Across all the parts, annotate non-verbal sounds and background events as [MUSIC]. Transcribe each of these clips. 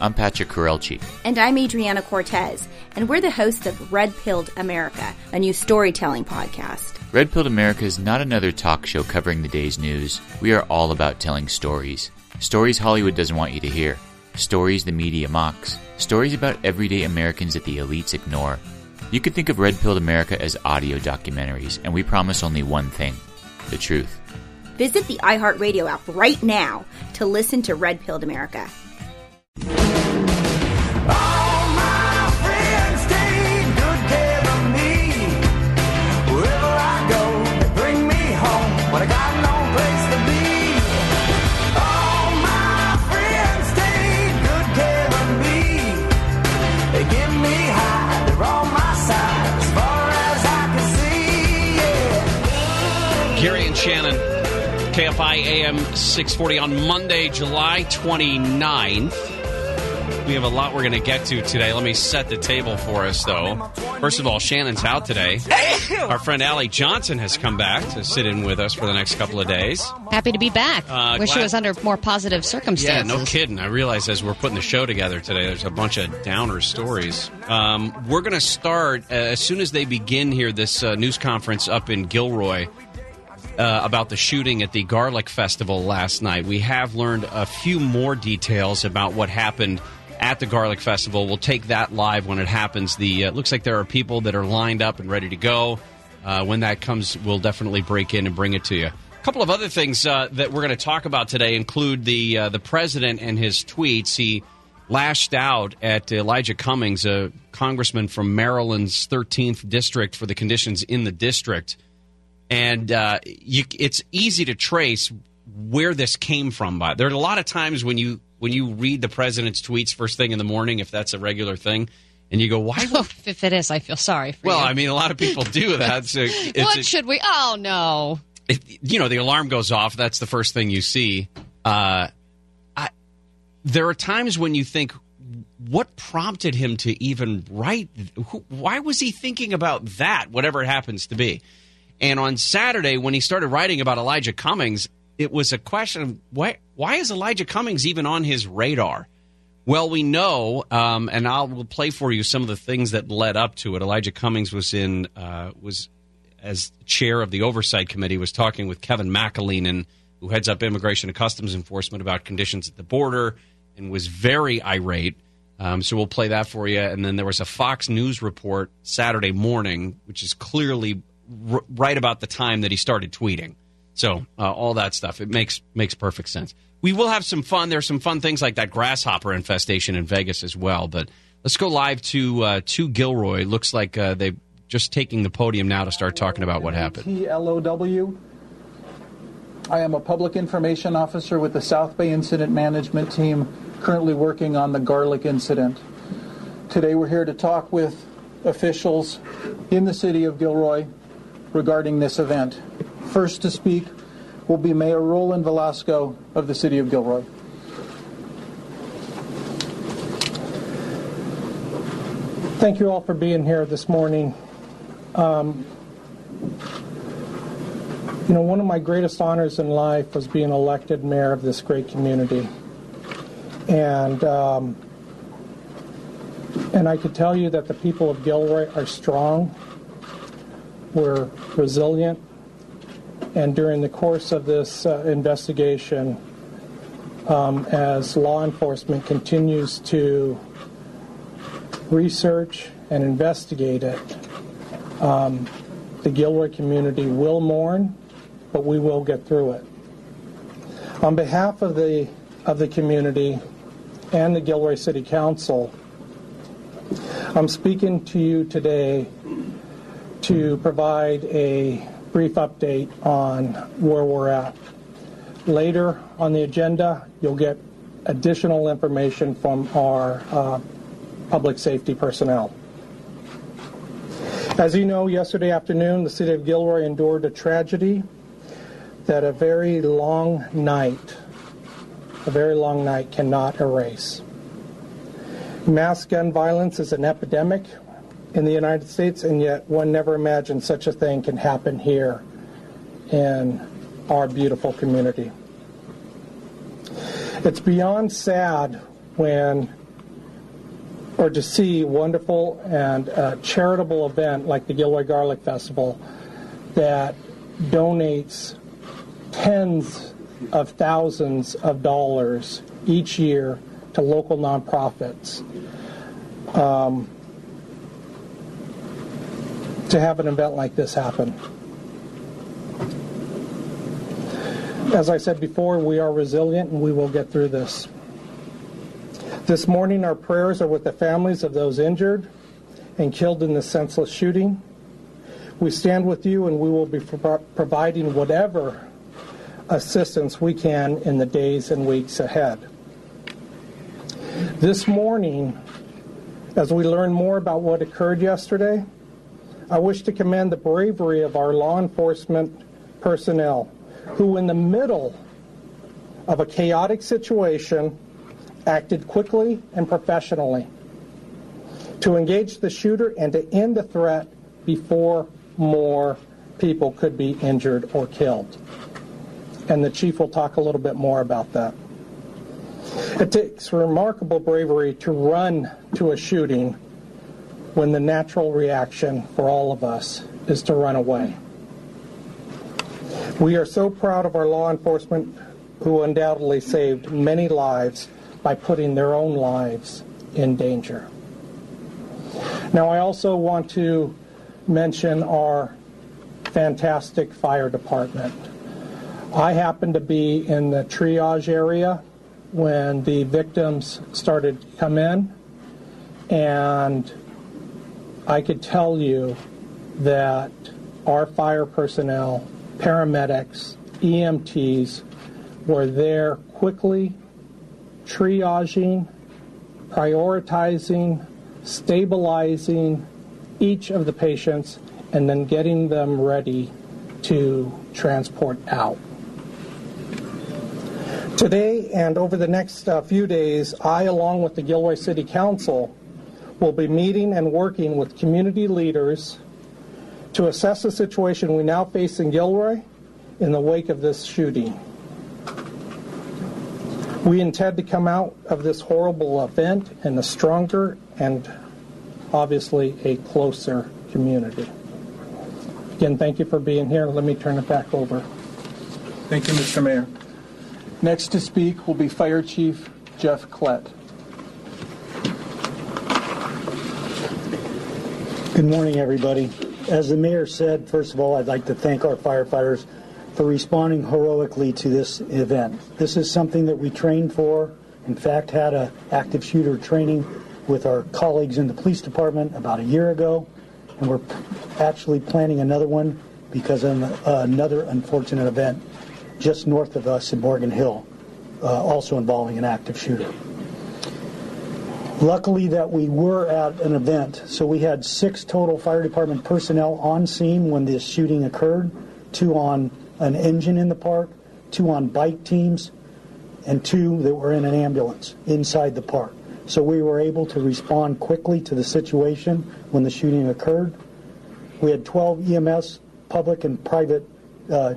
I'm Patrick Courrielche. And I'm Adryana Cortez, and we're the hosts of Red Pilled America, a new storytelling podcast. Red Pilled America is not another talk show covering the day's news. We are all about telling stories. Stories Hollywood doesn't want you to hear. Stories the media mocks. Stories about everyday Americans that the elites ignore. You could think of Red Pilled America as audio documentaries, and we promise only one thing the truth. Visit the iHeartRadio app right now to listen to Red Pilled America. Shannon, KFI AM 640 on Monday, July 29th. We have a lot we're going to get to today. Let me set the table for us, though. First of all, Shannon's out today. Our friend Ally Johnson has come back to sit in with us for the next couple of days. Happy to be back. Uh, Wish glad- it was under more positive circumstances. Yeah, no kidding. I realize as we're putting the show together today, there's a bunch of downer stories. Um, we're going to start uh, as soon as they begin here this uh, news conference up in Gilroy uh, about the shooting at the Garlic Festival last night. We have learned a few more details about what happened at the Garlic Festival. We'll take that live when it happens. The uh, looks like there are people that are lined up and ready to go. Uh, when that comes, we'll definitely break in and bring it to you. A couple of other things uh, that we're going to talk about today include the uh, the president and his tweets. He lashed out at Elijah Cummings, a congressman from Maryland's 13th district, for the conditions in the district and uh, you, it's easy to trace where this came from. But there are a lot of times when you when you read the president's tweets first thing in the morning, if that's a regular thing, and you go, "Why?" [LAUGHS] Would... if it is, I feel sorry for you. well, you. I mean, a lot of people do [LAUGHS] that. So what should we? Oh no! If, you know, the alarm goes off. That's the first thing you see. Uh, I, there are times when you think, what prompted him to even write? Why was he thinking about that? Whatever it happens to be. And on Saturday, when he started writing about Elijah Cummings, it was a question of why, why is Elijah Cummings even on his radar? Well, we know, um, and I'll will play for you some of the things that led up to it. Elijah Cummings was in uh, was as chair of the oversight committee was talking with Kevin McAleenan, who heads up Immigration and Customs Enforcement about conditions at the border, and was very irate. Um, so we'll play that for you. And then there was a Fox News report Saturday morning, which is clearly r- right about the time that he started tweeting. So uh, all that stuff it makes makes perfect sense. We will have some fun. There's some fun things like that grasshopper infestation in Vegas as well. But let's go live to uh, to Gilroy. Looks like uh, they just taking the podium now to start talking about what happened. TLOW. I am a public information officer with the South Bay Incident Management Team, currently working on the garlic incident. Today we're here to talk with officials in the city of Gilroy regarding this event. First to speak will be Mayor Roland Velasco of the City of Gilroy. Thank you all for being here this morning. Um, you know, one of my greatest honors in life was being elected mayor of this great community. And um, and I could tell you that the people of Gilroy are strong we're resilient, and during the course of this uh, investigation, um, as law enforcement continues to research and investigate it, um, the Gilroy community will mourn, but we will get through it. On behalf of the of the community and the Gilroy City Council, I'm speaking to you today to provide a brief update on where we're at. Later on the agenda, you'll get additional information from our uh, public safety personnel. As you know, yesterday afternoon, the city of Gilroy endured a tragedy that a very long night, a very long night cannot erase. Mass gun violence is an epidemic in the United States, and yet one never imagined such a thing can happen here in our beautiful community. It's beyond sad when or to see wonderful and uh, charitable event like the Gilroy Garlic Festival that donates tens of thousands of dollars each year to local nonprofits. Um, to have an event like this happen. As I said before, we are resilient and we will get through this. This morning, our prayers are with the families of those injured and killed in the senseless shooting. We stand with you and we will be pro- providing whatever assistance we can in the days and weeks ahead. This morning, as we learn more about what occurred yesterday, I wish to commend the bravery of our law enforcement personnel who, in the middle of a chaotic situation, acted quickly and professionally to engage the shooter and to end the threat before more people could be injured or killed. And the chief will talk a little bit more about that. It takes remarkable bravery to run to a shooting when the natural reaction for all of us is to run away. We are so proud of our law enforcement who undoubtedly saved many lives by putting their own lives in danger. Now, I also want to mention our fantastic fire department. I happened to be in the triage area when the victims started to come in, and I could tell you that our fire personnel, paramedics, EMTs were there quickly triaging, prioritizing, stabilizing each of the patients, and then getting them ready to transport out. Today and over the next uh, few days, I, along with the Gilroy City Council, will be meeting and working with community leaders to assess the situation we now face in Gilroy in the wake of this shooting. We intend to come out of this horrible event in a stronger and obviously a closer community. Again, thank you for being here. Let me turn it back over. Thank you, Mr. Mayor. Next to speak will be Fire Chief Jeff Clet. Good morning, everybody. As the mayor said, first of all, I'd like to thank our firefighters for responding heroically to this event. This is something that we trained for. In fact, had a active shooter training with our colleagues in the police department about a year ago, and we're actually planning another one because of another unfortunate event just north of us in Morgan Hill, uh, also involving an active shooter. Luckily that we were at an event, so we had six total fire department personnel on scene when this shooting occurred, two on an engine in the park, two on bike teams, and two that were in an ambulance inside the park. So we were able to respond quickly to the situation when the shooting occurred. We had 12 EMS, public and private uh,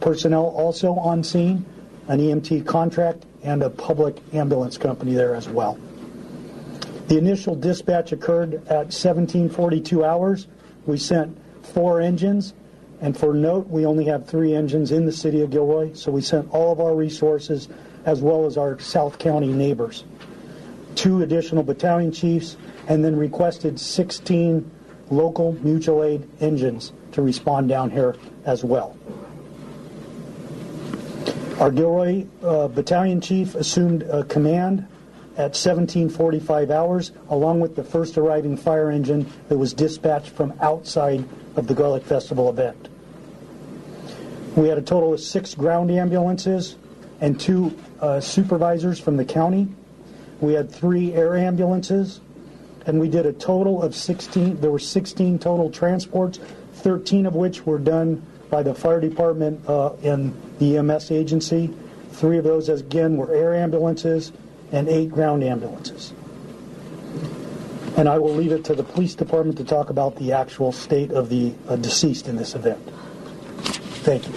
personnel also on scene, an EMT contract, and a public ambulance company there as well. The initial dispatch occurred at 1742 hours. We sent four engines, and for note, we only have three engines in the city of Gilroy, so we sent all of our resources as well as our South County neighbors. Two additional battalion chiefs, and then requested 16 local mutual aid engines to respond down here as well. Our Gilroy uh, battalion chief assumed uh, command at 1745 hours, along with the first arriving fire engine that was dispatched from outside of the Garlic Festival event. We had a total of six ground ambulances and two uh, supervisors from the county. We had three air ambulances, and we did a total of 16. There were 16 total transports, 13 of which were done by the fire department uh, and the EMS agency. Three of those, again, were air ambulances, and eight ground ambulances. And I will leave it to the police department to talk about the actual state of the uh, deceased in this event. Thank you.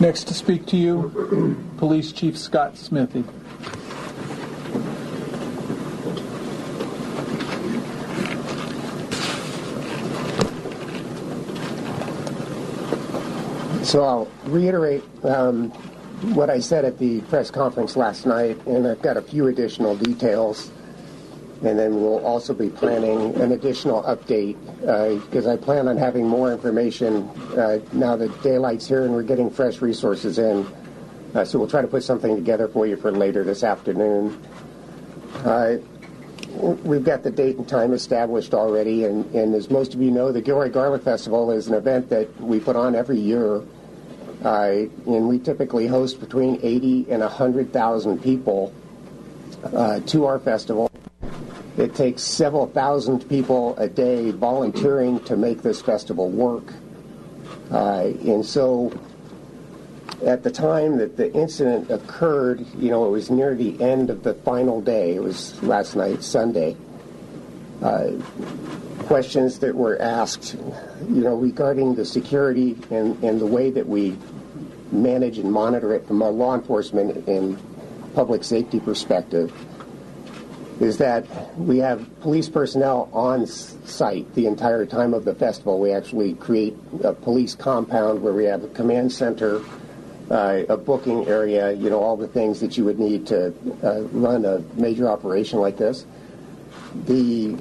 Next to speak to you, Police Chief Scott Smithee. So I'll reiterate um, what I said at the press conference last night, and I've got a few additional details. And then we'll also be planning an additional update because uh, I plan on having more information uh, now that daylight's here and we're getting fresh resources in. Uh, so we'll try to put something together for you for later this afternoon. Uh, we've got the date and time established already, and, and, as most of you know, the Gilroy Garlic Festival is an event that we put on every year, uh, and we typically host between 80 and 100,000 people uh, to our festival. It takes several thousand people a day volunteering to make this festival work, uh, and so at the time that the incident occurred, you know, it was near the end of the final day. It was last night, Sunday. Uh, questions that were asked, you know, regarding the security and, and the way that we manage and monitor it from a law enforcement and public safety perspective is that we have police personnel on site the entire time of the festival. We actually create a police compound where we have a command center uh, a booking area, you know, all the things that you would need to uh, run a major operation like this. The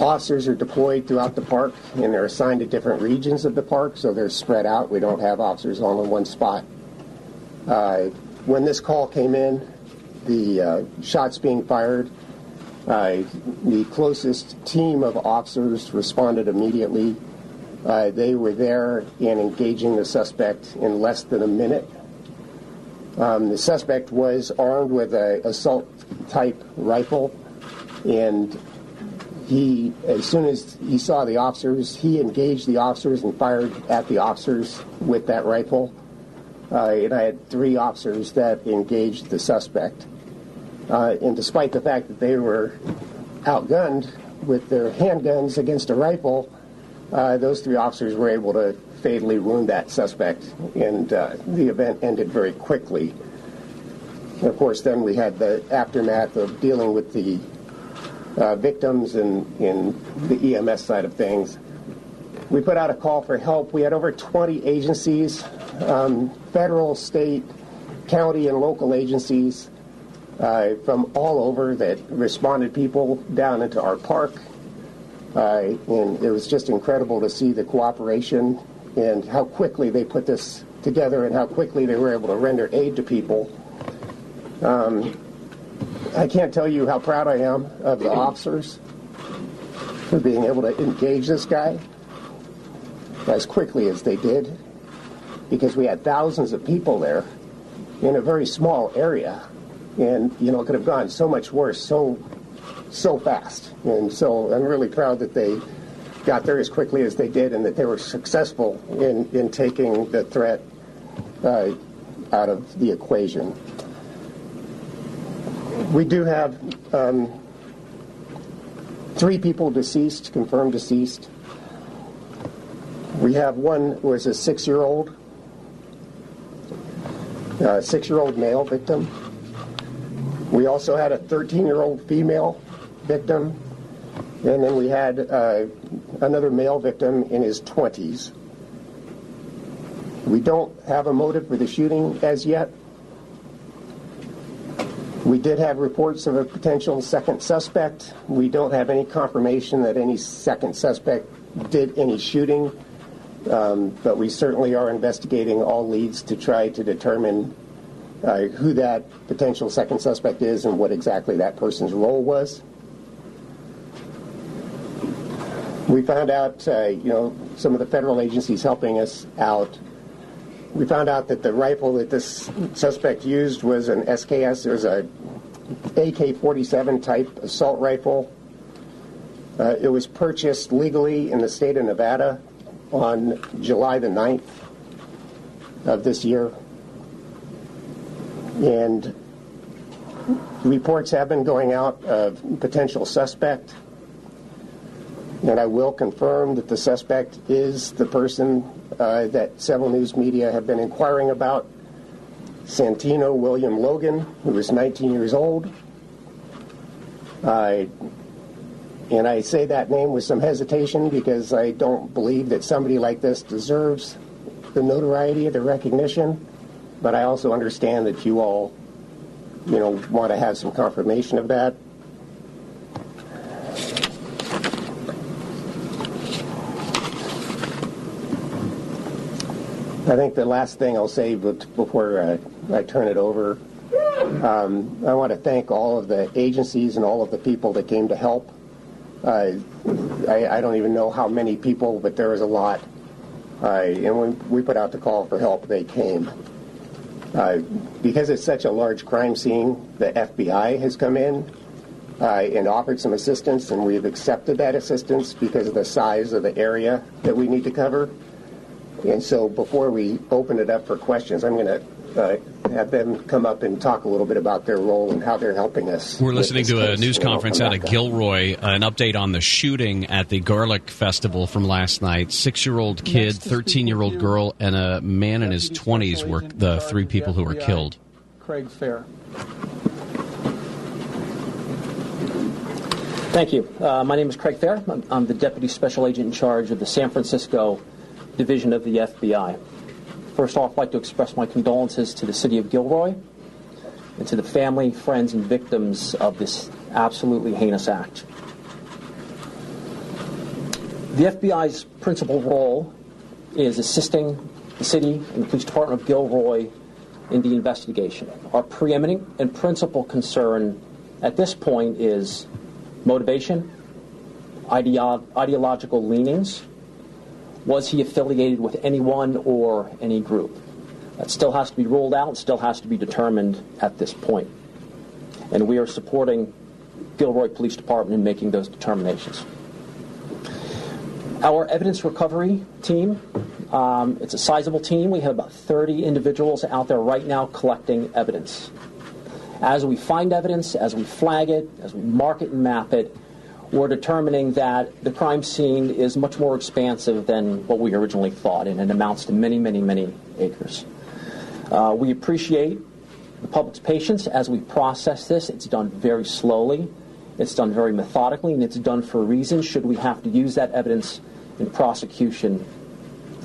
officers are deployed throughout the park and they're assigned to different regions of the park, so they're spread out. We don't have officers all in one spot. Uh, when this call came in, the uh, shots being fired, uh, the closest team of officers responded immediately. Uh, they were there and engaging the suspect in less than a minute. Um, the suspect was armed with an assault type rifle, and he, as soon as he saw the officers, he engaged the officers and fired at the officers with that rifle. Uh, and I had three officers that engaged the suspect. Uh, and despite the fact that they were outgunned with their handguns against a rifle, uh, those three officers were able to fatally wound that suspect, and uh, the event ended very quickly. And of course, then we had the aftermath of dealing with the uh, victims and in the EMS side of things. We put out a call for help. We had over 20 agencies, um, federal, state, county, and local agencies uh, from all over that responded people down into our park uh, and it was just incredible to see the cooperation and how quickly they put this together and how quickly they were able to render aid to people. Um, I can't tell you how proud I am of the officers for being able to engage this guy as quickly as they did because we had thousands of people there in a very small area and you know it could have gone so much worse so so fast. And so I'm really proud that they got there as quickly as they did and that they were successful in, in taking the threat uh, out of the equation. We do have um, three people deceased, confirmed deceased. We have one who was a six year old, uh, six year old male victim. We also had a 13 year old female victim, and then we had uh, another male victim in his 20s. We don't have a motive for the shooting as yet. We did have reports of a potential second suspect. We don't have any confirmation that any second suspect did any shooting, um, but we certainly are investigating all leads to try to determine uh, who that potential second suspect is and what exactly that person's role was. we found out, uh, you know, some of the federal agencies helping us out. We found out that the rifle that this suspect used was an SKS. It was a AK-47 type assault rifle. Uh, it was purchased legally in the state of Nevada on July the 9th of this year. And reports have been going out of potential suspect and I will confirm that the suspect is the person uh, that several news media have been inquiring about, Santino William Legan, who is 19 years old. Uh, and I say that name with some hesitation because I don't believe that somebody like this deserves the notoriety the recognition, but I also understand that you all, you know, want to have some confirmation of that. I think the last thing I'll say before uh, I turn it over, um, I want to thank all of the agencies and all of the people that came to help. Uh, I, I, don't even know how many people, but there was a lot. Uh, and when we put out the call for help, they came. Uh, because it's such a large crime scene, the FBI has come in uh, and offered some assistance, and we've accepted that assistance because of the size of the area that we need to cover. And so before we open it up for questions, I'm going to uh, have them come up and talk a little bit about their role and how they're helping us. We're listening to a news conference out of Gilroy, uh, an update on the shooting at the Garlic Festival from last night. Six year old kid, 13 year old girl, and a man in his 20s were the three people who were killed. Craig Fair. Thank you. Uh, my name is Craig Fair. I'm, I'm the Deputy Special Agent in charge of the San Francisco Division of the FBI. First off, I'd like to express my condolences to the city of Gilroy and to the family, friends, and victims of this absolutely heinous act. The FBI's principal role is assisting the city and the police department of Gilroy in the investigation. Our preeminent and principal concern at this point is motivation, ideo- ideological leanings, was he affiliated with anyone or any group? That still has to be ruled out, still has to be determined at this point. And we are supporting Gilroy Police Department in making those determinations. Our evidence recovery team, um, it's a sizable team. We have about 30 individuals out there right now collecting evidence. As we find evidence, as we flag it, as we mark it and map it, we're determining that the crime scene is much more expansive than what we originally thought, and it amounts to many, many, many acres. Uh, we appreciate the public's patience as we process this. It's done very slowly, it's done very methodically, and it's done for a reason should we have to use that evidence in prosecution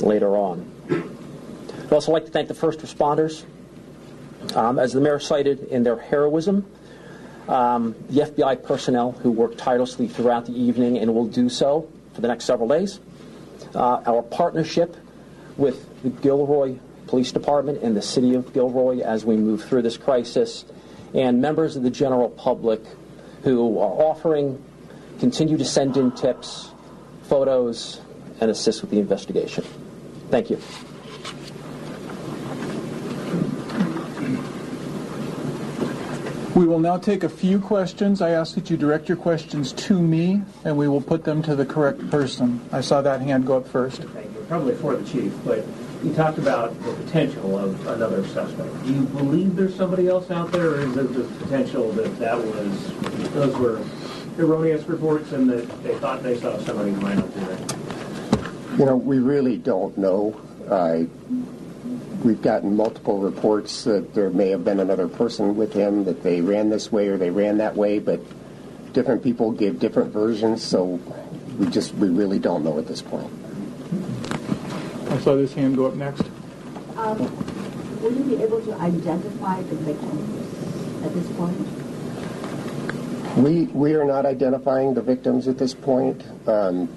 later on. I'd also like to thank the first responders. Um, as the mayor cited in their heroism, um, the FBI personnel who worked tirelessly throughout the evening and will do so for the next several days. Uh, our partnership with the Gilroy Police Department and the City of Gilroy as we move through this crisis, and members of the general public who are offering, continue to send in tips, photos, and assist with the investigation. Thank you. We will now take a few questions. I ask that you direct your questions to me, and we will put them to the correct person. I saw that hand go up first. Thank you. Probably for the chief, but you talked about the potential of another suspect. Do you believe there's somebody else out there, or is it the potential that that was those were erroneous reports and that they thought they saw somebody who might not be there? You know, we really don't know. Uh, We've gotten multiple reports that there may have been another person with him, that they ran this way or they ran that way, but different people give different versions, so we just, we really don't know at this point. I saw this hand go up next. Um, will you be able to identify the victims at this point? We, we are not identifying the victims at this point. Um,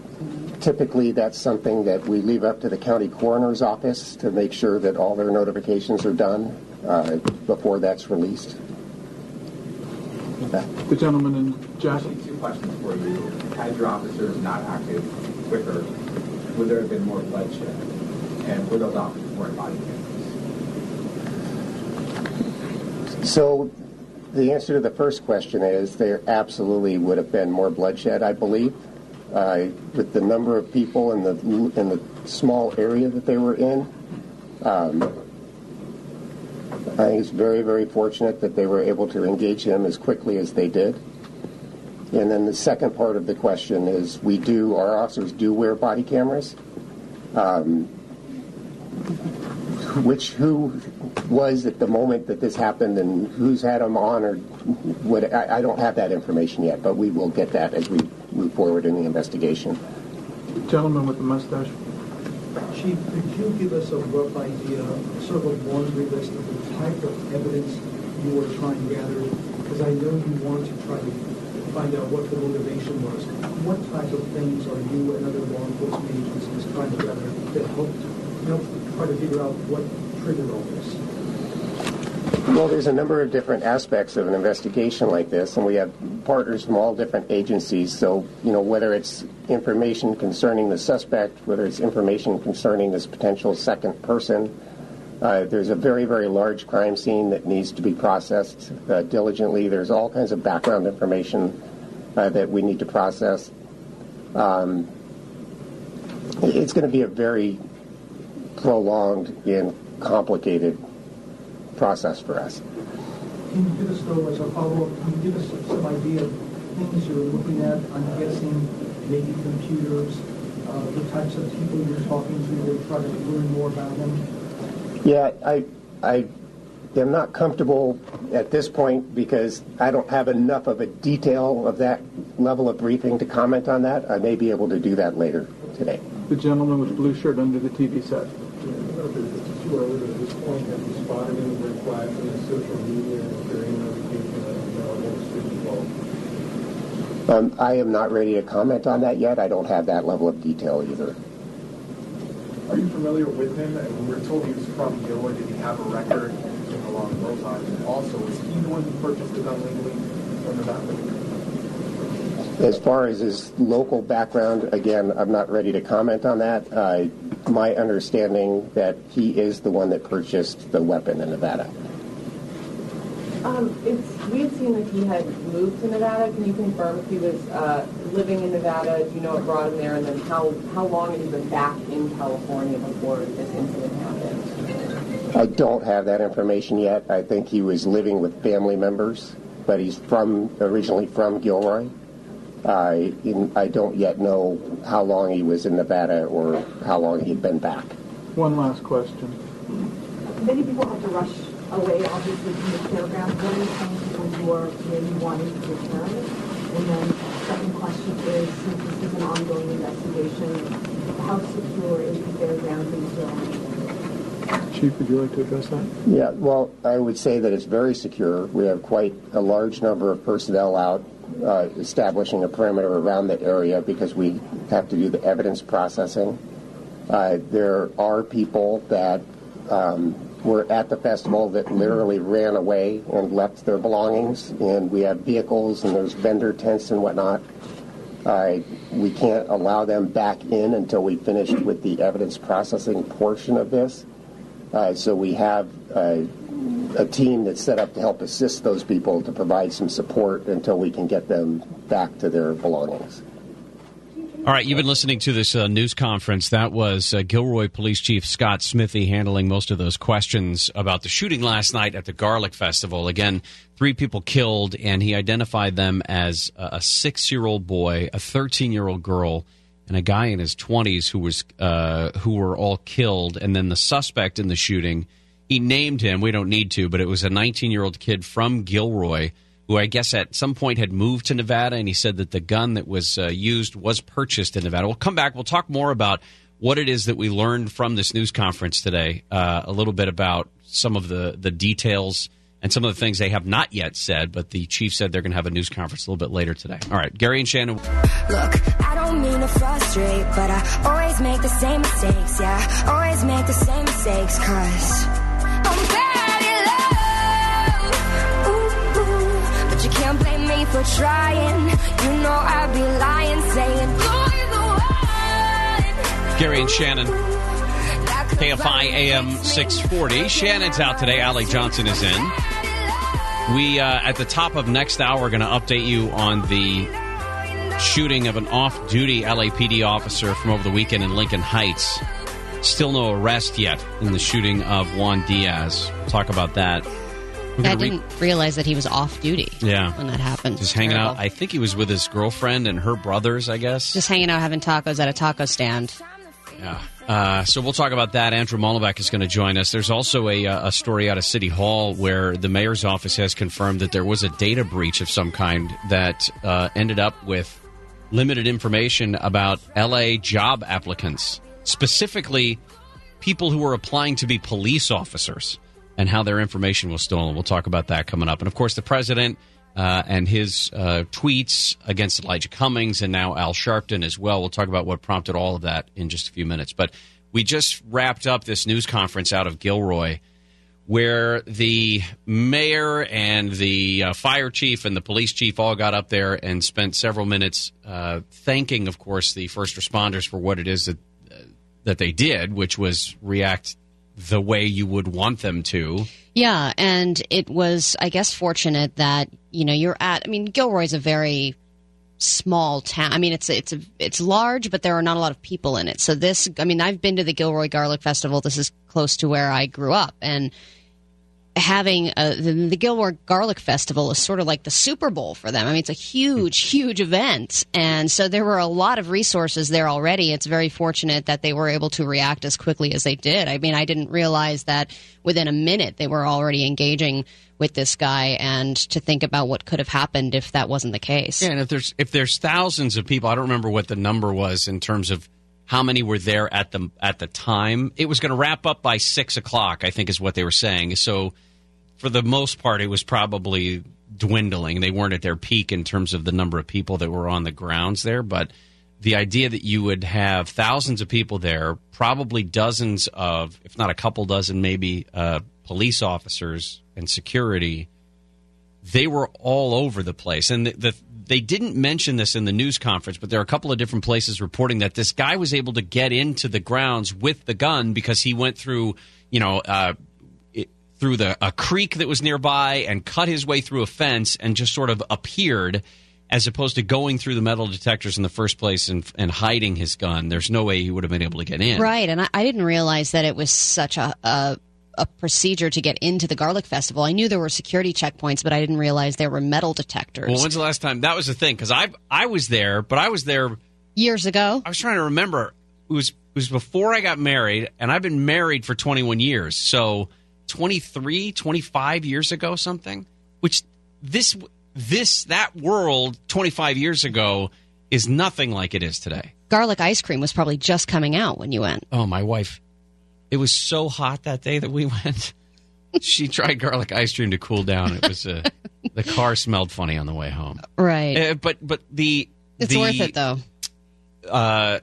typically that's something that we leave up to the county coroner's office to make sure that all their notifications are done uh, before that's released. The gentleman in Johnson. Two questions for you. Had your officers not acted quicker, would there have been more bloodshed? And were those officers more body cameras? So the answer to the first question is there absolutely would have been more bloodshed, I believe uh, with the number of people and the in the small area that they were in. Um, I think it's very, very fortunate that they were able to engage him as quickly as they did. And then the second part of the question is we do, our officers do wear body cameras. Um, which who was at the moment that this happened and who's had them on or what I, I, don't have that information yet, but we will get that as we move forward in the investigation. Gentleman with the mustache. Chief, could you give us a rough idea, sort of a laundry list of the type of evidence you were trying to gather? Because I know you want to try to find out what the motivation was. What type of things are you and other law enforcement agencies trying to gather that help, help try to figure out what triggered all this? Well, there's a number of different aspects of an investigation like this, and we have partners from all different agencies. So, you know, whether it's information concerning the suspect, whether it's information concerning this potential second person, uh, there's a very, very large crime scene that needs to be processed uh, diligently. There's all kinds of background information uh, that we need to process. Um, it's going to be a very prolonged and complicated process for us. Can you give us, though, as a follow-up, can you give us some idea of things you're looking at? I'm guessing maybe computers, uh, the types of people you're talking to to try to learn more about them? Yeah, I, I am not comfortable at this point because I don't have enough of a detail of that level of briefing to comment on that. I may be able to do that later today. The gentleman with blue shirt under the TV set. Too early at this point. Have you spotted any red flags on the social media? Is there any indication that there are more students involved? Um, I am not ready to comment on that yet. I don't have that level of detail either. Are you familiar with him? And we were told he was from Gilroy. Did he have a record anything along those lines? And also, is he the one who purchased the gun legally from the back? As far as his local background, again, I'm not ready to comment on that. Uh, my understanding that he is the one that purchased the weapon in Nevada. Um, it's, we had seen that he had moved to Nevada. Can you confirm if he was uh, living in Nevada? Do you know what brought him there? And then how, how long had he been back in California before this incident happened? I don't have that information yet. I think he was living with family members, but he's from originally from Gilroy. I I don't yet know how long he was in Nevada or how long he'd been back. One last question. Many people have to rush away, obviously, from the fairground. What are you saying to people who are maybe wanting to return? And then second question is, since this is an ongoing investigation, how secure is the fairground in surrounding Chief, would you like to address that? Yeah, well, I would say that it's very secure. We have quite a large number of personnel out uh, establishing a perimeter around the area because we have to do the evidence processing. Uh, there are people that um, were at the festival that literally ran away and left their belongings, and we have vehicles and there's vendor tents and whatnot. Uh, we can't allow them back in until we finish with the evidence processing portion of this. Uh, so we have uh, a team that's set up to help assist those people to provide some support until we can get them back to their belongings. All right, you've been listening to this uh, news conference. That was uh, Gilroy Police Chief Scott Smithee handling most of those questions about the shooting last night at the Garlic Festival. Again, three people killed, and he identified them as a six year old boy, a 13 year old girl, and a guy in his 20s who, was, uh, who were all killed. And then the suspect in the shooting, he named him. We don't need to, but it was a 19 year old kid from Gilroy who I guess at some point had moved to Nevada, and he said that the gun that was uh, used was purchased in Nevada. We'll come back. We'll talk more about what it is that we learned from this news conference today. Uh, a little bit about some of the the details and some of the things they have not yet said, but the chief said they're going to have a news conference a little bit later today. All right, Gary and Shannon. Look, I don't mean to frustrate, but I always make the same mistakes. Yeah, always make the same mistakes, cause for trying. You know I'd be lying, saying. Gary and Shannon. KFI AM 640. Shannon's out today. Ally Johnson is in. We, uh, at the top of next hour, are going to update you on the shooting of an off duty LAPD officer from over the weekend in Lincoln Heights. Still no arrest yet in the shooting of Juan Diaz. Talk about that. I gonna re- didn't realize that he was off duty yeah. when that happened. Just hanging Terrible. out. I think he was with his girlfriend and her brothers, I guess. Just hanging out having tacos at a taco stand. Yeah. Uh, so we'll talk about that. Andrew Mollenbeck is going to join us. There's also a, uh, a story out of City Hall where the mayor's office has confirmed that there was a data breach of some kind that uh, ended up with limited information about LA job applicants. specifically people who were applying to be police officers and how their information was stolen. We'll talk about that coming up. And of course, the president uh, and his uh, tweets against Elijah Cummings and now Al Sharpton as well. We'll talk about what prompted all of that in just a few minutes. But we just wrapped up this news conference out of Gilroy where the mayor and the uh, fire chief and the police chief all got up there and spent several minutes uh, thanking, of course, the first responders for what it is that uh, that they did, which was react the way you would want them to. Yeah, and it was, I guess, fortunate that you know you're at. I mean, Gilroy's a very small town. I mean, it's it's a, it's large, but there are not a lot of people in it. So this, I mean, I've been to the Gilroy Garlic Festival. This is close to where I grew up, and having a, the, the Gilroy Garlic Festival is sort of like the Super Bowl for them. I mean, it's a huge, hmm. huge event, and so there were a lot of resources there already. It's very fortunate that they were able to react as quickly as they did. I mean, I didn't realize that within a minute they were already engaging with this guy and to think about what could have happened if that wasn't the case. Yeah, and if there's if there's thousands of people, I don't remember what the number was in terms of how many were there at the at the time. It was going to wrap up by six o'clock, I think, is what they were saying. So, for the most part, it was probably dwindling. They weren't at their peak in terms of the number of people that were on the grounds there, but the idea that you would have thousands of people there, probably dozens of, if not a couple dozen, maybe uh, police officers and security, they were all over the place. And the, the, they didn't mention this in the news conference, but there are a couple of different places reporting that this guy was able to get into the grounds with the gun because he went through, you know, uh, it, through the a creek that was nearby and cut his way through a fence and just sort of appeared as opposed to going through the metal detectors in the first place and, and hiding his gun. There's no way he would have been able to get in. Right, and I, I didn't realize that it was such a, a a procedure to get into the garlic festival. I knew there were security checkpoints, but I didn't realize there were metal detectors. Well, when's the last time that was the thing? Because I I was there, but I was there years ago. I was trying to remember. It was it was before I got married, and I've been married for 21 years. So 23, 25 years ago, something. Which this this that world 25 years ago is nothing like it is today. Garlic ice cream was probably just coming out when you went. Oh, my wife it was so hot that day that we [LAUGHS] went. she tried garlic ice cream to cool down. It was uh, [LAUGHS] the car smelled funny on the way home. Right. Uh, but but the it's the, worth it though. Uh,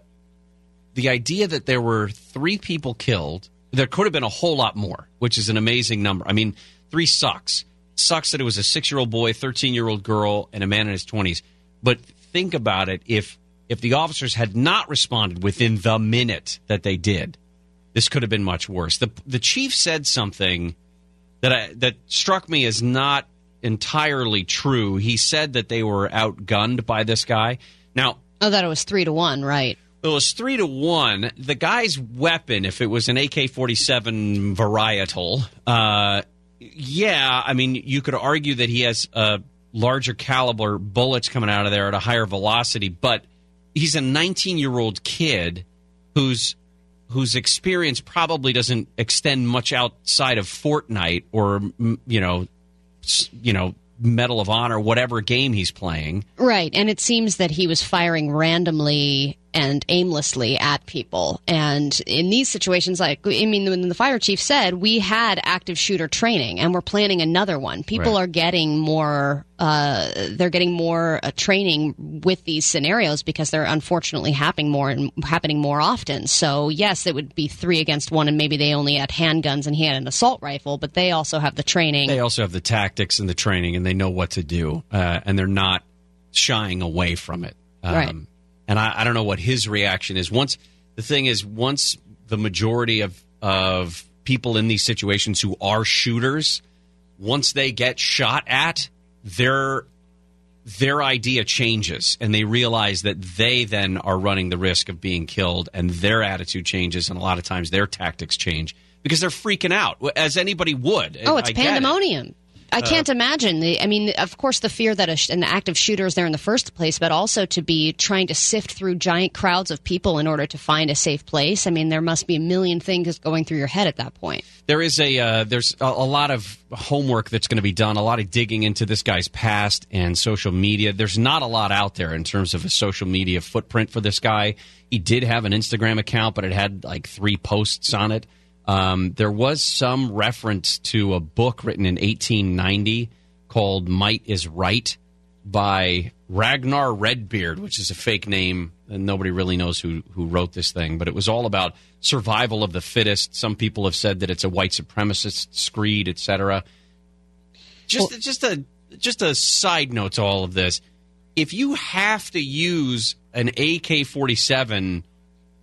the idea that there were three people killed, there could have been a whole lot more, which is an amazing number. I mean, three sucks. Sucks that it was a six-year-old boy, thirteen-year-old girl, and a man in his twenties. But think about it: if if the officers had not responded within the minute that they did, this could have been much worse. The the chief said something that I, that struck me as not entirely true. He said that they were outgunned by this guy. Now, oh, that it was three to one, right? It was three to one. The guy's weapon, if it was an AK forty seven varietal, uh, yeah, I mean, you could argue that he has a larger caliber bullets coming out of there at a higher velocity, but he's a nineteen year old kid who's whose experience probably doesn't extend much outside of Fortnite or you know, you know, Medal of Honor, whatever game he's playing. Right, and it seems that he was firing randomly and aimlessly at people. And in these situations, like, I mean, when the fire chief said, we had active shooter training and we're planning another one, people right. are getting more, uh, they're getting more uh, training with these scenarios because they're unfortunately happening more and happening more often. So, yes, it would be three against one and maybe they only had handguns and he had an assault rifle, but they also have the training. They also have the tactics and the training and they know what to do. Uh, and they're not shying away from it. Um, right and I, I don't know what his reaction is. Once the thing is, once the majority of of people in these situations who are shooters, once they get shot at, their their idea changes. And they realize that they then are running the risk of being killed. And their attitude changes. And a lot of times their tactics change. Because they're freaking out as anybody would. Oh it's I pandemonium I Uh, can't imagine. The, I mean, of course, the fear that sh- an active shooter is there in the first place, but also to be trying to sift through giant crowds of people in order to find a safe place. I mean, there must be a million things going through your head at that point. There is a uh, there's a, a lot of homework that's going to be done, a lot of digging into this guy's past and social media. There's not a lot out there in terms of a social media footprint for this guy. He did have an Instagram account, but it had like three posts on it. Um, there was some reference to a book written in 1890 called "Might Is Right" by Ragnar Redbeard, which is a fake name, and nobody really knows who who wrote this thing. But it was all about survival of the fittest. Some people have said that it's a white supremacist screed, etc. Just just a just a side note to all of this: if you have to use an AK forty seven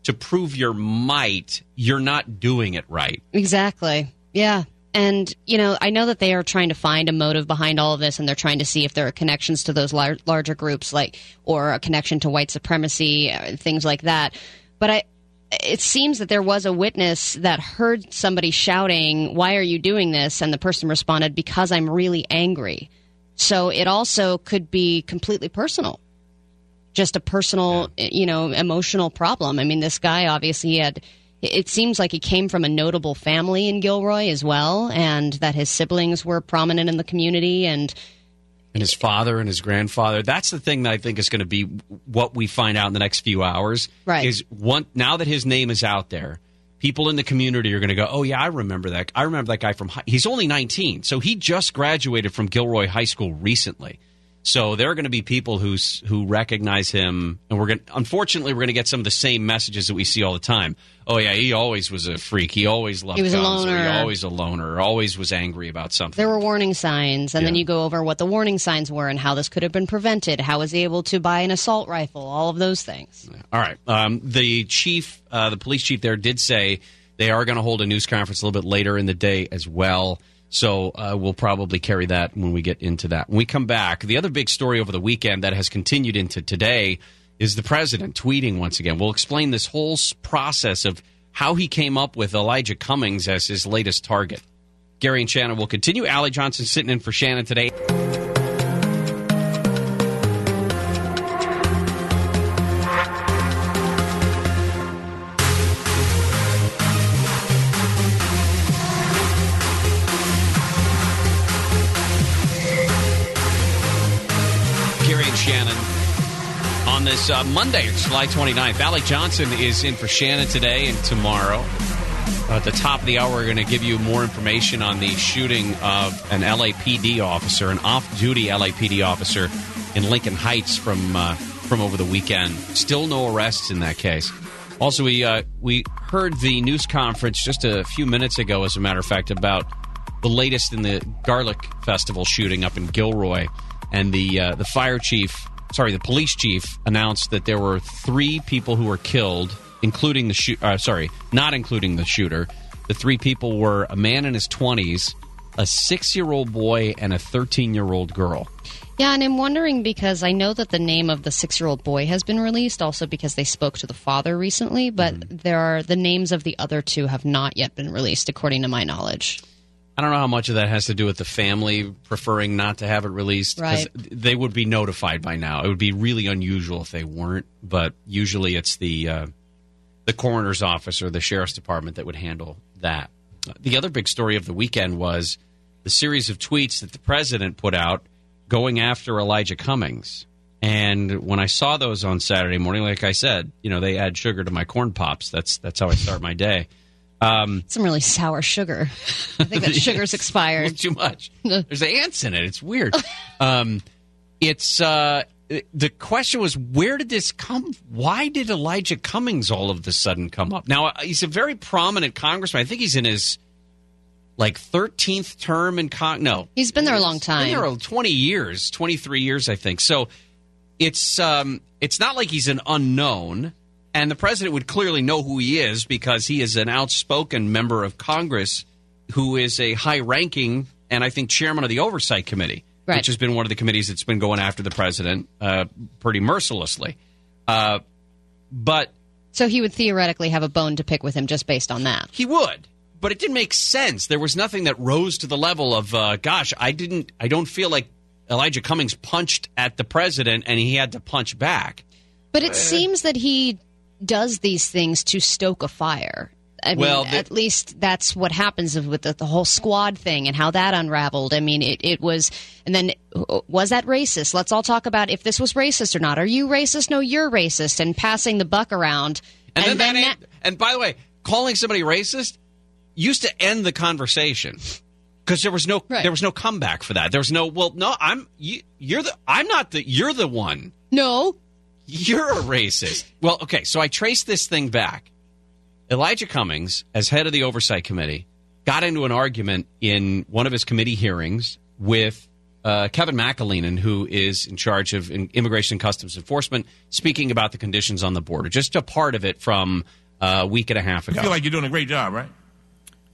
to prove your might, you're not doing it right. Exactly. Yeah. And, you know, I know that they are trying to find a motive behind all of this and they're trying to see if there are connections to those lar- larger groups, like, or a connection to white supremacy, uh, things like that. But I, it seems that there was a witness that heard somebody shouting, Why are you doing this? And the person responded, Because I'm really angry. So it also could be completely personal. Just a personal, you know, emotional problem. I mean, this guy obviously had it seems like he came from a notable family in Gilroy as well, and that his siblings were prominent in the community. And and his father and his grandfather. That's the thing that I think is going to be what we find out in the next few hours. Right. Is one now that his name is out there, people in the community are going to go, "Oh yeah, I remember that. I remember that guy from. High. He's only 19, so he just graduated from Gilroy High School recently." So there are going to be people who's who recognize him, and we're going. Unfortunately, we're going to get some of the same messages that we see all the time. Oh yeah, he always was a freak. He always loved He was a guns. or loner. He always a loner. Always was angry about something. there were warning signs, and then you go over what the warning signs were and how this could have been prevented. How was he able to buy an assault rifle? All of those things. All right. Um, the chief, uh, the police chief there did say they are going to hold a news conference a little bit later in the day as well. So uh, we'll probably carry that when we get into that. When we come back, the other big story over the weekend that has continued into today is the president tweeting once again. We'll explain this whole process of how he came up with Elijah Cummings as his latest target. Gary and Shannon will continue. Ally Johnson sitting in for Shannon today. This uh, Monday, July 29th. Ally Johnson is in for Shannon today and tomorrow. At the top of the hour, we're going to give you more information on the shooting of an LAPD officer, an off-duty LAPD officer in Lincoln Heights from uh, from over the weekend. Still no arrests in that case. Also, we uh, we heard the news conference just a few minutes ago, as a matter of fact, about the latest in the Garlic Festival shooting up in Gilroy, and the uh, the fire chief, sorry, the police chief announced that there were three people who were killed, including the shoot. Uh, sorry, not including the shooter. The three people were a man in his twenties, a six-year-old boy, and a thirteen-year-old girl. Yeah, and I'm wondering because I know that the name of the six year old boy has been released, also because they spoke to the father recently, but Mm-hmm. there are the names of the other two have not yet been released, according to my knowledge. I don't know how much of that has to do with the family preferring not to have it released. 'cause Right. They would be notified by now. It would be really unusual if they weren't, but usually it's the uh, the coroner's office or the sheriff's department that would handle that. The other big story of the weekend was the series of tweets that the president put out going after Elijah Cummings. And when I saw those on Saturday morning, like I said, you know, they add sugar to my corn pops. That's that's how I start my day. Um, Some really sour sugar. I think that [LAUGHS] sugar's expired. too much. [LAUGHS] There's ants in it. It's weird. [LAUGHS] um, it's uh, the question was where did this come? Why did Elijah Cummings all of a sudden come up? Now uh, he's a very prominent congressman. I think he's in his like 13th term in con. No, He's been there a long time. been there 20 years, 23 years, I think. So it's um, it's not like he's an unknown, and the president would clearly know who he is because he is an outspoken member of Congress who is a high-ranking and I think chairman of the Oversight Committee, Right. which has been one of the committees that's been going after the president uh, pretty mercilessly. Uh, but So he would theoretically have a bone to pick with him just based on that. he would. but it didn't make sense. There was nothing that rose to the level of, uh, gosh, I didn't, I don't feel like Elijah Cummings punched at the president and he had to punch back. But it seems that he does these things to stoke a fire. I mean, the- at least that's what happens with the, the whole squad thing and how that unraveled. I mean, it, it was, and then was that racist? Let's all talk about if this was racist or not. Are you racist? No, you're racist. And passing the buck around. And, then, that ain't- and by the way, calling somebody racist used to end the conversation because there was no there was no comeback for that. There was no well, no, I'm you, you're the I'm not the you're the one. No, you're a racist. well, okay, so I traced this thing back. Elijah Cummings, as head of the oversight committee, got into an argument in one of his committee hearings with uh, Kevin McAleenan, who is in charge of Immigration and Customs Enforcement, speaking about the conditions on the border. Just a part of it from uh, a week and a half ago. I ago. feel like you're doing a great job, right?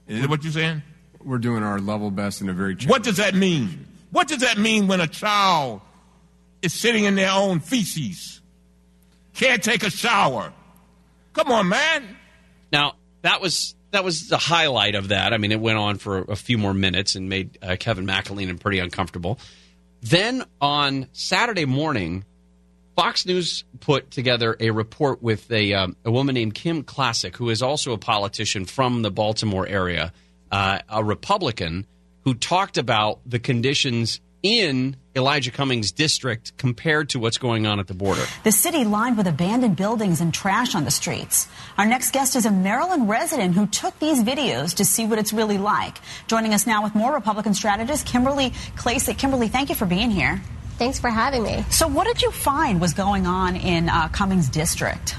Is that what you're saying? We're doing our level best in a very What does that mean? What does that mean when a child is sitting in their own feces? Can't take a shower. Come on, man. Now that was that was the highlight of that. I mean, it went on for a few more minutes and made uh, Kevin McAleenan pretty uncomfortable. Then on Saturday morning, Fox News put together a report with a um, a woman named Kim Klacik, who is also a politician from the Baltimore area, uh, a Republican, who talked about the conditions in Elijah Cummings' district compared to what's going on at the border. The city lined with abandoned buildings and trash on the streets. Our next guest is a Maryland resident who took these videos to see what it's really like. Joining us now with more Republican strategist, Kimberly Klacik. Kimberly, thank you for being here. Thanks for having me. So, what did you find was going on in uh, Cummings district?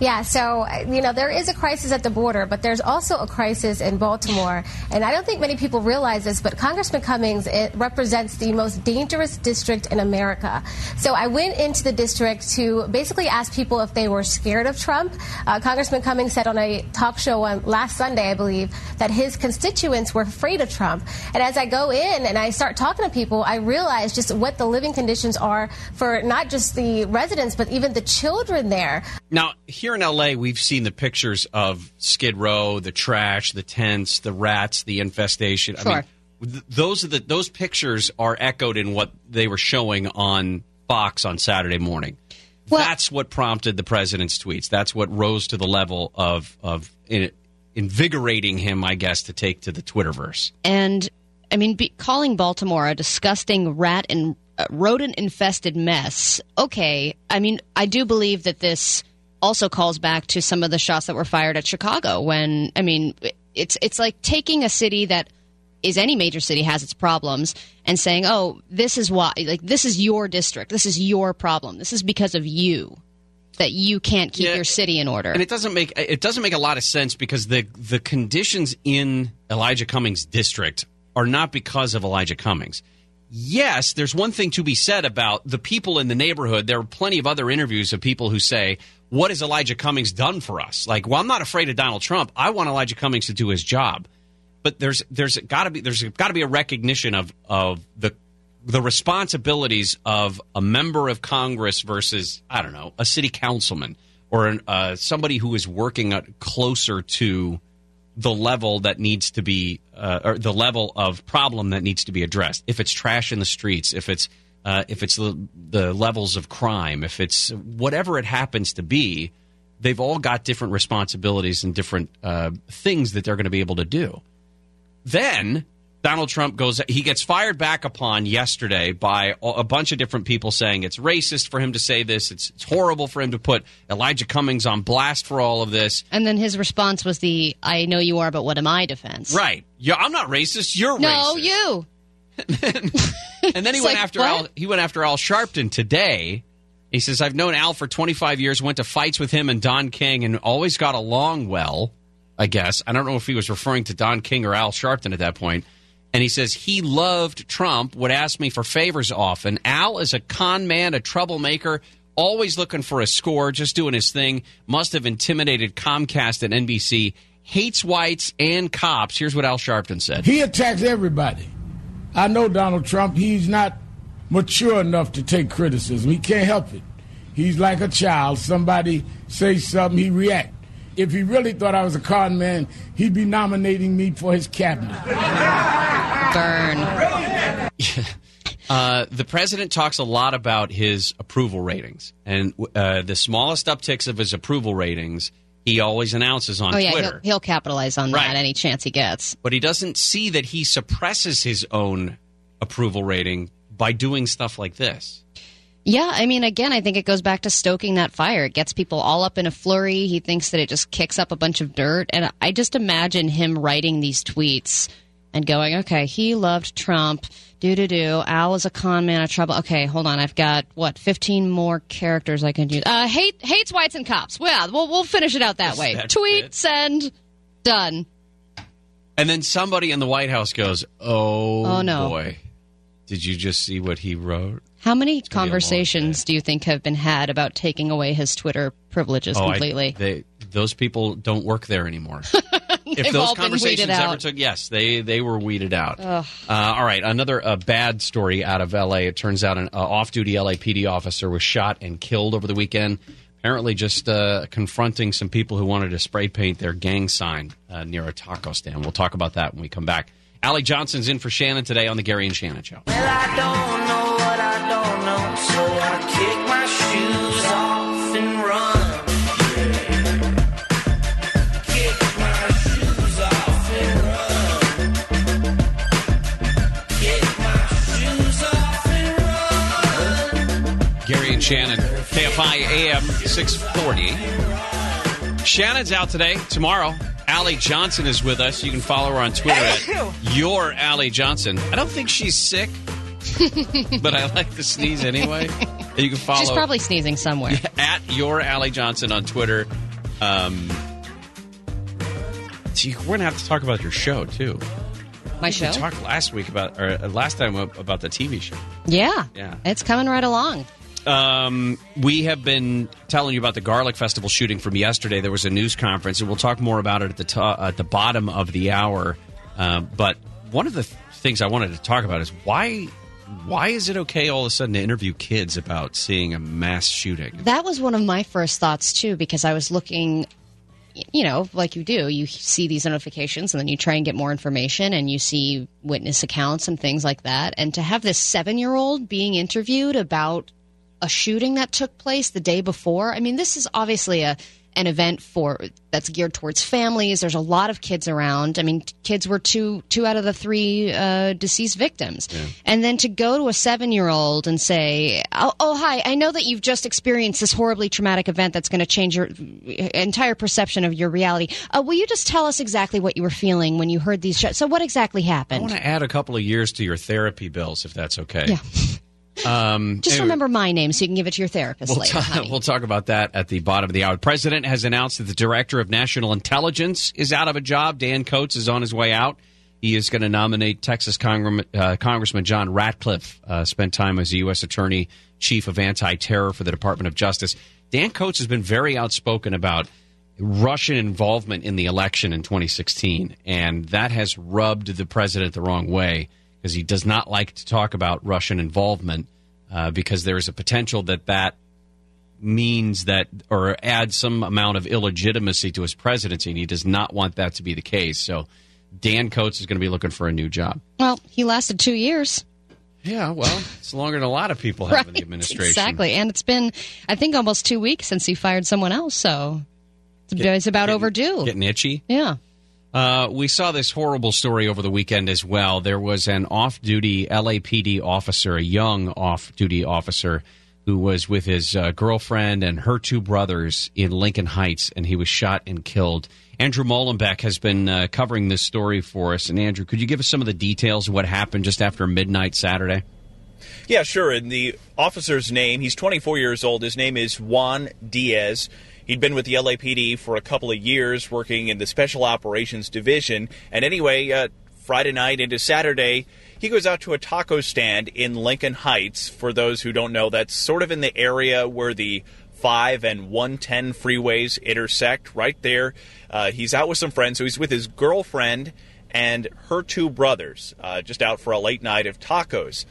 Yeah, so, you know, there is a crisis at the border, but there's also a crisis in Baltimore. And I don't think many people realize this, but Congressman Cummings represents the most dangerous district in America. So I went into the district to basically ask people if they were scared of Trump. Uh, Congressman Cummings said on a talk show on last Sunday, I believe, that his constituents were afraid of Trump. And as I go in and I start talking to people, I realize just what the living conditions are for not just the residents, but even the children there. Now, here in LA, we've seen the pictures of Skid Row, the trash, the tents, the rats, the infestation. I Sure. mean, th- those are the those pictures are echoed in what they were showing on Fox on Saturday morning. Well, That's what prompted the president's tweets. That's what rose to the level of of in, invigorating him, I guess, to take to the Twitterverse. And I mean, be, calling Baltimore a disgusting rat and uh, rodent infested mess. Okay, I mean, I do believe that this also calls back to some of the shots that were fired at Chicago. When I mean, it's it's like taking a city that is any major city has its problems and saying, "Oh, this is why. Like this is your district. This is your problem. This is because of you." That you can't keep Yeah. your city in order. And it doesn't make it doesn't make a lot of sense because the the conditions in Elijah Cummings' district are not because of Elijah Cummings. Yes, there's one thing to be said about the people in the neighborhood. There are plenty of other interviews of people who say, "What has Elijah Cummings done for us?" Like, well, I'm not afraid of Donald Trump. I want Elijah Cummings to do his job. But there's there's got to be there's got to be a recognition of of the the responsibilities of a member of Congress versus I don't know a city councilman or an, uh, somebody who is working closer to the level that needs to be uh, or the level of problem that needs to be addressed. If it's trash in the streets, if it's uh, if it's the, the levels of crime, if it's whatever it happens to be, they've all got different responsibilities and different uh, things that they're going to be able to do. Then Donald Trump goes, he gets fired back upon yesterday by a bunch of different people saying it's racist for him to say this. It's, it's horrible for him to put Elijah Cummings on blast for all of this. and then his response was the "I know you are, but what am I?" defense. Right. Yeah, I'm not racist. You're No, racist. you. [LAUGHS] And then he went like, after what? Al. He went after Al Sharpton today. He says, "I've known Al for 25 years. Went to fights with him and Don King, and always got along well. I guess I don't know if he was referring to Don King or Al Sharpton at that point." And he says he loved Trump. Would ask me for favors often. Al is a con man, a troublemaker. Always looking for a score, just doing his thing. Must have intimidated Comcast and NBC. Hates whites and cops. Here's what Al Sharpton said. He attacks everybody. I know Donald Trump. He's not mature enough to take criticism. He can't help it. He's like a child. Somebody say something, he react. if he really thought I was a con man, he'd be nominating me for his cabinet. Burn. [LAUGHS] Uh, the president talks a lot about his approval ratings, and uh, the smallest upticks of his approval ratings he always announces on oh yeah, Twitter. he'll, he'll capitalize on Right. that any chance he gets. But he doesn't see that he suppresses his own approval rating by doing stuff like this. Yeah, I mean, again, I think it goes back to stoking that fire. It gets people all up in a flurry. He thinks that it just kicks up a bunch of dirt. And I just imagine him writing these tweets and going, okay, he loved Trump. Do do do. Al is a con man of trouble. Okay, hold on. I've got what fifteen more characters I can use. Uh, hate hates whites and cops. Well, we'll we'll finish it out that way. Tweet, it. send, done. And then somebody in the White House goes, "Oh, Oh, no. boy, did you just see what he wrote?" How many gonna be a long conversations do you think have been had about taking away his Twitter privileges Oh, I- completely? they, those people don't work there anymore. [LAUGHS] if those conversations ever took, yes, they they were weeded out. Uh, all right, another uh, bad story out of L.A. It turns out an uh, off-duty LAPD officer was shot and killed over the weekend. Apparently, just uh, confronting some people who wanted to spray paint their gang sign uh, near a taco stand. We'll talk about that when we come back. Ally Johnson's in for Shannon today on the Gary and Shannon Show. Well, Shannon, KFI AM 640. Shannon's out today. Tomorrow, Ally Johnson is with us. You can follow her on Twitter at your Ally Johnson. I don't think she's sick, [LAUGHS] but I like to sneeze anyway. You can follow She's probably sneezing somewhere. [LAUGHS] at your Ally Johnson on Twitter. Um, gee, we're gonna have to talk about your show too. My We show? talked last week about or uh, last time about the TV show. Yeah. Yeah. It's coming right along. Um, we have been telling you about the Garlic Festival shooting from yesterday. There was a news conference, and we'll talk more about it at the to- at the bottom of the hour. Uh, but one of the th- things I wanted to talk about is why why is it okay all of a sudden to interview kids about seeing a mass shooting? That was one of my first thoughts too, because I was looking, you know, like you do, you see these notifications and then you try and get more information and you see witness accounts and things like that. And to have this seven year old being interviewed about a shooting that took place the day before, I mean, this is obviously a an event for that's geared towards families. There's a lot of kids around. I mean, kids were two two out of the three uh, deceased victims, and then to go to a seven year old and say, oh, "Oh, hi, I know that you've just experienced this horribly traumatic event that's going to change your entire perception of your reality. Uh, will you just tell us exactly what you were feeling when you heard these shots? So, what exactly happened?" I want to add a couple of years to your therapy bills, if that's okay. Yeah. Um, Just anyway. remember my name so you can give it to your therapist We'll, later. honey. we'll talk about that at the bottom of the hour. The president has announced that the director of national intelligence is out of a job. Dan Coats is on his way out. He is going to nominate Texas Congressman, uh, Congressman John Ratcliffe. Uh, spent time as a U.S. Attorney, Chief of Anti-Terror for the Department of Justice. Dan Coats has been very outspoken about Russian involvement in the election in 2016, and that has rubbed the president the wrong way because he does not like to talk about Russian involvement uh, because there is a potential that that means that or adds some amount of illegitimacy to his presidency, and he does not want that to be the case. So Dan Coats is going to be looking for a new job. well, he lasted two years. Yeah, well, it's longer than a lot of people have in the [LAUGHS] administration. Exactly. And it's been, I think, almost two weeks since he fired someone else. So it's, it's about overdue. Getting itchy. yeah. Uh, we saw this horrible story over the weekend as well. There was an off duty LAPD officer, a young off duty officer, who was with his uh, girlfriend and her two brothers in Lincoln Heights, and he was shot and killed. Andrew Mollenbeck has been uh, covering this story for us. And Andrew, could you give us some of the details of what happened just after midnight Saturday? Yeah, sure. And the officer's name, he's 24 years old. His name is Juan Diaz. He'd been with the LAPD for a couple of years, working in the Special Operations Division. And anyway, uh, Friday night into Saturday, he goes out to a taco stand in Lincoln Heights. For those who don't know, that's sort of in the area where the 5 and 110 freeways intersect, right there. Uh, he's out with some friends, so he's with his girlfriend and her two brothers, uh, just out for a late night of tacos.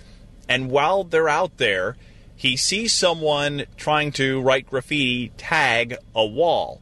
And while they're out there, he sees someone trying to write graffiti tag a wall.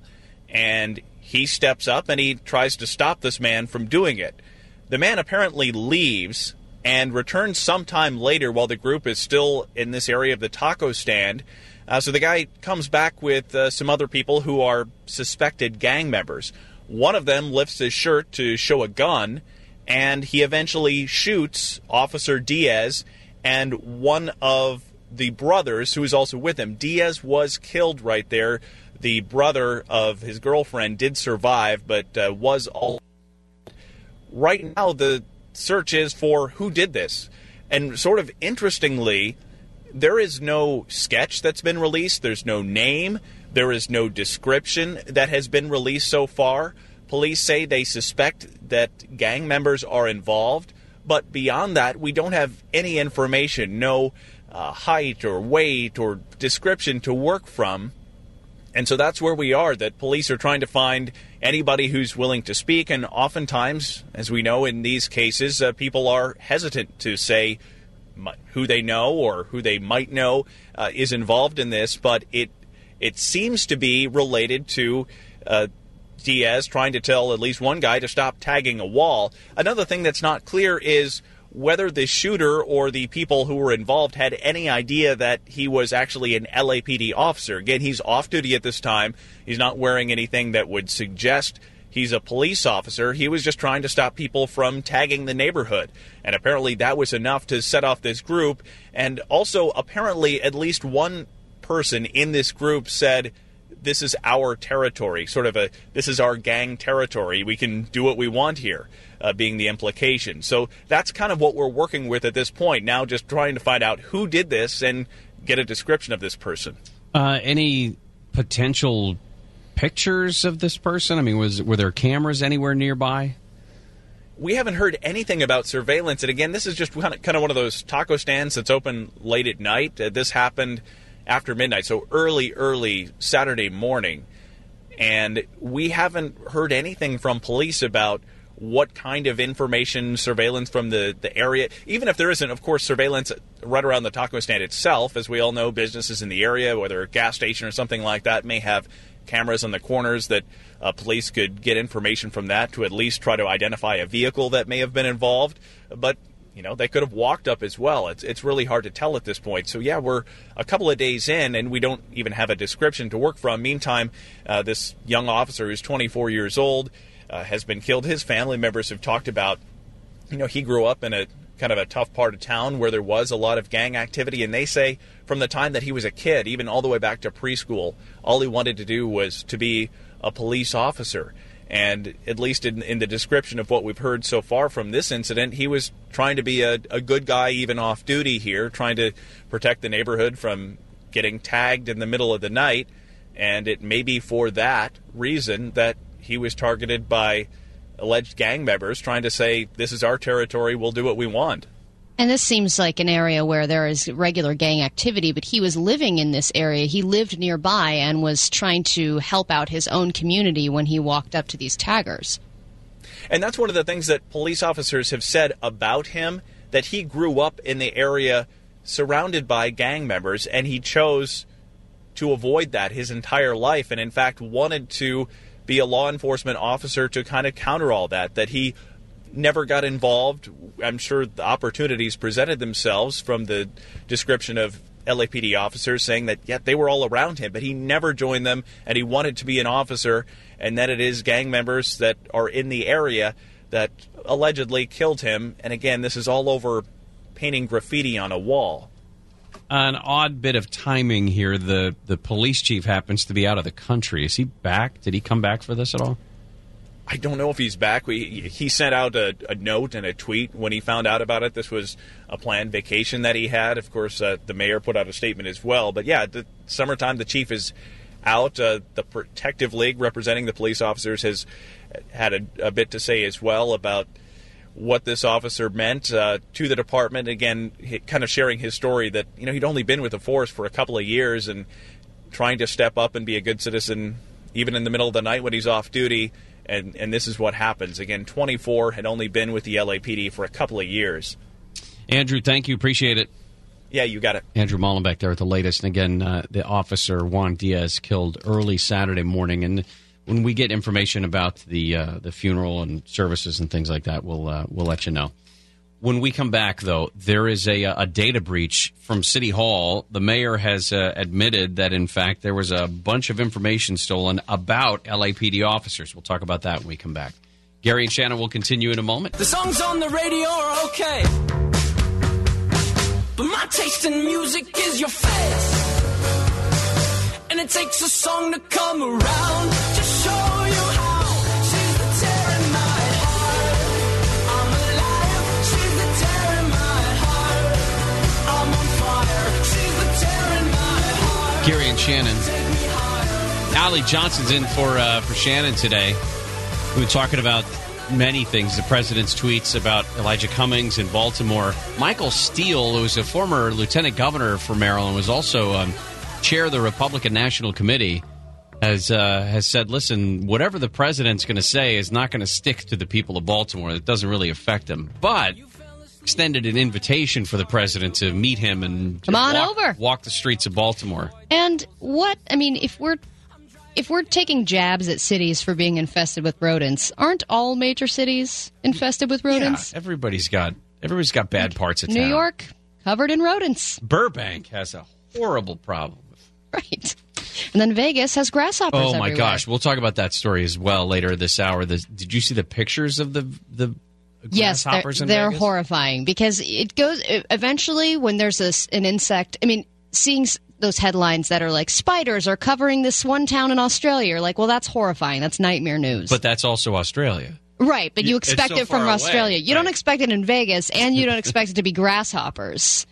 And he steps up and he tries to stop this man from doing it. The man apparently leaves and returns sometime later while the group is still in this area of the taco stand. Uh, so the guy comes back with uh, some other people who are suspected gang members. One of them lifts his shirt to show a gun, and he eventually shoots Officer Diaz and one of the brothers who was also with him. Diaz was killed right there. The brother of his girlfriend did survive, but uh, was all. Right now, the search is for who did this. And sort of interestingly, there is no sketch that's been released, there's no name, there is no description that has been released so far. Police say they suspect that gang members are involved, but beyond that, we don't have any information, no uh, height or weight or description to work from. And so that's where we are, that police are trying to find anybody who's willing to speak. And oftentimes, as we know in these cases, uh, people are hesitant to say who they know or who they might know uh, is involved in this. But it, it seems to be related to uh, Diaz trying to tell at least one guy to stop tagging a wall. Another thing that's not clear is whether the shooter or the people who were involved had any idea that he was actually an LAPD officer. Again, he's off duty at this time. He's not wearing anything that would suggest he's a police officer. He was just trying to stop people from tagging the neighborhood. And apparently that was enough to set off this group. And also, apparently, at least one person in this group said, this is our territory, sort of a this is our gang territory. We can do what we want here, uh, being the implication. So that's kind of what we're working with at this point. Now, just trying to find out who did this and get a description of this person. Uh, any potential pictures of this person? I mean, was were there cameras anywhere nearby? We haven't heard anything about surveillance, and again, this is just kind of, one of those taco stands that's open late at night. Uh, this happened after midnight, so early, early Saturday morning. And we haven't heard anything from police about what kind of information, surveillance from the, the area. Even if there isn't, of course, surveillance right around the taco stand itself. As we all know, businesses in the area, whether a gas station or something like that, may have cameras on the corners that uh, police could get information from that to at least try to identify a vehicle that may have been involved. But you know, they could have walked up as well. It's it's really hard to tell at this point. So yeah, we're a couple of days in, and we don't even have a description to work from. Meantime, uh, this young officer who's 24 years old uh, has been killed. His family members have talked about, you know, he grew up in a kind of a tough part of town where there was a lot of gang activity, and they say from the time that he was a kid, even all the way back to preschool, all he wanted to do was to be a police officer. And at least in, in the description of what we've heard so far from this incident, he was trying to be a, a good guy even off duty here, trying to protect the neighborhood from getting tagged in the middle of the night. And it may be for that reason that he was targeted by alleged gang members trying to say, This is our territory, we'll do what we want. And this seems like an area where there is regular gang activity, but he was living in this area. He lived nearby and was trying to help out his own community when he walked up to these taggers. And that's one of the things that police officers have said about him that he grew up in the area surrounded by gang members and he chose to avoid that his entire life and in fact wanted to be a law enforcement officer to kind of counter all that that he never got involved i'm sure the opportunities presented themselves from the description of LAPD officers saying that yet they were all around him but he never joined them and he wanted to be an officer and that it is gang members that are in the area that allegedly killed him and again this is all over painting graffiti on a wall An odd bit of timing here. The the police chief happens to be out of the country. Is he back? Did he come back for this at all? I don't know if he's back. We, he sent out a, a note and a tweet when he found out about it. This was a planned vacation that he had. Of course, uh, the mayor put out a statement as well. But yeah, the summertime, the chief is out. Uh, the Protective League, representing the police officers, has had a, a bit to say as well about what this officer meant uh, to the department. Again, kind of sharing his story that you know he'd only been with the force for a couple of years and trying to step up and be a good citizen, even in the middle of the night when he's off duty. And and this is what happens. Again, 24 had only been with the LAPD for a couple of years. Andrew, thank you. Appreciate it. Yeah, you got it. Andrew Mollenbeck there with the latest. And again, uh, the officer Juan Diaz killed early Saturday morning. And when we get information about the uh, the funeral and services and things like that, we'll uh, we'll let you know. When we come back, though, there is a, a data breach from City Hall. The mayor has uh, admitted that, in fact, there was a bunch of information stolen about LAPD officers. We'll talk about that when we come back. Gary and Shannon will continue in a moment. The songs on the radio are okay. But my taste in music is your face. And it takes a song to come around to show Gary and Shannon. Ally Johnson's in for uh, for Shannon today. We've been talking about many things. The president's tweets about Elijah Cummings in Baltimore. Michael Steele, who was a former lieutenant governor for Maryland, was also um, chair of the Republican National Committee. Has uh, has said, listen, whatever the president's going to say is not going to stick to the people of Baltimore. It doesn't really affect them, but extended an invitation for the president to meet him and Come on walk, over. walk the streets of Baltimore. And what I mean, if we're if we're taking jabs at cities for being infested with rodents, aren't all major cities infested with rodents? Yeah, everybody's got everybody's got bad parts of New town. York covered in rodents, Burbank has a horrible problem. right? And then Vegas has grasshoppers. Oh my everywhere. gosh, we'll talk about that story as well later this hour. The, did you see the pictures of the the Yes, they're, they're horrifying because it goes eventually when there's this, an insect. I mean, seeing those headlines that are like spiders are covering this one town in Australia, you're like, well, that's horrifying. That's nightmare news. But that's also Australia. Right, but you expect so it from far away, Australia. You don't expect it in Vegas, and you don't [LAUGHS] expect it to be grasshoppers.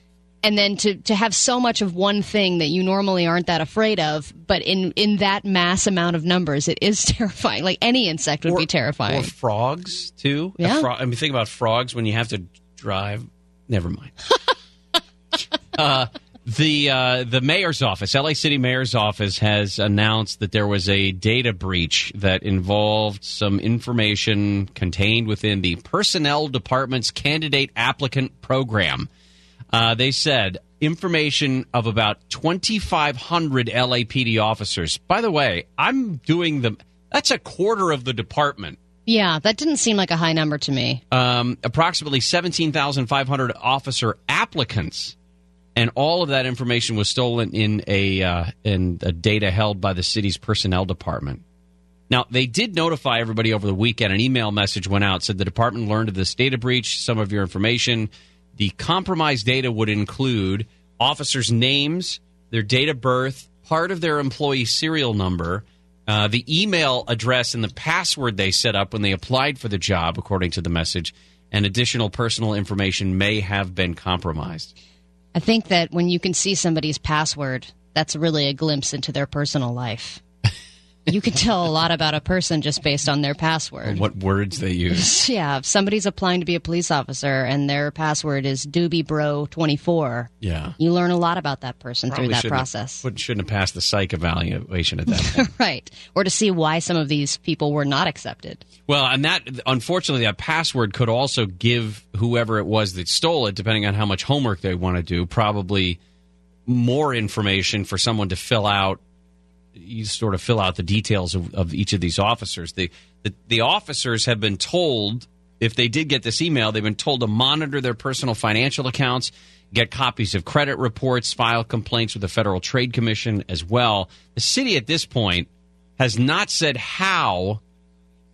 And then to, to have so much of one thing that you normally aren't that afraid of, but in, in that mass amount of numbers, it is [LAUGHS] terrifying. Like any insect would be terrifying. Or frogs too. Yeah. fro- I mean, think about frogs when you have to drive. Never mind. [LAUGHS] uh, the uh, the mayor's office, LA City Mayor's office, has announced that there was a data breach that involved some information contained within the personnel department's candidate applicant program. Uh, they said information of about 2,500 LAPD officers. By the way, I'm doing the. That's a quarter of the department. yeah, that didn't seem like a high number to me. Um, approximately 17,500 officer applicants, and all of that information was stolen in a uh, in a data held by the city's personnel department. Now, they did notify everybody over the weekend. An email message went out said the department learned of this data breach. Some of your information, the compromised data would include officers' names, their date of birth, part of their employee serial number, uh, the email address, and the password they set up when they applied for the job, according to the message, and additional personal information may have been compromised. I think that when you can see somebody's password, that's really a glimpse into their personal life. You can tell a lot about a person just based on their password. [LAUGHS] What words they use. [LAUGHS] Yeah, if somebody's applying to be a police officer and their password is doobiebro24, Yeah. you learn a lot about that person Probably through that have- process. wouldn't- shouldn't have passed the psych evaluation at that [LAUGHS] point. right. Or to see why some of these people were not accepted. Well, and that unfortunately, that password could also give whoever it was that stole it, depending on how much homework they want to do, probably more information for someone to fill out. You sort of fill out the details of, of each of these officers. The, the the officers have been told if they did get this email, they've been told to monitor their personal financial accounts, get copies of credit reports, file complaints with the Federal Trade Commission as well. The city at this point has not said how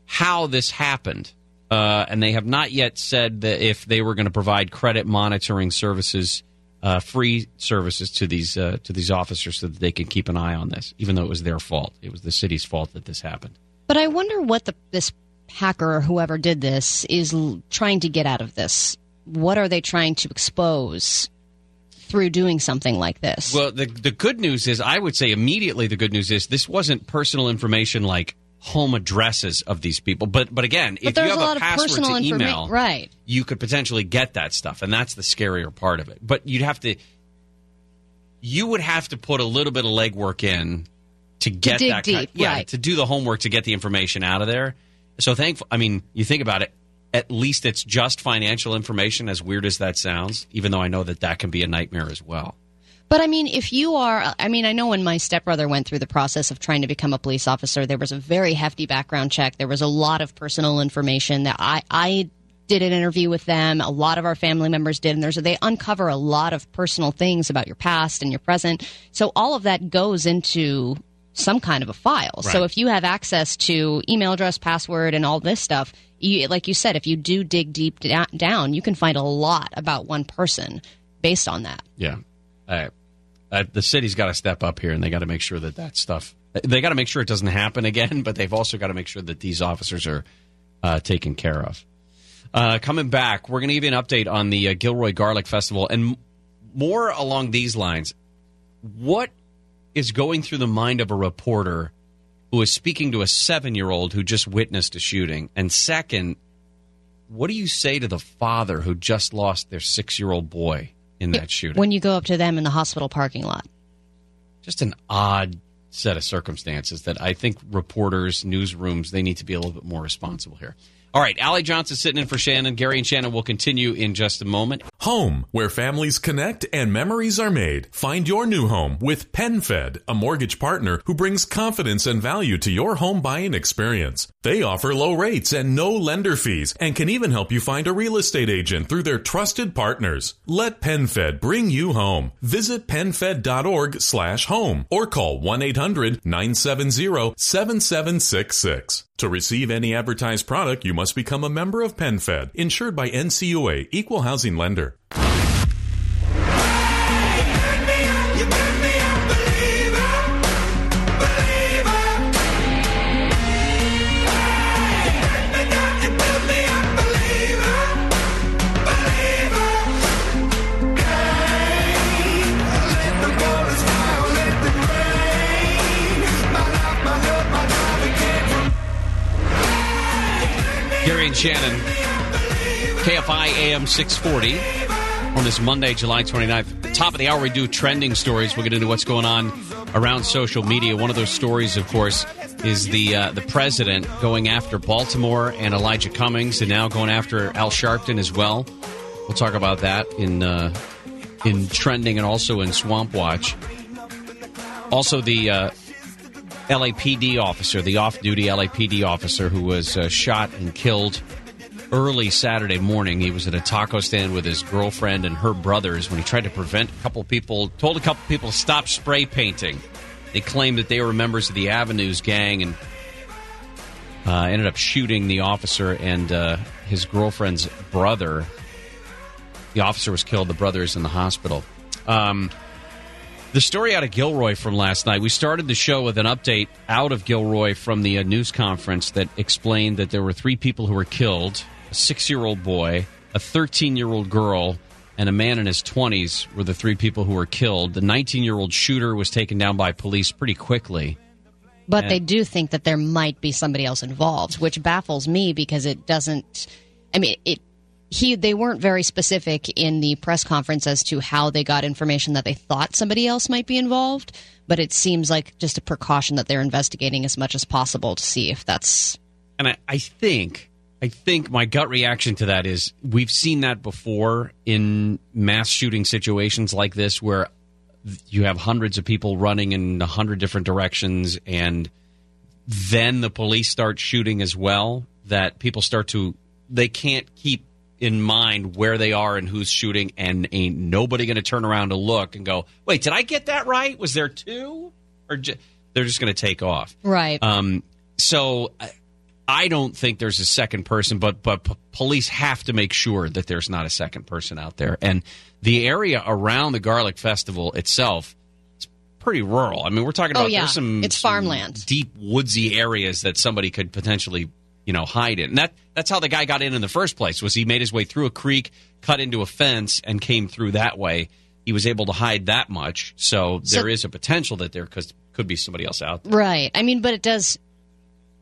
how this happened. Uh, and they have not yet said that if they were going to provide credit monitoring services, uh, free services to these uh, to these officers, so that they can keep an eye on this. Even though it was their fault, it was the city's fault that this happened. But I wonder what the, this hacker or whoever did this is l- trying to get out of this. What are they trying to expose through doing something like this? Well, the the good news is, I would say immediately, the good news is this wasn't personal information like home addresses of these people. But but again, But if you have a lot a of password personal to email, right. you could potentially get that stuff, and that's the scarier part of it. But you'd have to, you would have to put a little bit of legwork in to get dig that, kind- deep, yeah, right. to do the homework to get the information out of there. So thankful. I mean, you think about it. At least it's just financial information, as weird as that sounds. Even though I know that that can be a nightmare as well. But I mean, if you are, I mean, I know when my stepbrother went through the process of trying to become a police officer, there was a very hefty background check. There was a lot of personal information that I, I did an interview with them. A lot of our family members did, and there's they uncover a lot of personal things about your past and your present. So all of that goes into some kind of a file. So if you have access to email address, password, and all this stuff, you, like you said, if you do dig deep da- down, you can find a lot about one person based on that. Yeah. Uh, uh, the city's got to step up here and they got to make sure that that stuff, they got to make sure it doesn't happen again, [LAUGHS] but they've also got to make sure that these officers are uh, taken care of. Uh, coming back, we're going to give you an update on the uh, Gilroy Garlic Festival and more along these lines. What is going through the mind of a reporter who is speaking to a seven year old who just witnessed a shooting? And second, what do you say to the father who just lost their six year old boy in that shooting? When you go up to them in the hospital parking lot. just an odd set of circumstances that I think reporters, newsrooms, they need to be a little bit more responsible here. All right, Ally Johnson sitting in for Shannon. Gary and Shannon will continue in just a moment. Home, where families connect and memories are made. Find your new home with PenFed, a mortgage partner who brings confidence and value to your home buying experience. They offer low rates and no lender fees and can even help you find a real estate agent through their trusted partners. Let PenFed bring you home. Visit penfed.org slash home or call 1-800-970-7766. To receive any advertised product, you must become a member of PenFed, insured by NCUA, Equal Housing Lender. Shannon, KFI AM 640 on this Monday, July 29th. Top of the hour, we do trending stories. We'll get into what's going on around social media. One of those stories, of course, is the uh, the president going after Baltimore and Elijah Cummings, and now going after Al Sharpton as well. We'll talk about that in uh, in trending and also in Swamp Watch. Also, the uh, LAPD officer, the off duty LAPD officer who was uh, shot and killed early Saturday morning. He was at a taco stand with his girlfriend and her brothers when he tried to prevent a couple people, told a couple people to stop spray painting. They claimed that they were members of the Avenues gang and uh, ended up shooting the officer and uh, his girlfriend's brother. The officer was killed. The brother is in the hospital. Um, the story out of Gilroy from last night. We started the show with an update out of Gilroy from the uh, news conference that explained that there were three people who were killed a six year old boy, a 13 year old girl, and a man in his 20s were the three people who were killed. The 19 year old shooter was taken down by police pretty quickly. But And- they do think that there might be somebody else involved, which baffles me because it doesn't. I mean, it. He they weren't very specific in the press conference as to how they got information that they thought somebody else might be involved. But it seems like just a precaution that they're investigating as much as possible to see if that's And I, I think, I think my gut reaction to that is we've seen that before in mass shooting situations like this, where you have hundreds of people running in a hundred different directions, and then the police start shooting as well. That people start to, they can't keep in mind where they are and who's shooting, and ain't nobody going to turn around to look and go, "Wait, did I get that right? Was there two? Or ju- they're just going to take off." right. Um, so I, don't think there's a second person, but but p- police have to make sure that there's not a second person out there. And the area around the Garlic Festival itself is pretty rural. I mean, we're talking Oh, about yeah. there's some It's some farmland. deep woodsy areas that somebody could potentially you know hide in. And that that's how the guy got in in the first place. Was he made his way through a creek, cut into a fence, and came through that way. He was able to hide that much, so, So- there is a potential that there could, could be somebody else out there. Right. I mean, but it does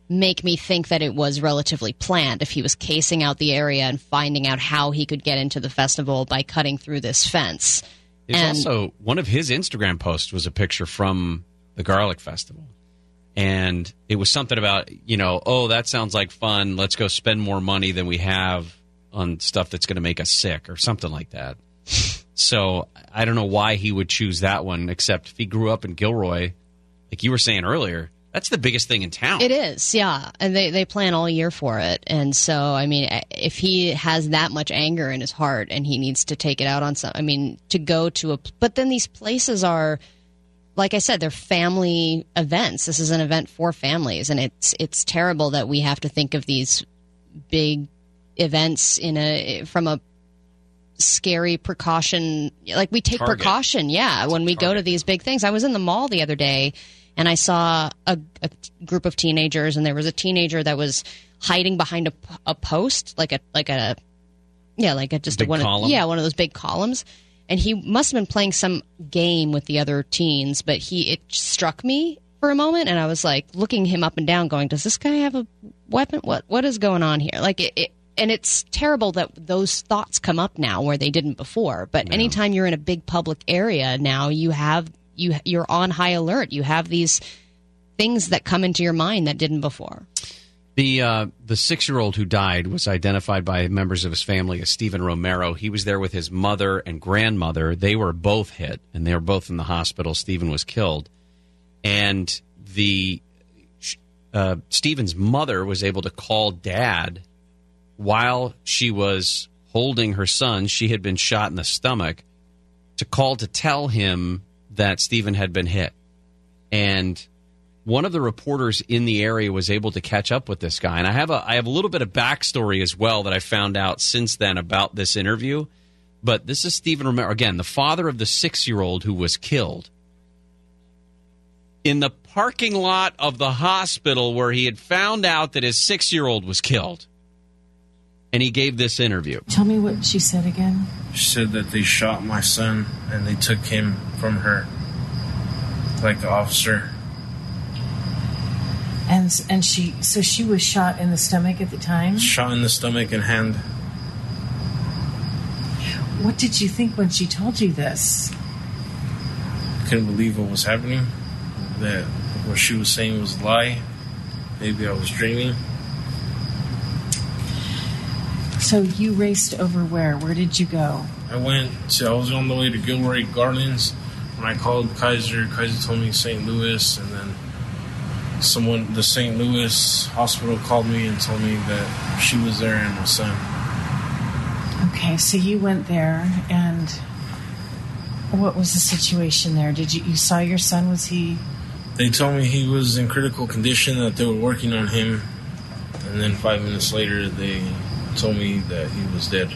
make me think that it was relatively planned if he was casing out the area and finding out how he could get into the festival by cutting through this fence. There's and also one of his Instagram posts was a picture from the Garlic Festival. And it was something about, you know, oh, that sounds like fun. Let's go spend more money than we have on stuff that's going to make us sick or something like that. So I don't know why he would choose that one, except if he grew up in Gilroy, like you were saying earlier. That's the biggest thing in town. It is, yeah, and they they plan all year for it, and so I mean, eh, if he has that much anger in his heart and he needs to take it out on some, I mean, to go to a, but then these places are, like I said, they're family events. This is an event for families, and it's it's terrible that we have to think of these big events in a from a scary precaution like we take Target. precaution yeah when we go to these big things i was in the mall the other day and i saw a, a group of teenagers and there was a teenager that was hiding behind a, a post like a like a yeah like a just a one column? Of, yeah one of those big columns and he must have been playing some game with the other teens but he it struck me for a moment and i was like looking him up and down going does this guy have a weapon? What what is going on here? Like it, it and it's terrible that those thoughts come up now where they didn't before. But anytime you're in a big public area now you have you you're on high alert. You have these things that come into your mind that didn't before The uh, the six year old who died was identified by members of his family as Stephen Romero. He was there with his mother and grandmother. They were both hit, and they were both in the hospital. Stephen was killed, and the uh, Stephen's mother was able to call dad while she was holding her son. She had been shot in the stomach to call to tell him that Stephen had been hit, and one of the reporters in the area was able to catch up with this guy and i have a i have a little bit of backstory as well that i found out since then about this interview but this is stephen romero again the father of the six year old who was killed in the parking lot of the hospital where he had found out that his six year old was killed and he gave this interview Tell me what she said again. She said that they shot my son and they took him from her, like the officer. And and she so she was shot in the stomach at the time. Shot in the stomach and hand. What did you think when she told you this? Couldn't believe what was happening. That what she was saying was a lie. Maybe I was dreaming. So you raced over where? Where did you go? I went to, I was on the way to Gilroy Gardens. When I called Kaiser, Kaiser told me St. Louise, and then someone, the St. Louise hospital called me and told me that she was there and my son. Okay, so you went there, and what was the situation there? Did you you saw your son? Was he? They told me he was in critical condition, that they were working on him, and then five minutes later, they told me that he was dead.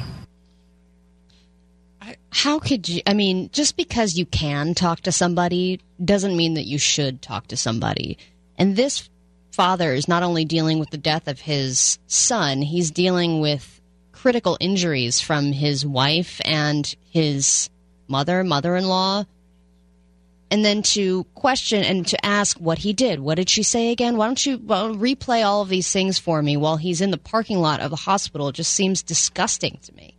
how could you i mean just because you can talk to somebody doesn't mean that you should talk to somebody and this father is not only dealing with the death of his son he's dealing with critical injuries from his wife and his mother mother-in-law. And then to question and to ask what he did. What did she say again? Why don't you well, replay all of these things for me while he's in the parking lot of the hospital? It just seems disgusting to me.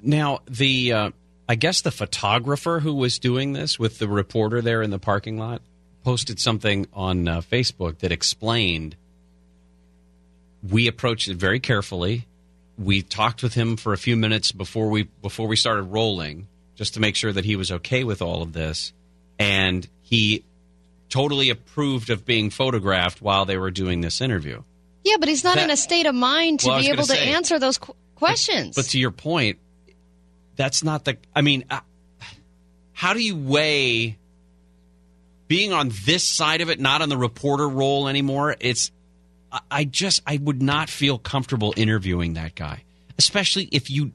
Now, the uh, I guess the photographer who was doing this with the reporter there in the parking lot posted something on uh, Facebook that explained we approached it very carefully. We talked with him for a few minutes before we before we started rolling, just to make sure that he was okay with all of this, and he totally approved of being photographed while they were doing this interview. Yeah, but he's not That- in a state of mind to Well, be able to say- answer those qu- questions. But to your point, that's not the. I mean, uh, how do you weigh being on this side of it, not on the reporter role anymore? It's. I- just I would not feel comfortable interviewing that guy, especially if you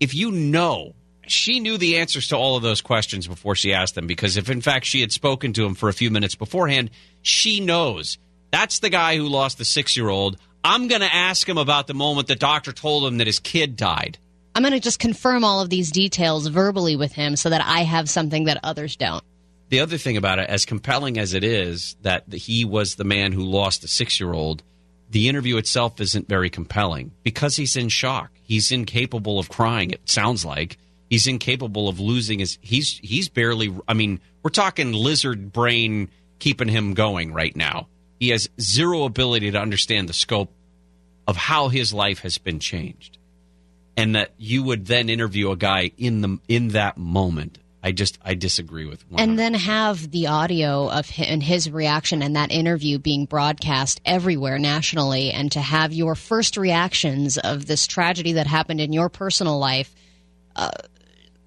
if you know she knew the answers to all of those questions before she asked them. Because if in fact she had spoken to him for a few minutes beforehand, she knows that's the guy who lost the six year old. I'm going to ask him about the moment the doctor told him that his kid died. I'm going to just confirm all of these details verbally with him so that I have something that others don't. The other thing about it, as compelling as it is that he was the man who lost a six year old, the interview itself isn't very compelling because he's in shock. He's incapable of crying, it sounds like. He's incapable of losing his he's he's barely I mean, we're talking lizard brain keeping him going right now. He has zero ability to understand the scope of how his life has been changed. and that you would then interview a guy in the in that moment. I just I disagree with one. and then have the audio of hi and his reaction and that interview being broadcast everywhere nationally and to have your first reactions of this tragedy that happened in your personal life uh,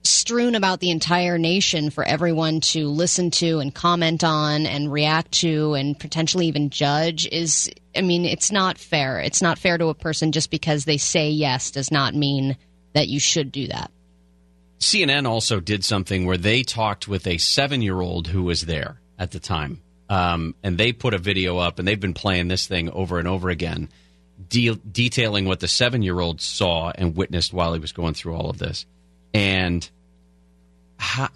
strewn about the entire nation for everyone to listen to and comment on and react to and potentially even judge is i mean it's not fair it's not fair to a person just because they say yes does not mean that you should do that CNN also did something where they talked with a seven year old who was there at the time. Um, and they put a video up, and they've been playing this thing over and over again, de- detailing what the seven year old saw and witnessed while he was going through all of this. And, ha-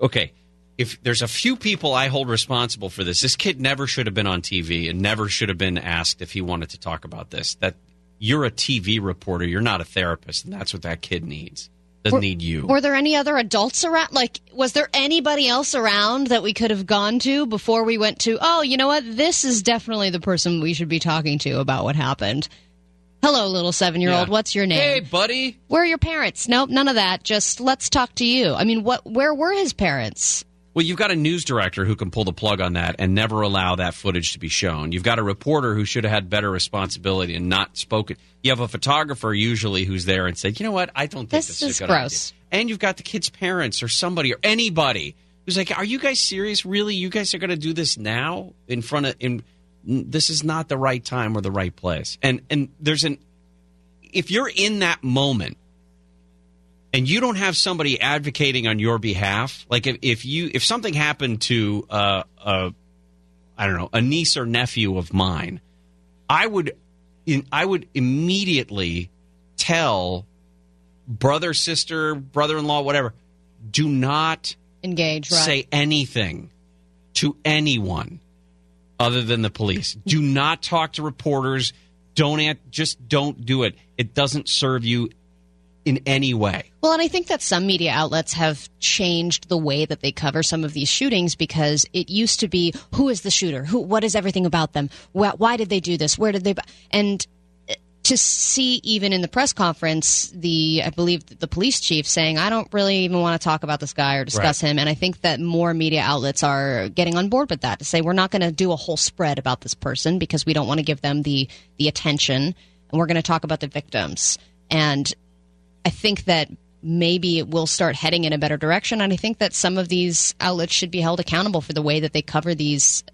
okay, if there's a few people I hold responsible for this, this kid never should have been on TV and never should have been asked if he wanted to talk about this. That you're a TV reporter, you're not a therapist, and that's what that kid needs. Doesn't need you. Were there any other adults around? Like, was there anybody else around that we could have gone to before we went to, oh, you know what? This is definitely the person we should be talking to about what happened. Hello, little seven year old. Yeah. What's your name? Hey, buddy. Where are your parents? Nope, none of that. Just let's talk to you. I mean, what? Where were his parents? Well, you've got a news director who can pull the plug on that and never allow that footage to be shown. You've got a reporter who should have had better responsibility and not spoken. You have a photographer usually who's there and said, "You know what? I don't think This this, is good gross." idea." And you've got the kid's parents or somebody or anybody who's like, "Are you guys serious? Really? You guys are going to do this now in front of in this is not the right time or the right place." And and there's an if you're in that moment and you don't have somebody advocating on your behalf, like if, if you if something happened to uh, a I don't know a niece or nephew of mine, I would in, I would immediately tell brother, sister, brother in law, whatever, do not Engage, right? say anything to anyone other than the police. [LAUGHS] do not talk to reporters. Don't just don't do it. It doesn't serve you in any way. Well, and I think that some media outlets have changed the way that they cover some of these shootings because it used to be who is the shooter? Who what is everything about them? Why, why did they do this? Where did they and uh, to see even in the press conference the I believe the police chief saying I don't really even want to talk about this guy or discuss Right. him and I think that more media outlets are getting on board with that to say we're not going to do a whole spread about this person because we don't want to give them the the attention and we're going to talk about the victims and I think that maybe it will start heading in a better direction. And I think that some of these outlets should be held accountable for the way that they cover these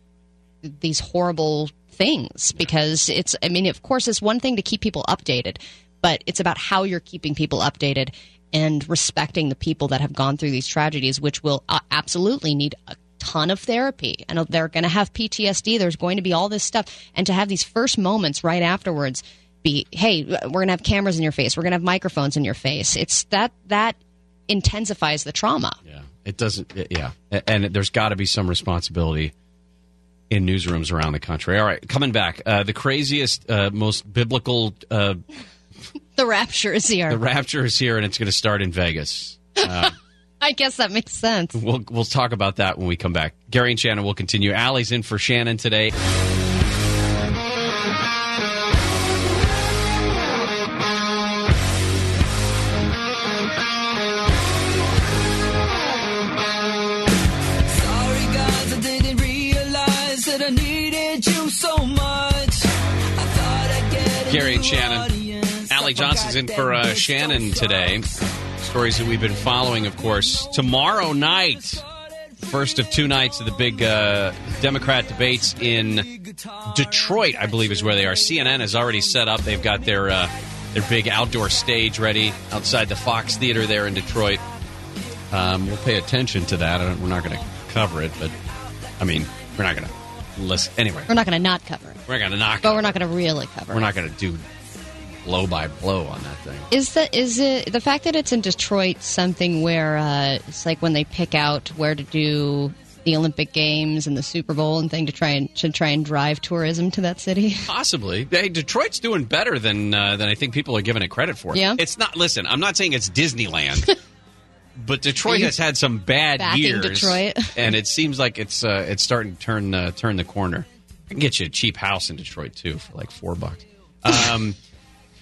these horrible things because it's I mean of course it's one thing to keep people updated but it's about how you're keeping people updated and respecting the people that have gone through these tragedies which will uh, absolutely need a ton of therapy and they're going to have PTSD there's going to be all this stuff and to have these first moments right afterwards be hey we're going to have cameras in your face we're going to have microphones in your face it's that that intensifies the trauma Yeah, it doesn't. it- yeah, and there's got to be some responsibility in newsrooms around the country. All right, coming back, uh, the craziest, uh, most biblical. Uh, [LAUGHS] the rapture is here the rapture is here, and it's going to start in Vegas. Uh, [LAUGHS] I guess that makes sense we'll we'll talk about that when we come back. Gary and Shannon will continue. Ally's in for Shannon today. Audience. Ally Johnson's in for uh, Shannon today. Stories that we've been following, of course. Tomorrow night, first of two nights of the big uh, Democrat debates in Detroit, I believe is where they are. CNN has already set up. They've got their uh, their big outdoor stage ready outside the Fox Theater there in Detroit. Um, we'll pay attention to that. I don't- We're not going to cover it, but I mean, we're not going to listen. Anyway, we're not going to not cover it we're going to knock. but we're not going to really cover We're it not going to do blow by blow on that thing. Is that is it the fact that it's in Detroit something where uh, it's like when they pick out where to do the Olympic Games and the Super Bowl and thing to try and to try and drive tourism to that city? [LAUGHS] Possibly. Hey, Detroit's doing better than uh, than I think people are giving it credit for. Yeah? It's not. Listen, I'm not saying it's Disneyland, [LAUGHS] but Detroit has had some bad years, Detroit? [LAUGHS] and it seems like it's uh, it's starting to turn uh, turn the corner. I can get you a cheap house in Detroit too for like four bucks. Um,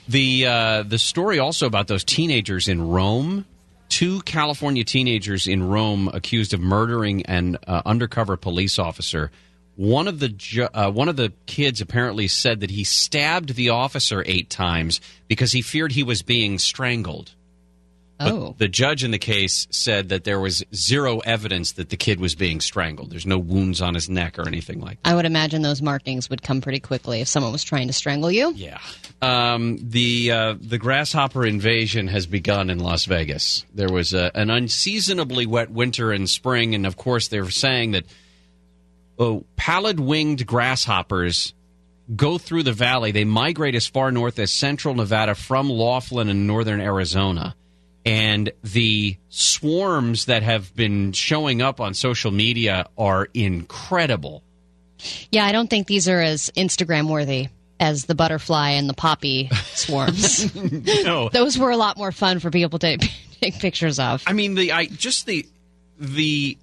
The uh, the story also about those teenagers in Rome. Two California teenagers in Rome accused of murdering an uh, undercover police officer. One of the ju- uh, one of the kids apparently said that he stabbed the officer eight times because he feared he was being strangled. But Oh. the judge in the case said that there was zero evidence that the kid was being strangled. There's no wounds on his neck or anything like that. I would imagine those markings would come pretty quickly if someone was trying to strangle you. Yeah. Um, the uh, the grasshopper invasion has begun in Las Vegas. There was a, an unseasonably wet winter and spring, and of course they're saying that oh, pallid winged grasshoppers go through the valley. They migrate as far north as central Nevada from Laughlin and northern Arizona. And the swarms that have been showing up on social media are incredible. Yeah, I don't think these are as Instagram worthy as the butterfly and the poppy [LAUGHS] swarms. no. [LAUGHS] Those were a lot more fun for people to [LAUGHS] take pictures of. I mean, the I just the the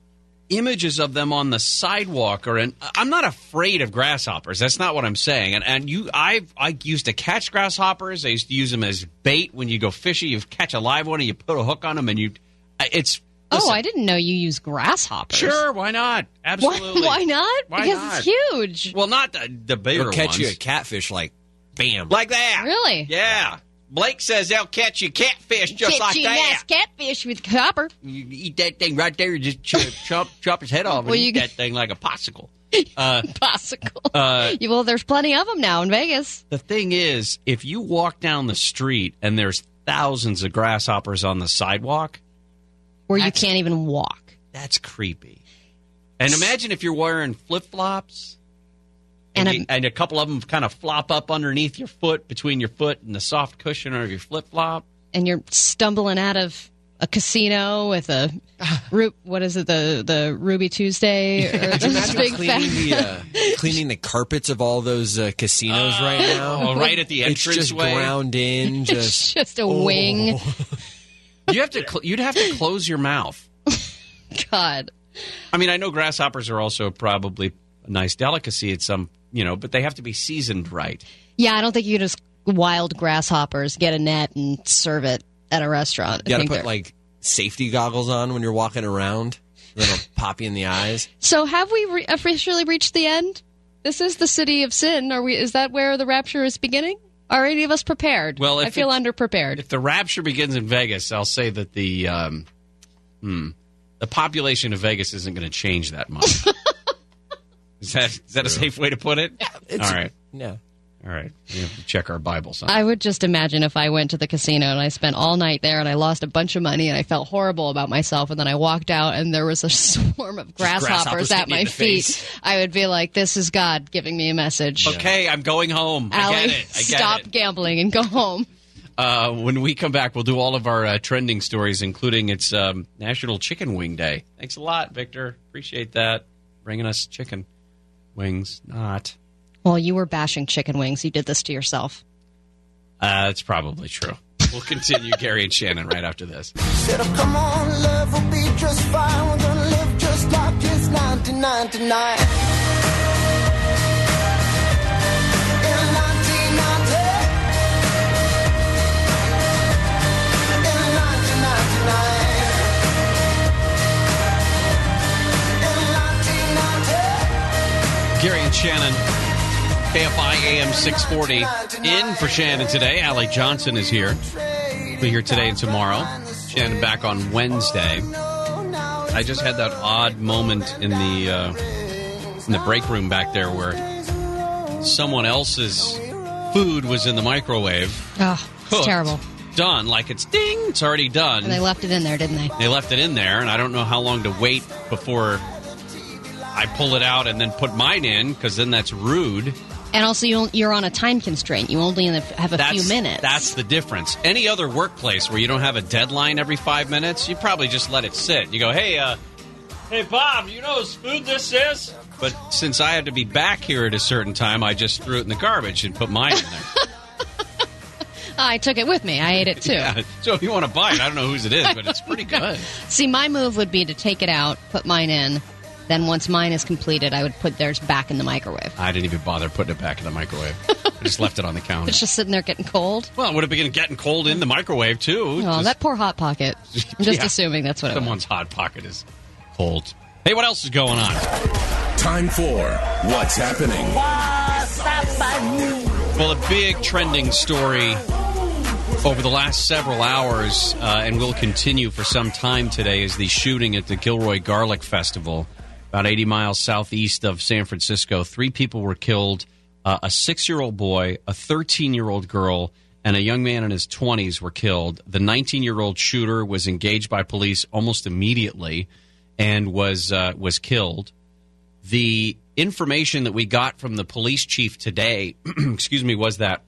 images of them on the sidewalk or And I'm not afraid of grasshoppers. That's not what I'm saying. And and you, I I used to catch grasshoppers. I used to use them as bait when you go fishing. You catch a live one and you put a hook on them, and you. It's oh, I didn't know you use grasshoppers. Sure, why not? Absolutely. Why, why not? Why because not? it's huge. Well, not the, the bigger They'll catch ones. you a catfish like bam. like that. Really? Yeah. Blake says they'll catch you catfish just Catch like you that. nice catfish with copper. You eat that thing right there, you just chop, [LAUGHS] chop, chop his head off and Well, you eat that thing like a popsicle. [LAUGHS] Uh, Popsicle. uh, well, there's plenty of them now in Vegas. the thing is, if you walk down the street and there's thousands of grasshoppers on the sidewalk, Where you can't even walk. that's creepy. And imagine if you're wearing flip flops. And, And and a couple of them kind of flop up underneath your foot, between your foot and the soft cushion of your flip flop. And you're stumbling out of a casino with a [SIGHS] what is it the the Ruby Tuesday [LAUGHS] or big cleaning the uh, cleaning the carpets of all those uh, casinos right now? oh, right at the entrance. It's just entranceway. ground in. [LAUGHS] it's Just just a wing. [LAUGHS] You have to. You'd have to close your mouth. God. I mean, I know grasshoppers are also probably a nice delicacy at some, you know, but they have to be seasoned right. Yeah, I don't think you just wild grasshoppers get a net and serve it at a restaurant. You got to put they're- like safety goggles on when you're walking around. That'll [LAUGHS] pop you in the eyes. So have we re- officially reached the end? This is the city of sin. Are we? Is that where the rapture is beginning? Are any of us prepared? Well, I feel underprepared. If the rapture begins in Vegas, I'll say that the um, hmm, the population of Vegas isn't going to change that much. [LAUGHS] is that is that a safe way to put it? It's- All right. Yeah. All right. We have to check our Bible On. I would just imagine if I went to the casino and I spent all night there and I lost a bunch of money and I felt horrible about myself and then I walked out and there was a [LAUGHS] swarm of grasshoppers, grasshoppers at my feet. face. I would be like, "This is God giving me a message." Okay, I'm going home. I get it. I get stop it. gambling and go home. Uh, when we come back, we'll do all of our uh, trending stories, including it's um, National Chicken Wing Day. Thanks a lot, Victor. Appreciate that. Bringing us chicken wings. Not. Well, you were bashing chicken wings. You did this to yourself. Uh, that's probably true. We'll continue Gary and Shannon right after this. Said, oh, come on, love will be just fine. We're gonna live just like it's 1999. Gary and Shannon, KFI AM 640. In for Shannon today. Ally Johnson is here. Be here today and tomorrow. Shannon back on Wednesday. I just had that odd moment in the uh, in the break room back there where someone else's food was in the microwave. Oh, it's cooked, terrible. Done. Like it's ding, it's already done. And they left it in there, didn't they? They left it in there, and I don't know how long to wait before I pull it out and then put mine in, because then that's rude. And also, you don't- you're on a time constraint. You only have a that's, few minutes. That's the difference. Any other workplace where you don't have a deadline every five minutes, you probably just let it sit. You go, hey, uh, hey, Bob, you know whose food this is? But since I had to be back here at a certain time, I just threw it in the garbage and put mine in there. [LAUGHS] I took it with me. I ate it too. Yeah. So if you want to buy it, I don't know whose it is, but it's pretty [LAUGHS] good. See, my move would be to take it out, put mine in. Then once mine is completed, I would put theirs back in the microwave. I didn't even bother putting it back in the microwave. I just left it on the [LAUGHS] counter. It's just sitting there getting cold. Well, it would have been getting cold in the microwave too. Oh, Just- that poor hot pocket. [LAUGHS] I'm just Yeah. assuming that's what it was. someone's hot pocket is cold. Hey, what else is going on? Time for What's Happening. Well, a big trending story over the last several hours, uh, and will continue for some time today, is the shooting at the Gilroy Garlic Festival, about 80 miles southeast of San Francisco. Three people were killed uh, a six year old boy, a 13 year old girl, and a young man in his 20s were killed. The 19 year old shooter was engaged by police almost immediately and was, uh, was killed the information that we got from the police chief today, [CLEARS THROAT] excuse me, was that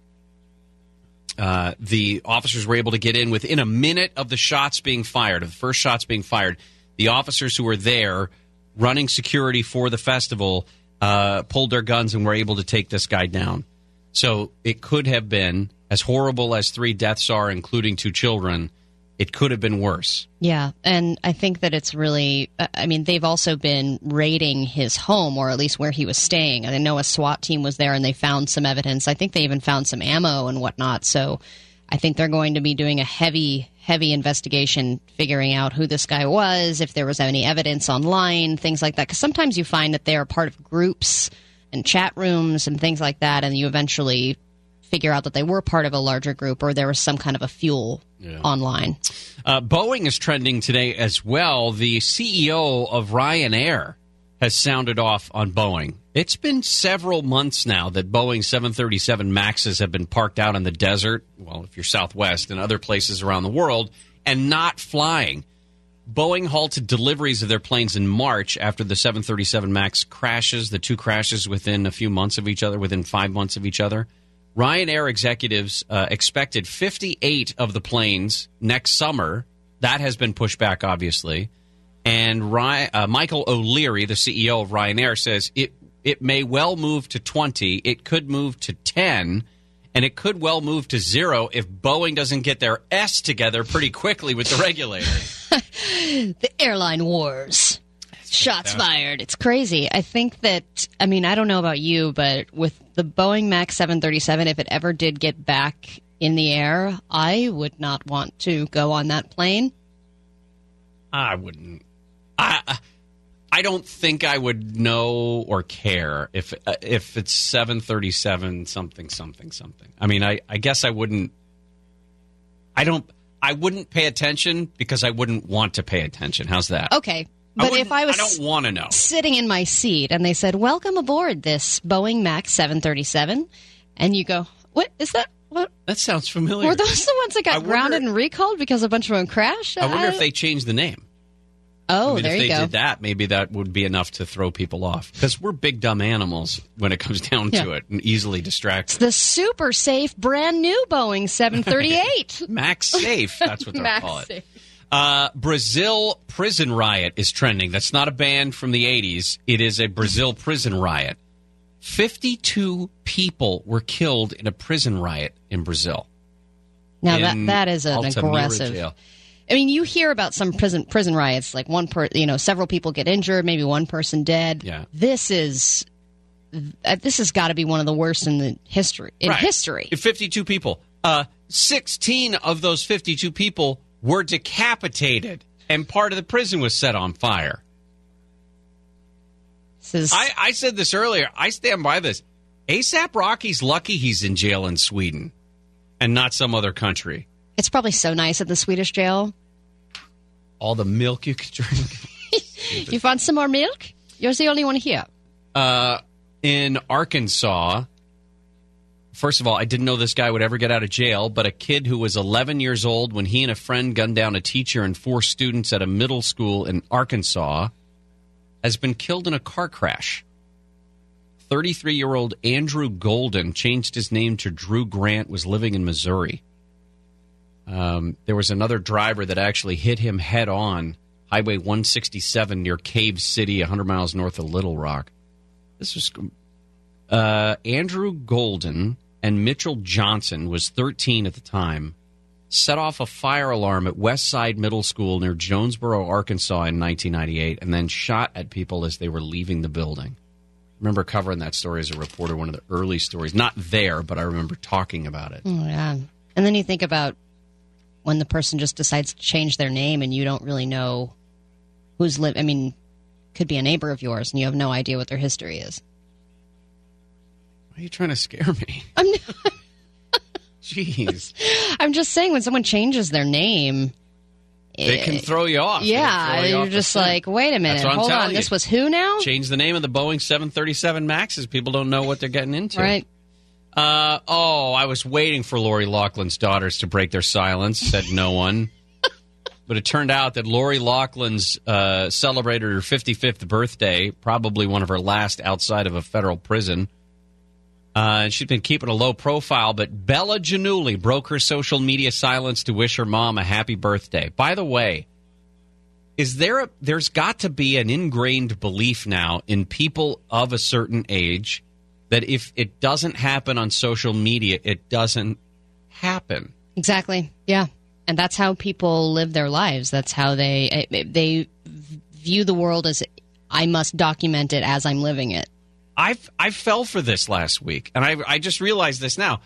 uh, the officers were able to get in within a minute of the shots being fired, of the first shots being fired. The officers who were there running security for the festival uh, pulled their guns and were able to take this guy down. So it could have been, as horrible as three deaths are, including two children, it could have been worse. Yeah, and I think that it's really. uh, I mean, they've also been raiding his home, or at least where he was staying. I know a SWAT team was there, and they found some evidence. I think they even found some ammo and whatnot. So, I think they're going to be doing a heavy, heavy investigation, figuring out who this guy was, if there was any evidence online, things like that. Because sometimes you find that they are part of groups and chat rooms and things like that, and you eventually figure out that they were part of a larger group, or there was some kind of a fuel online. Uh, Boeing is trending today as well. The CEO of Ryanair has sounded off on Boeing. It's been several months now that Boeing 737 Maxes have been parked out in the desert, well, if you're Southwest and other places around the world, and not flying. Boeing halted deliveries of their planes in March after the 737 MAX crashes, the two crashes within a few months of each other, within five months of each other. Ryanair executives uh, expected 58 of the planes next summer. That has been pushed back, obviously. And Ry- uh, Michael O'Leary, the CEO of Ryanair, says it it may well move to 20. It could move to 10, and it could well move to zero if Boeing doesn't get their S together pretty quickly with the regulator. [LAUGHS] the airline wars. Shots fired. It's crazy. I think that, I mean, I don't know about you, but with the Boeing MAX 737, if it ever did get back in the air, I would not want to go on that plane. I wouldn't. I I don't think I would know or care if uh, if it's seven thirty seven something something something. I mean, I I guess I wouldn't. I don't. I wouldn't pay attention because I wouldn't want to pay attention. How's that? Okay. But wouldn't- if I was I don't want to know. sitting in my seat and they said, Welcome aboard this Boeing MAX 737, and you go, What is that? What? That sounds familiar. Were those the ones that got wonder- grounded and recalled because a bunch of them crashed? I wonder if they changed the name. Oh, I mean, there if you they go. did that, maybe that would be enough to throw people off because we're big dumb animals when it comes [LAUGHS] down to it, and easily distracted. The super safe brand new Boeing 738. [LAUGHS] Max Safe, that's what they Max call it. Uh, Brazil prison riot is trending. That's not a band from the 80s. It is a Brazil prison riot. 52 people were killed in a prison riot in Brazil. Now that that is an Altamira aggressive. jail. I mean, you hear about some prison prison riots, like one per, you know, several people get injured, maybe one person dead. Yeah. This is uh, this has got to be one of the worst in the history in Right. history. 52 people. Uh, 16 of those 52 people were decapitated, and part of the prison was set on fire. I, I said this earlier. I stand by this. ASAP Rocky's lucky he's in jail in Sweden and not some other country. It's probably so nice at the Swedish jail. All the milk you could drink. [LAUGHS] You want some more milk? You're the only one here. Uh, in Arkansas, first of all, I didn't know this guy would ever get out of jail, but a kid who was 11 years old when he and a friend gunned down a teacher and four students at a middle school in Arkansas has been killed in a car crash. 33 year old Andrew Golden changed his name to Drew Grant, was living in Missouri. Um, there was another driver that actually hit him head on, Highway 167 near Cave City, 100 miles north of Little Rock. This was uh, Andrew Golden and Mitchell Johnson was 13 at the time. Set off a fire alarm at West Side Middle School near Jonesboro, Arkansas in 1998, and then shot at people as they were leaving the building. remember covering that story as a reporter, one of the early stories. Not there, but I remember talking about it. Oh, yeah. And then you think about when the person just decides to change their name and you don't really know who's lived. I mean, could be a neighbor of yours and you have no idea what their history is. Why are you trying to scare me? [LAUGHS] I'm not. [LAUGHS] Jeez. I'm just saying when someone changes their name, They can throw you off. Yeah, you you're off just like, wait a minute, That's what I'm hold on, you. this was who now? Change the name of the Boeing 737 Maxes. People don't know what they're getting into. Right. Uh, oh, I was waiting for Lori Loughlin's daughters to break their silence, said no one. [LAUGHS] but it turned out that Lori Loughlin's uh, celebrated her 55th birthday, probably one of her last outside of a federal prison. Uh, and she'd been keeping a low profile, but Bella Giannulli broke her social media silence to wish her mom a happy birthday. By the way, is there a, there's got to be an ingrained belief now in people of a certain age that if it doesn't happen on social media, it doesn't happen. Exactly. Yeah. And that's how people live their lives. That's how they they view the world as I must document it as I'm living it. I I fell for this last week, and I I just realized this now.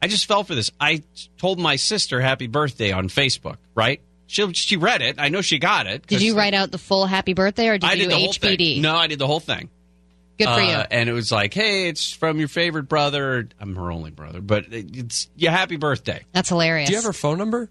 I just fell for this. I told my sister happy birthday on Facebook. Right? She she read it. I know she got it. Did you write out the full happy birthday or did I you did the whole HBD? thing. No, I did the whole thing. Good for Uh, you. And it was like, hey, it's from your favorite brother. I'm her only brother, but it's yeah, happy birthday. That's hilarious. Do you have her phone number?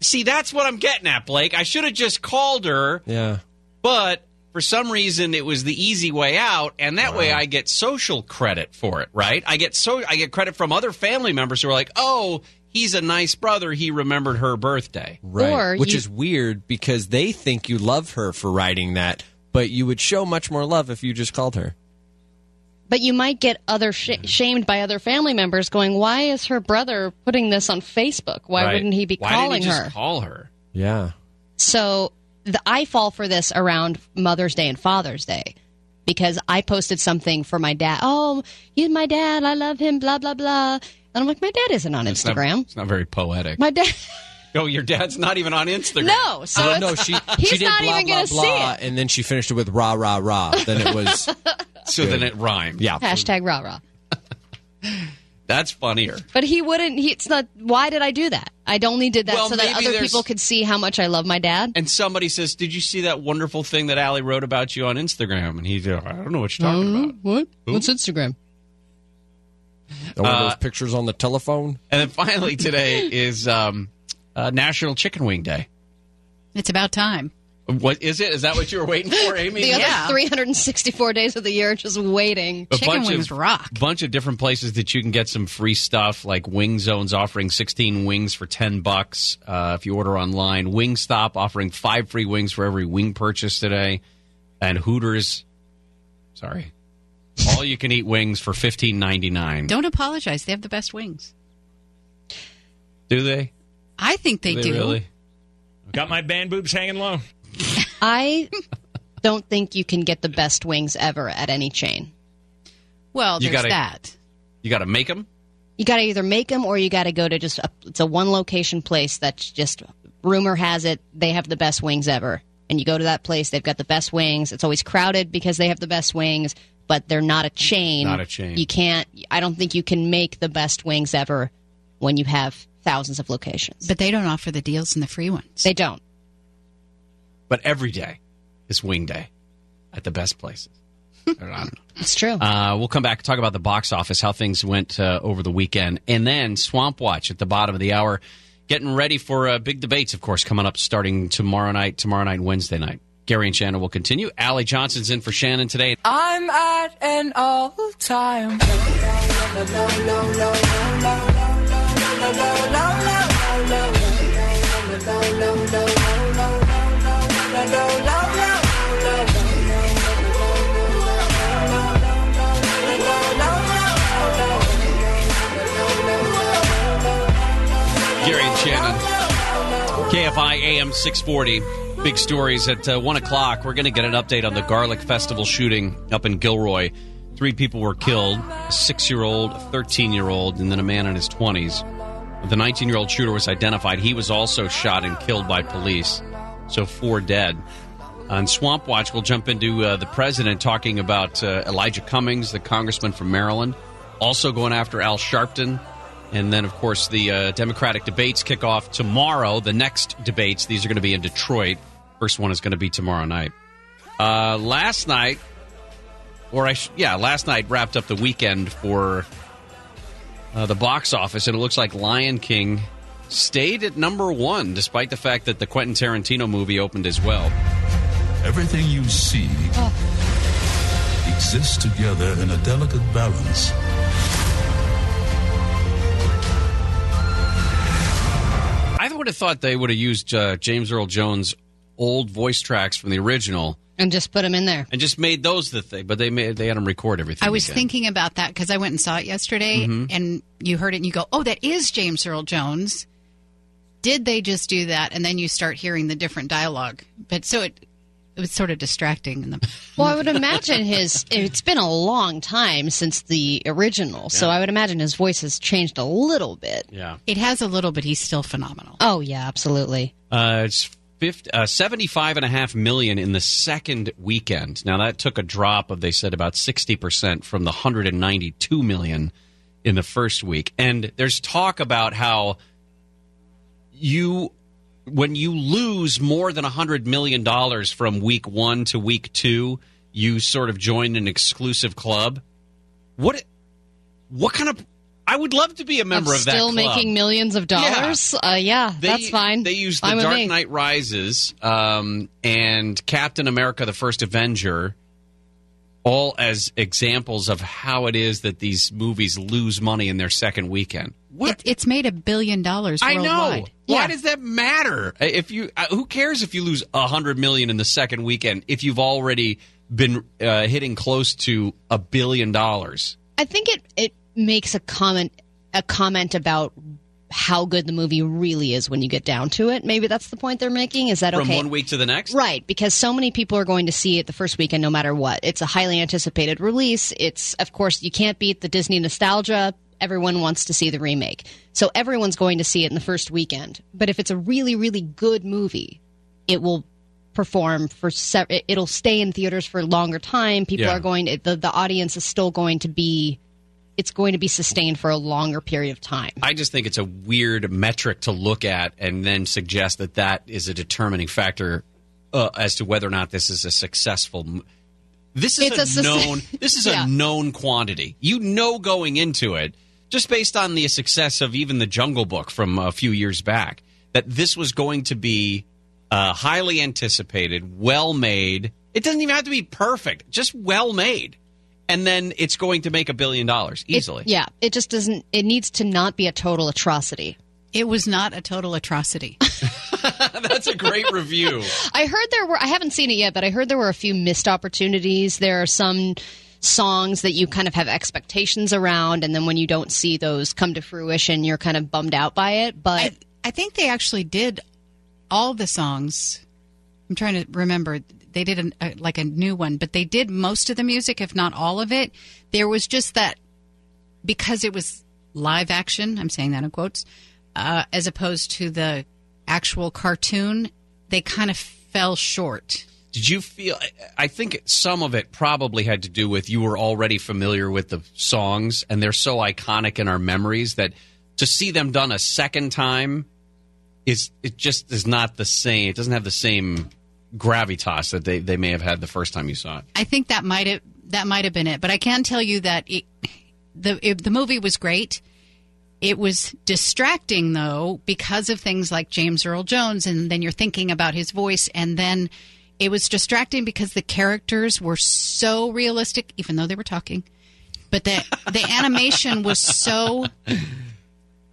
See, that's what I'm getting at, Blake. I should have just called her, Yeah. but for some reason it was the easy way out, and that way I get social credit for it, right? I get so I get credit from other family members who are like, "Oh, he's a nice brother. He remembered her birthday." Right. Or Which you- is weird because they think you love her for writing that, but you would show much more love if you just called her. But you might get other sh- mm-hmm. shamed by other family members going, "Why is her brother putting this on Facebook? Why Right. wouldn't he be Why calling didn't he her?" call her? Yeah. So the, I fall for this around Mother's Day and Father's Day because I posted something for my dad. Oh, he's my dad. I love him. Blah blah blah. And I'm like, my dad isn't on It's not- Instagram. it's not very poetic. My dad. [LAUGHS] Oh, your dad's not even on Instagram. No, oh, so Well, it's- no, she [LAUGHS] he's she did not blah even blah gonna see blah, it. and then she finished it with rah rah rah. Then it was [LAUGHS] So then it rhymed. yeah. Hashtag rah rah. [LAUGHS] That's funnier. But he wouldn't. He, it's not. Why did I do that? I only did that Well, so that other there's- people could see how much I love my dad. And somebody says, "Did you see that wonderful thing that Ally wrote about you on Instagram?" And he's, like, "I don't know what you're talking about." What? What's Instagram? One of Uh, those pictures on the telephone. And then finally today is um, uh, National Chicken Wing Day. It's about time. What is it? Is that what you were waiting for, Amy? The other 364 days of the year, just waiting. a bunch of, rock. A bunch of different places that you can get some free stuff like wing zones offering 16 wings for 10 bucks uh, if you order online wingstop offering five free wings for every wing purchase today and hooters sorry all you can eat wings for 15.99 Don't apologize. They have the best wings. do they I think they, do. really Got my band boobs hanging low. I don't think you can get the best wings ever at any chain. Well, You there's gotta- that. you got to make them You got to either make them or you got to go to just a, it's a one location place that's just rumor has it they have the best wings ever. And you go to that place, they've got the best wings. It's always crowded because they have the best wings, but they're not a chain. Not a chain. You can't. I don't think you can make the best wings ever when you have thousands of locations. But they don't offer the deals and the free ones. They don't. But every day is wing day at the best places [LAUGHS] I don't know. It's true. Uh, we'll come back and talk about the box office, how things went uh, over the weekend, and then Swamp Watch at the bottom of the hour, getting ready for uh, big debates, of course, coming up starting tomorrow night, tomorrow night, Wednesday night. Gary and Shannon will continue. Ally Johnson's in for Shannon today. I'm at an all time. Gary and Shannon. KFI AM 640. Big stories at uh, 1 o'clock. We're going to get an update on the Garlic Festival shooting up in Gilroy. Three people were killed a six year old, a 13 year old, and then a man in his 20s. The 19 year old shooter was identified. He was also shot and killed by police. So four dead. On Swamp Watch, we'll jump into uh, the president talking about uh, Elijah Cummings, the congressman from Maryland, also going after Al Sharpton. And then, of course, the uh, Democratic debates kick off tomorrow. The next debates, these are going to be in Detroit. First one is going to be tomorrow night. Uh, last night, or I sh- yeah, last night wrapped up the weekend for uh, the box office, and it looks like Lion King stayed at number one, despite the fact that the Quentin Tarantino movie opened as well. Everything you see exists together in a delicate balance. Would have thought they would have used uh, James Earl Jones' old voice tracks from the original and just put them in there. and just made those the thing, but they made they had them record everything. I was again. thinking about that because I went and saw it yesterday, Mhm. and you heard it, and you go, "Oh, that is James Earl Jones." Did they just do that, and then you start hearing the different dialogue? But so it it was sort of distracting in the. [LAUGHS] Well, I would imagine his. It's been a long time since the original, so I would imagine his voice has changed a little bit. Yeah. It has a little, but he's still phenomenal. Oh yeah, absolutely. Uh, it's 50, uh, 75 and a half million in the second weekend. Now that took a drop of they said about 60% from the 192 million in the first week. And there's talk about how you when you lose more than 100 million dollars from week 1 to week 2, you sort of join an exclusive club. What what kind of I would love to be a member of, that still club. making millions of dollars. Uh, yeah, They- that's fine. They used the with Dark. Knight Rises um, and Captain America: The First Avenger, all as examples of how it is that these movies lose money in their second weekend. It, it's made a billion dollars I worldwide. know. Why does that matter? If you, uh, who cares if you lose a hundred million in the second weekend if you've already been uh, hitting close to a billion dollars? I think it it makes a comment a comment about how good the movie really is when you get down to it. Maybe that's the point they're making. Is that a From okay? one week to the next, Right, because so many people are going to see it the first weekend no matter what. It's a highly anticipated release. It's, of course, you can't beat the Disney nostalgia. Everyone wants to see the remake. So everyone's going to see it in the first weekend. But if it's a really, really good movie, it will perform for se- it'll stay in theaters for a longer time people Yeah. are going to, the the audience is still going to be it's going to be sustained for a longer period of time I just think it's a weird metric to look at and then suggest that that is a determining factor uh, as to whether or not this is a successful. This is It's a, a known. This is [LAUGHS] Yeah. a known quantity. You know going into it, just based on the success of even the Jungle Book from a few years back, that this was going to be uh, highly anticipated, well made. It doesn't even have to be perfect, just well made, and then it's going to make a billion dollars It- easily. yeah it just doesn't it needs to not be a total atrocity It was not a total atrocity. [LAUGHS] [LAUGHS] That's a great review. I heard there were. I haven't seen it yet, but I heard there were a few missed opportunities. There are some songs that you kind of have expectations around, and then when you don't see those come to fruition, you're kind of bummed out by it. But I think they actually did all the songs. I'm trying to remember. They did an, a, like a new one, but they did most of the music, if not all of it. There was just that because it was live action. I'm saying that in quotes, uh, as opposed to the actual cartoon. They kind of fell short. Did you feel? I think some of it probably had to do with you were already familiar with the songs, and they're so iconic in our memories that to see them done a second time is it just is not the same. It doesn't have the same gravitas that they, they may have had the first time you saw it. I think that might have that might have been it. But I can tell you that it, the it, the movie was great. It was distracting though because of things like James Earl Jones, and then you're thinking about his voice, and then it was distracting because the characters were so realistic, even though they were talking. But the the animation was so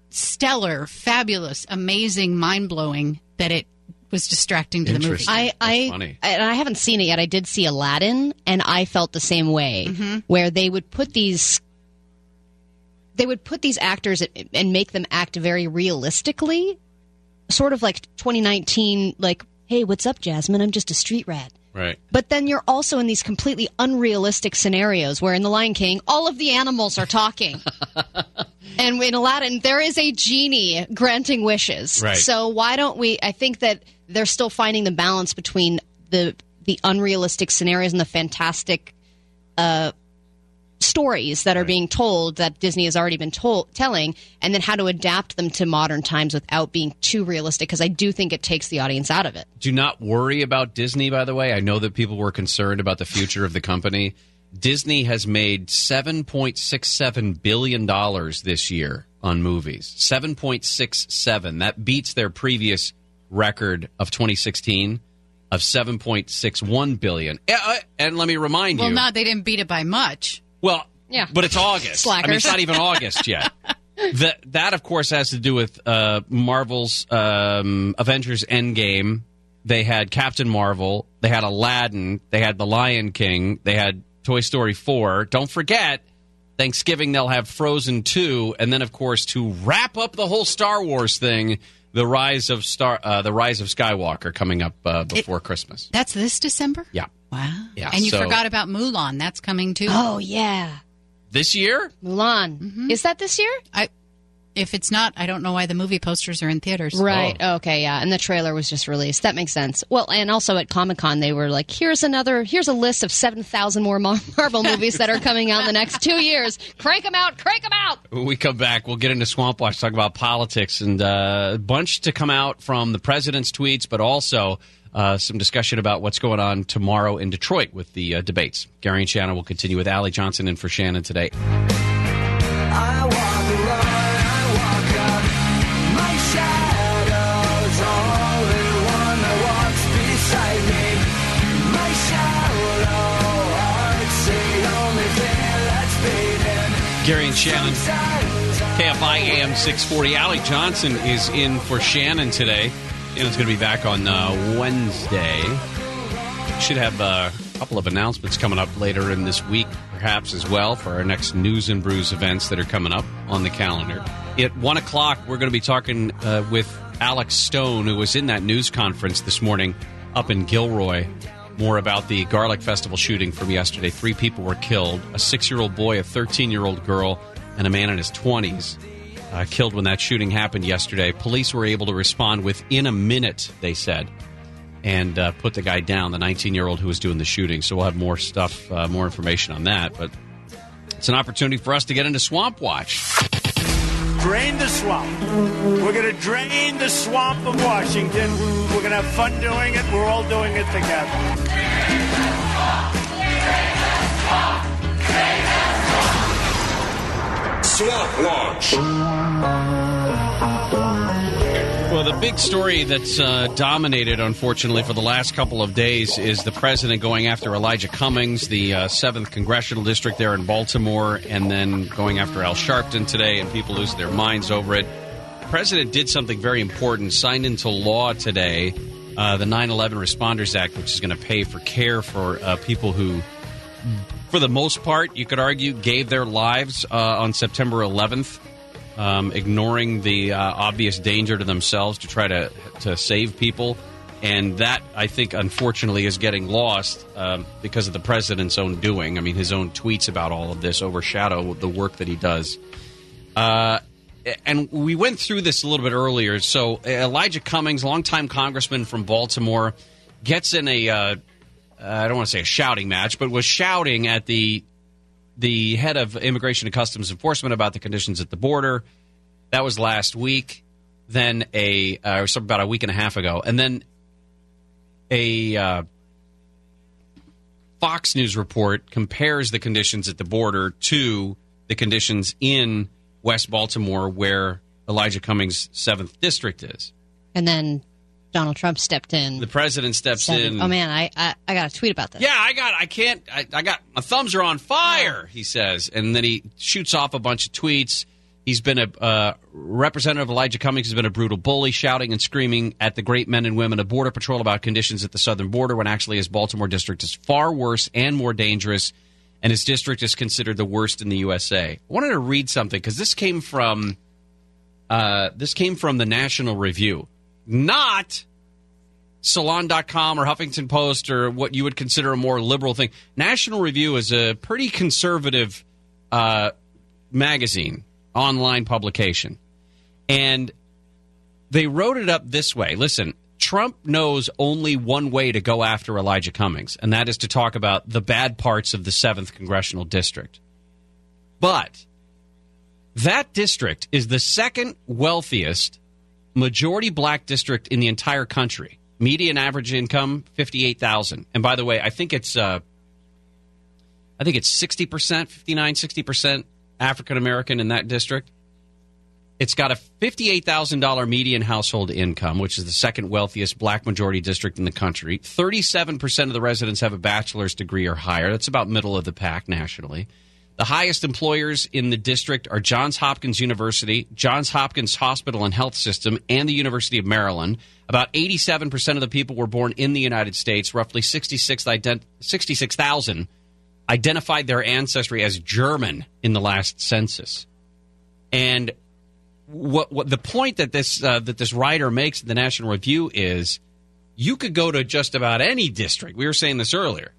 stellar, fabulous, amazing, mind blowing that it was distracting to the movie. I, I, and I haven't seen it yet. I did see Aladdin, and I felt the same way, mm-hmm. where they would put these, they would put these actors and make them act very realistically, sort of like 2019, like, hey, what's up, Jasmine? I'm just a street rat. Right. But then you're also in these completely unrealistic scenarios where in The Lion King, all of the animals are talking. [LAUGHS] and in Aladdin, there is a genie granting wishes. Right. So why don't we? I think that they're still finding the balance between the the unrealistic scenarios and the fantastic uh, stories that are being told that Disney has already been told telling, and then how to adapt them to modern times without being too realistic. Because I do think it takes the audience out of it. Do not worry about Disney, by the way. I know that people were concerned about the future of the company. Disney has made $7.67 billion this year on movies. 7.67. That beats their previous record of 2016 of 7.61 billion. Uh, uh, And let me remind Well, you. Well, no, they didn't beat it by much. Well, Yeah. but it's August. I mean, it's not even August yet. [LAUGHS] that that of course has to do with uh, Marvel's um, Avengers Endgame. They had Captain Marvel. They had Aladdin. They had The Lion King. They had Toy Story four. Don't forget. Thanksgiving they'll have Frozen 2 and then of course to wrap up the whole Star Wars thing the rise of Star uh, the rise of Skywalker coming up uh, before Christmas. That's this December? Yeah. Wow. Yeah, and you so- forgot about Mulan. That's coming too. Oh yeah, This year? Mulan. Is that this year? I if it's not, I don't know why the movie posters are in theaters. Right. Okay. Yeah. And the trailer was just released. That makes sense. Well, and also at Comic Con, they were like, "Here's another. Here's a list of seven thousand more [LAUGHS] Marvel movies that are coming out in the next two years. Crank them out. Crank them out." When we come back, we'll get into Swamp Watch, talk about politics, and uh, a bunch to come out from the president's tweets, but also uh, some discussion about what's going on tomorrow in Detroit with the uh, debates. Gary and Shannon will continue with Ally Johnson in for Shannon today. I walk alone, I walk up. My shadow's only one that walks beside me. My shallow heart's the only thing that's beating. Gary and Shannon, KFI AM 640. Ally Johnson is in for Shannon today. Shannon's going to be back on uh, Wednesday. Should have uh, a couple of announcements coming up later in this week, perhaps as well, for our next News and Brews events that are coming up on the calendar. At 1 o'clock, we're going to be talking uh, with Alex Stone, who was in that news conference this morning up in Gilroy. More about the Garlic Festival shooting from yesterday. Three people were killed a six year old boy, a 13 year old girl, and a man in his 20s. Uh, killed when that shooting happened yesterday. Police were able to respond within a minute, they said and uh, put the guy down, the 19 year old who was doing the shooting. So we'll have more stuff, uh, more information on that. But it's an opportunity for us to get into Swamp Watch. Drain the swamp. We're going to drain the swamp of Washington. We're going to have fun doing it. We're all doing it together. Drain the Swamp Watch. Well, the big story that's uh, dominated, unfortunately, for the last couple of days is the president going after Elijah Cummings, the uh, 7th congressional district there in Baltimore, and then going after Al Sharpton today, and people lose their minds over it. The president did something very important, signed into law today uh, the 9 11 Responders Act, which is going to pay for care for uh, people who for the most part, you could argue, gave their lives uh, on September 11th, um, ignoring the uh, obvious danger to themselves to try to to save people, and that I think unfortunately is getting lost um, because of the president's own doing. I mean, his own tweets about all of this overshadow the work that he does. Uh, and we went through this a little bit earlier. So Elijah Cummings, longtime congressman from Baltimore, gets in a uh, I don't want to say a shouting match, but was shouting at the the head of Immigration and Customs Enforcement about the conditions at the border. That was last week. Then a uh, about a week and a half ago, and then a uh, Fox News report compares the conditions at the border to the conditions in West Baltimore, where Elijah Cummings' seventh district is. And then Donald Trump stepped in. The president steps in. Oh man, I, I I got a tweet about this. Yeah, I got. I can't. I, I got. My thumbs are on fire. He says, and then he shoots off a bunch of tweets. He's been a uh, representative Elijah Cummings has been a brutal bully, shouting and screaming at the great men and women of Border Patrol about conditions at the southern border, when actually his Baltimore district is far worse and more dangerous, and his district is considered the worst in the USA. I wanted to read something because this came from uh, this came from the National Review, not Salon.com or Huffington Post or what you would consider a more liberal thing. National Review is a pretty conservative uh, magazine, online publication. And they wrote it up this way listen, Trump knows only one way to go after Elijah Cummings, and that is to talk about the bad parts of the 7th congressional district. But that district is the second wealthiest majority black district in the entire country. Median average income 58,000. And by the way, I think it's uh I think it's 60%, 59, 60% African American in that district. It's got a $58,000 median household income, which is the second wealthiest black majority district in the country. 37% of the residents have a bachelor's degree or higher. That's about middle of the pack nationally. The highest employers in the district are Johns Hopkins University, Johns Hopkins Hospital and Health System, and the University of Maryland. About 87% of the people were born in the United States. Roughly 66 ident- 66,000 identified their ancestry as German in the last census. And what, what the point that this uh, that this writer makes in the National Review is you could go to just about any district. We were saying this earlier.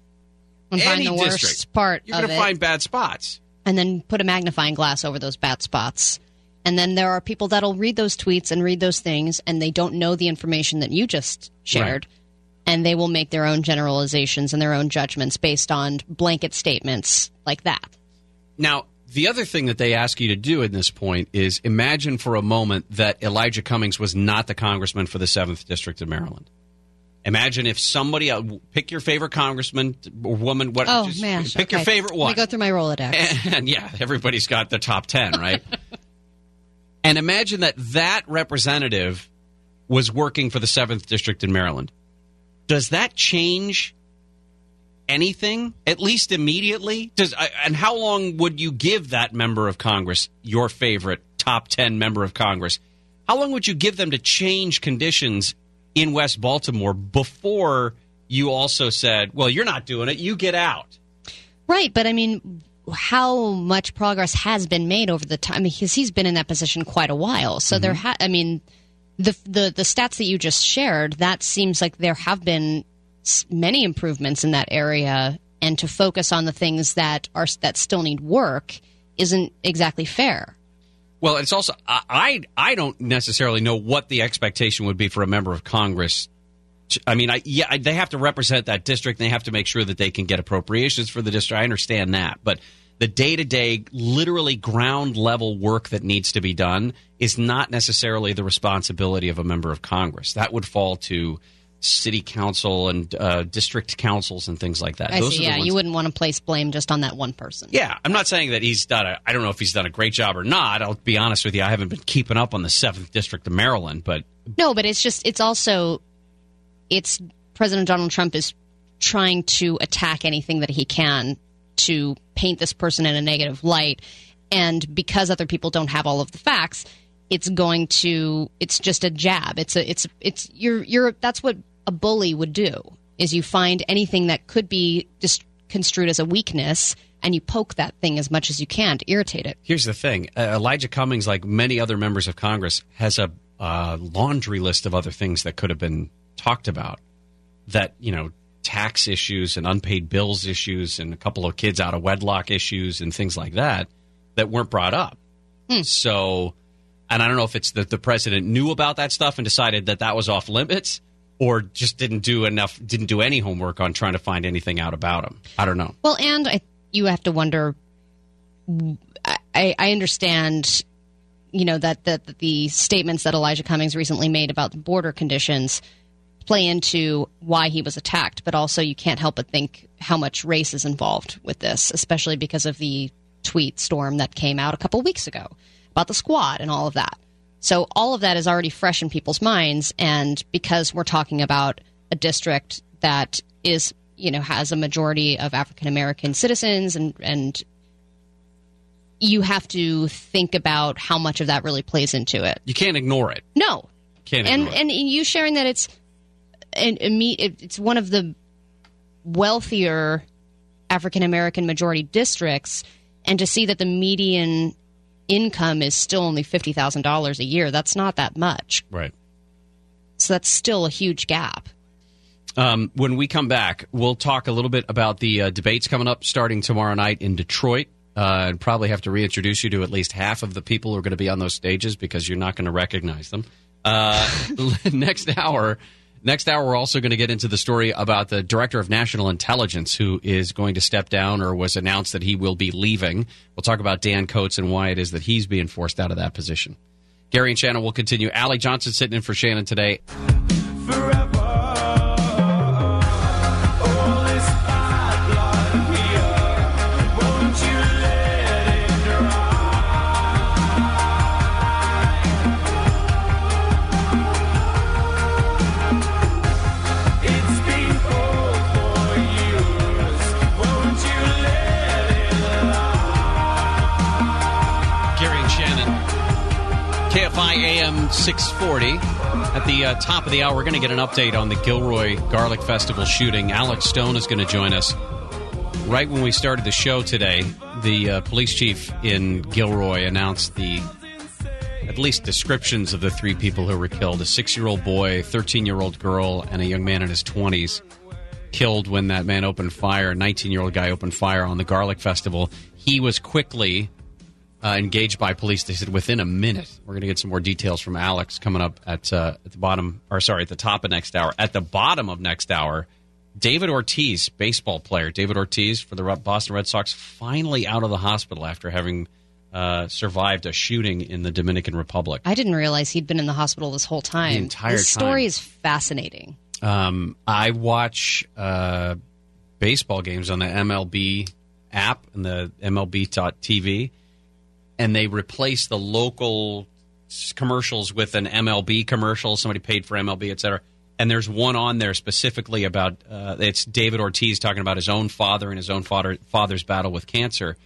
And find any the worst district. part You're going to find bad spots. and then put a magnifying glass over those bad spots. And then there are people that'll read those tweets and read those things, and they don't know the information that you just shared. And they will make their own generalizations and their own judgments based on blanket statements like that. Now, the other thing that they ask you to do at this point is imagine for a moment that Elijah Cummings was not the congressman for the 7th District of Maryland. Imagine if somebody else, pick your favorite congressman or woman, what, Oh, just man. pick your Okay. favorite Let one. me go through my Rolodex. [LAUGHS] And yeah, everybody's got the top 10, right? [LAUGHS] and imagine that that representative was working for the 7th District in Maryland. Does that change anything, at least immediately? Does uh, And how long would you give that member of Congress, your favorite top 10 member of Congress, how long would you give them to change conditions in West Baltimore before you also said, well, you're not doing it, you get out? Right, but I mean, how much progress has been made over the time? Because he's been in that position quite a while. So there, mm-hmm. ha- I mean, the the the stats that you just shared, that seems like there have been many improvements in that area, and to focus on the things that are that still need work isn't exactly fair. Well, it's also I I don't necessarily know what the expectation would be for a member of Congress. I mean, I yeah, they have to represent that district. They have to make sure that they can get appropriations for the district. I understand that, but the day to day, literally ground level work that needs to be done is not necessarily the responsibility of a member of Congress. That would fall to city council and uh, district councils and things like that. I Those see. are Yeah, ones you wouldn't want to place blame just on that one person. yeah, I'm not saying that he's done a. I don't know if he's done a great job or not. I'll be honest with you. I haven't been keeping up on the seventh district of Maryland, but No, but it's just it's also it's President Donald Trump is trying to attack anything that he can to paint this person in a negative light and because other people don't have all of the facts, it's going to it's just a jab. It's a it's it's you're you're that's what a bully would do is you find anything that could be just construed as a weakness and you poke that thing as much as you can to irritate it. here's the thing: uh, Elijah Cummings, like many other members of Congress, has a uh, laundry list of other things that could have been talked about. That you know, tax issues and unpaid bills issues, and a couple of kids out of wedlock issues, and things like that that weren't brought up. So, and I don't know if it's that the president knew about that stuff and decided that that was off limits, or just didn't do enough, didn't do any homework on trying to find anything out about him. I don't know. Well, and I, you have to wonder. I, I understand, you know, that, that the statements that Elijah Cummings recently made about the border conditions play into why he was attacked, but also you can't help but think how much race is involved with this, especially because of the tweet storm that came out a couple weeks ago about the squad and all of that. So all of that is already fresh in people's minds, and because we're talking about a district that is, you know, has a majority of African American citizens, and and you have to think about how much of that really plays into it. You can't ignore it. No, Can't and ignore it. and you sharing that it's and it's one of the wealthier African American majority districts, and to see that the median income is still only fifty thousand dollars a year, that's not that much. Right. So that's still a huge gap. Um, when we come back, we'll talk a little bit about the uh, debates coming up starting tomorrow night in Detroit. Uh, and probably have to reintroduce you to at least half of the people who are going to be on those stages because you're not going to recognize them. Uh, [LAUGHS] next hour, Next hour, we're also going to get into the story about the director of national intelligence who is going to step down or was announced that he will be leaving. We'll talk about Dan Coats and why it is that he's being forced out of that position. Gary and Shannon will continue. Ally Johnson sitting in for Shannon today. 640. At the uh, top of the hour, we're going to get an update on the Gilroy Garlic Festival shooting. Alex Stone is going to join us. Right when we started the show today, the uh, police chief in Gilroy announced the at least descriptions of the three people who were killed a six year old boy, 13 year old girl, and a young man in his 20s killed when that man opened fire. A 19 year old guy opened fire on the Garlic Festival. He was quickly uh, engaged by police. They said within a minute. We're going to get some more details from Alex coming up at uh, at the bottom, or sorry, at the top of next hour. At the bottom of next hour, David Ortiz, baseball player, David Ortiz for the Boston Red Sox, finally out of the hospital after having uh, survived a shooting in the Dominican Republic. I didn't realize he'd been in the hospital this whole time. The entire His story time. is fascinating. Um, I watch uh, baseball games on the MLB app and the MLB.TV, and they replace the local commercials with an MLB commercial. Somebody paid for MLB, et cetera. And there's one on there specifically about uh, it's David Ortiz talking about his own father and his own father, father's battle with cancer.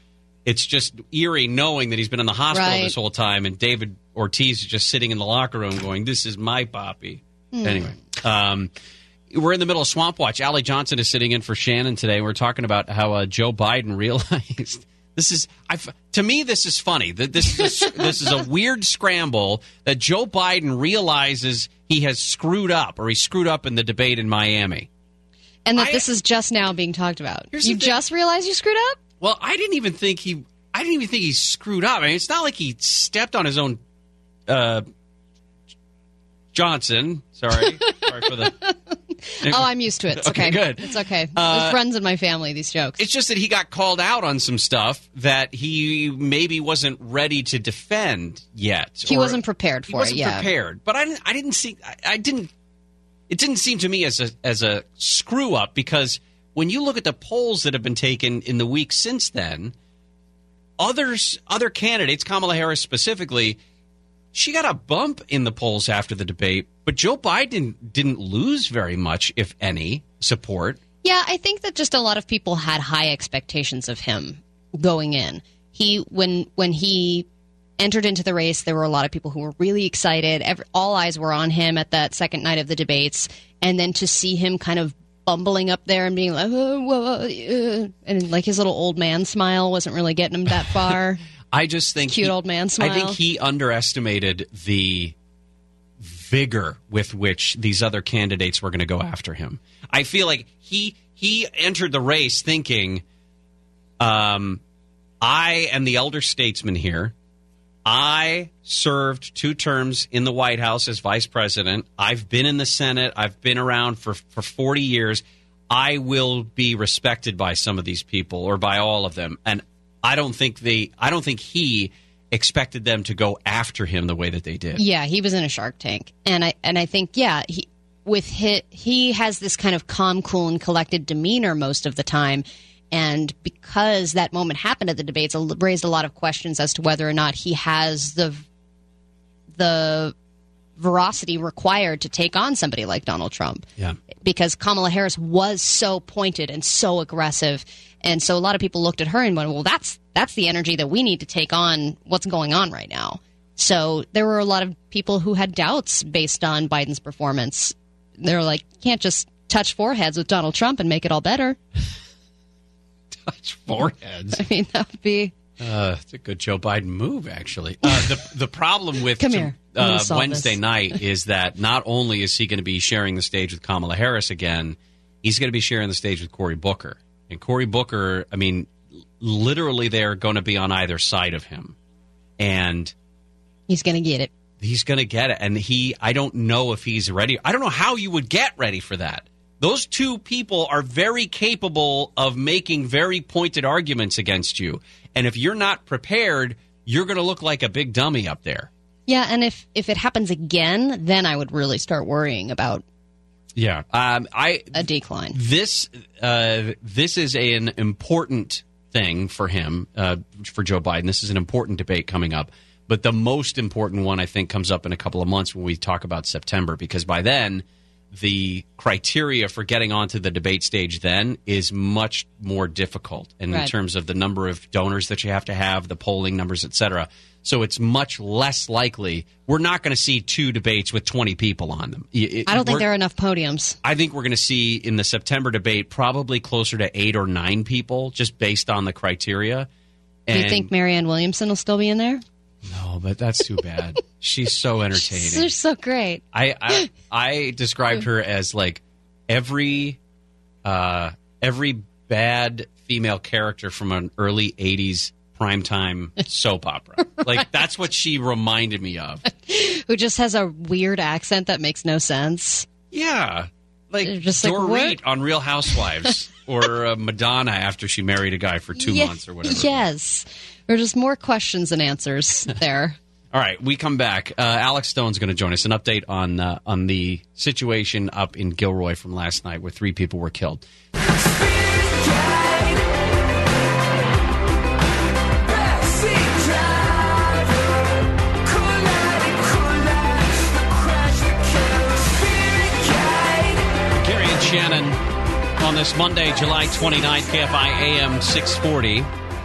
It's just eerie knowing that he's been in the hospital Right. this whole time, and David Ortiz is just sitting in the locker room going, "This is my poppy." Hmm. Anyway, um, we're in the middle of Swamp Watch. Ally Johnson is sitting in for Shannon today. We're talking about how uh, Joe Biden [LAUGHS] realized this is. I to me, this is funny. That this is a, [LAUGHS] this is a weird scramble that Joe Biden realizes he has screwed up, or he screwed up in the debate in Miami. And that this is just now being talked about. You just realized you screwed up? Well, I didn't even think he. I didn't even think he screwed up. I mean, it's not like he stepped on his own. Uh, Johnson, sorry, [LAUGHS] sorry for the. Oh, I'm used to it. It's [LAUGHS] okay. Okay, good. It's okay. Uh, friends in my family, these jokes. It's just that he got called out on some stuff that he maybe wasn't ready to defend yet. He wasn't prepared he wasn't it, yeah. prepared. But I didn't. I didn't see. I, I didn't. It didn't seem to me as a as a screw up because when you look at the polls that have been taken in the week since then, others other candidates, Kamala Harris specifically, she got a bump in the polls after the debate, but Joe Biden didn't lose very much, if any, support. Yeah, I think that just a lot of people had high expectations of him going in. He when when he entered into the race, there were a lot of people who were really excited. Every, all eyes were on him at that second night of the debates, and then to see him kind of bumbling up there and being like, "Oh, whoa, uh," and like his little old man smile wasn't really getting him that far. [LAUGHS] I just think Cute he- old man smile. I think he underestimated the vigor with which these other candidates were going to go after him. I feel like he he entered the race thinking, um, I am the elder statesman here. I served two terms in the White House as vice president. I've been in the Senate. I've been around for, for 40 years. I will be respected by some of these people or by all of them. And I don't think they, I don't think he expected them to go after him the way that they did. Yeah, he was in a Shark Tank, and I and I think yeah, he with hit he has this kind of calm, cool, and collected demeanor most of the time, and because that moment happened at the debates, it raised a lot of questions as to whether or not he has the the veracity required to take on somebody like Donald Trump Yeah. because Kamala Harris was so pointed and so aggressive. And so a lot of people looked at her and went, well, that's, that's the energy that we need to take on what's going on right now. So there were a lot of people who had doubts based on Biden's performance. They're like, can't just touch foreheads with Donald Trump and make it all better. [LAUGHS] Touch foreheads. I mean, that would be. Uh, it's a good Joe Biden move, actually. Uh, the the problem [LAUGHS] with to- here. I'm gonna uh, Wednesday this. night is that not only is he going to be sharing the stage with Kamala Harris again, he's going to be sharing the stage with Cory Booker. And Cory Booker, I mean, literally, they're going to be on either side of him. And He's going to get it. he's going to get it. And he, I don't know if he's ready. I don't know how you would get ready for that. Those two people are very capable of making very pointed arguments against you. And if you're not prepared, you're going to look like a big dummy up there. Yeah, and if if it happens again, then I would really start worrying about Yeah. Um, I a decline. this uh, this is a, an important thing for him uh, for Joe Biden. This is an important debate coming up, but the most important one I think comes up in a couple of months when we talk about September because by then the criteria for getting onto the debate stage then is much more difficult and in terms of the number of donors that you have to have, the polling numbers, et cetera. So it's much less likely we're not going to see two debates with 20 people on them. It- I don't think there are enough podiums. I think we're going to see in the September debate probably closer to eight or nine people, just based on the criteria. Do you think Marianne Williamson will still be in there? No, but that's too bad. [LAUGHS] She's so entertaining. They're so great. I, I [LAUGHS] I described her as like every uh, every bad female character from an early '80s primetime [LAUGHS] soap opera. Like that's what she reminded me of. Who just has a weird accent that makes no sense. Yeah, like Just like, Dorit on Real Housewives, [LAUGHS] or uh, Madonna after she married a guy for two Ye- months or whatever. Yes. There are just more questions than answers [LAUGHS] there. All right, we come back. Uh, Alex Stone's going to join us. An update on uh, on the situation up in Gilroy from last night, where three people were killed. This Monday, July 29th, KFI AM 640.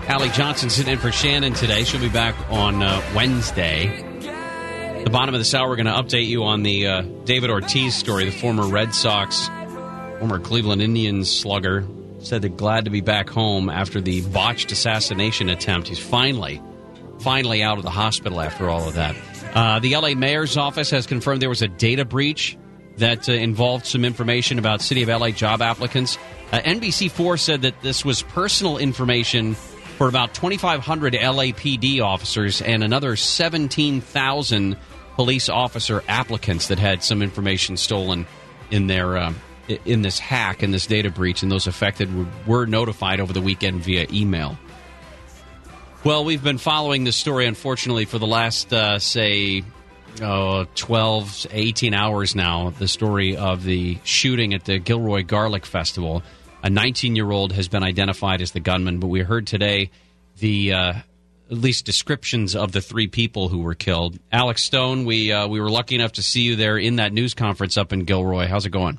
Ally Johnson sitting in for Shannon today. She'll be back on uh, Wednesday. The bottom of this hour, we're going to update you on the uh, David Ortiz story, the former Red Sox, former Cleveland Indians slugger. Said they're glad to be back home after the botched assassination attempt. He's finally, finally out of the hospital after all of that. Uh, the LA mayor's office has confirmed there was a data breach that uh, involved some information about City of LA job applicants. Uh, NBC4 said that this was personal information for about 2,500 LAPD officers and another 17,000 police officer applicants that had some information stolen in their uh, in this hack in this data breach, and those affected were, notified over the weekend via email. Well, we've been following this story, unfortunately, for the last, uh, say, oh, 12, 18 hours now. The story of the shooting at the Gilroy Garlic Festival. A 19 year old has been identified as the gunman, but we heard today the. Uh, at least descriptions of the three people who were killed. Alex Stone, we uh, we were lucky enough to see you there in that news conference up in Gilroy. How's it going?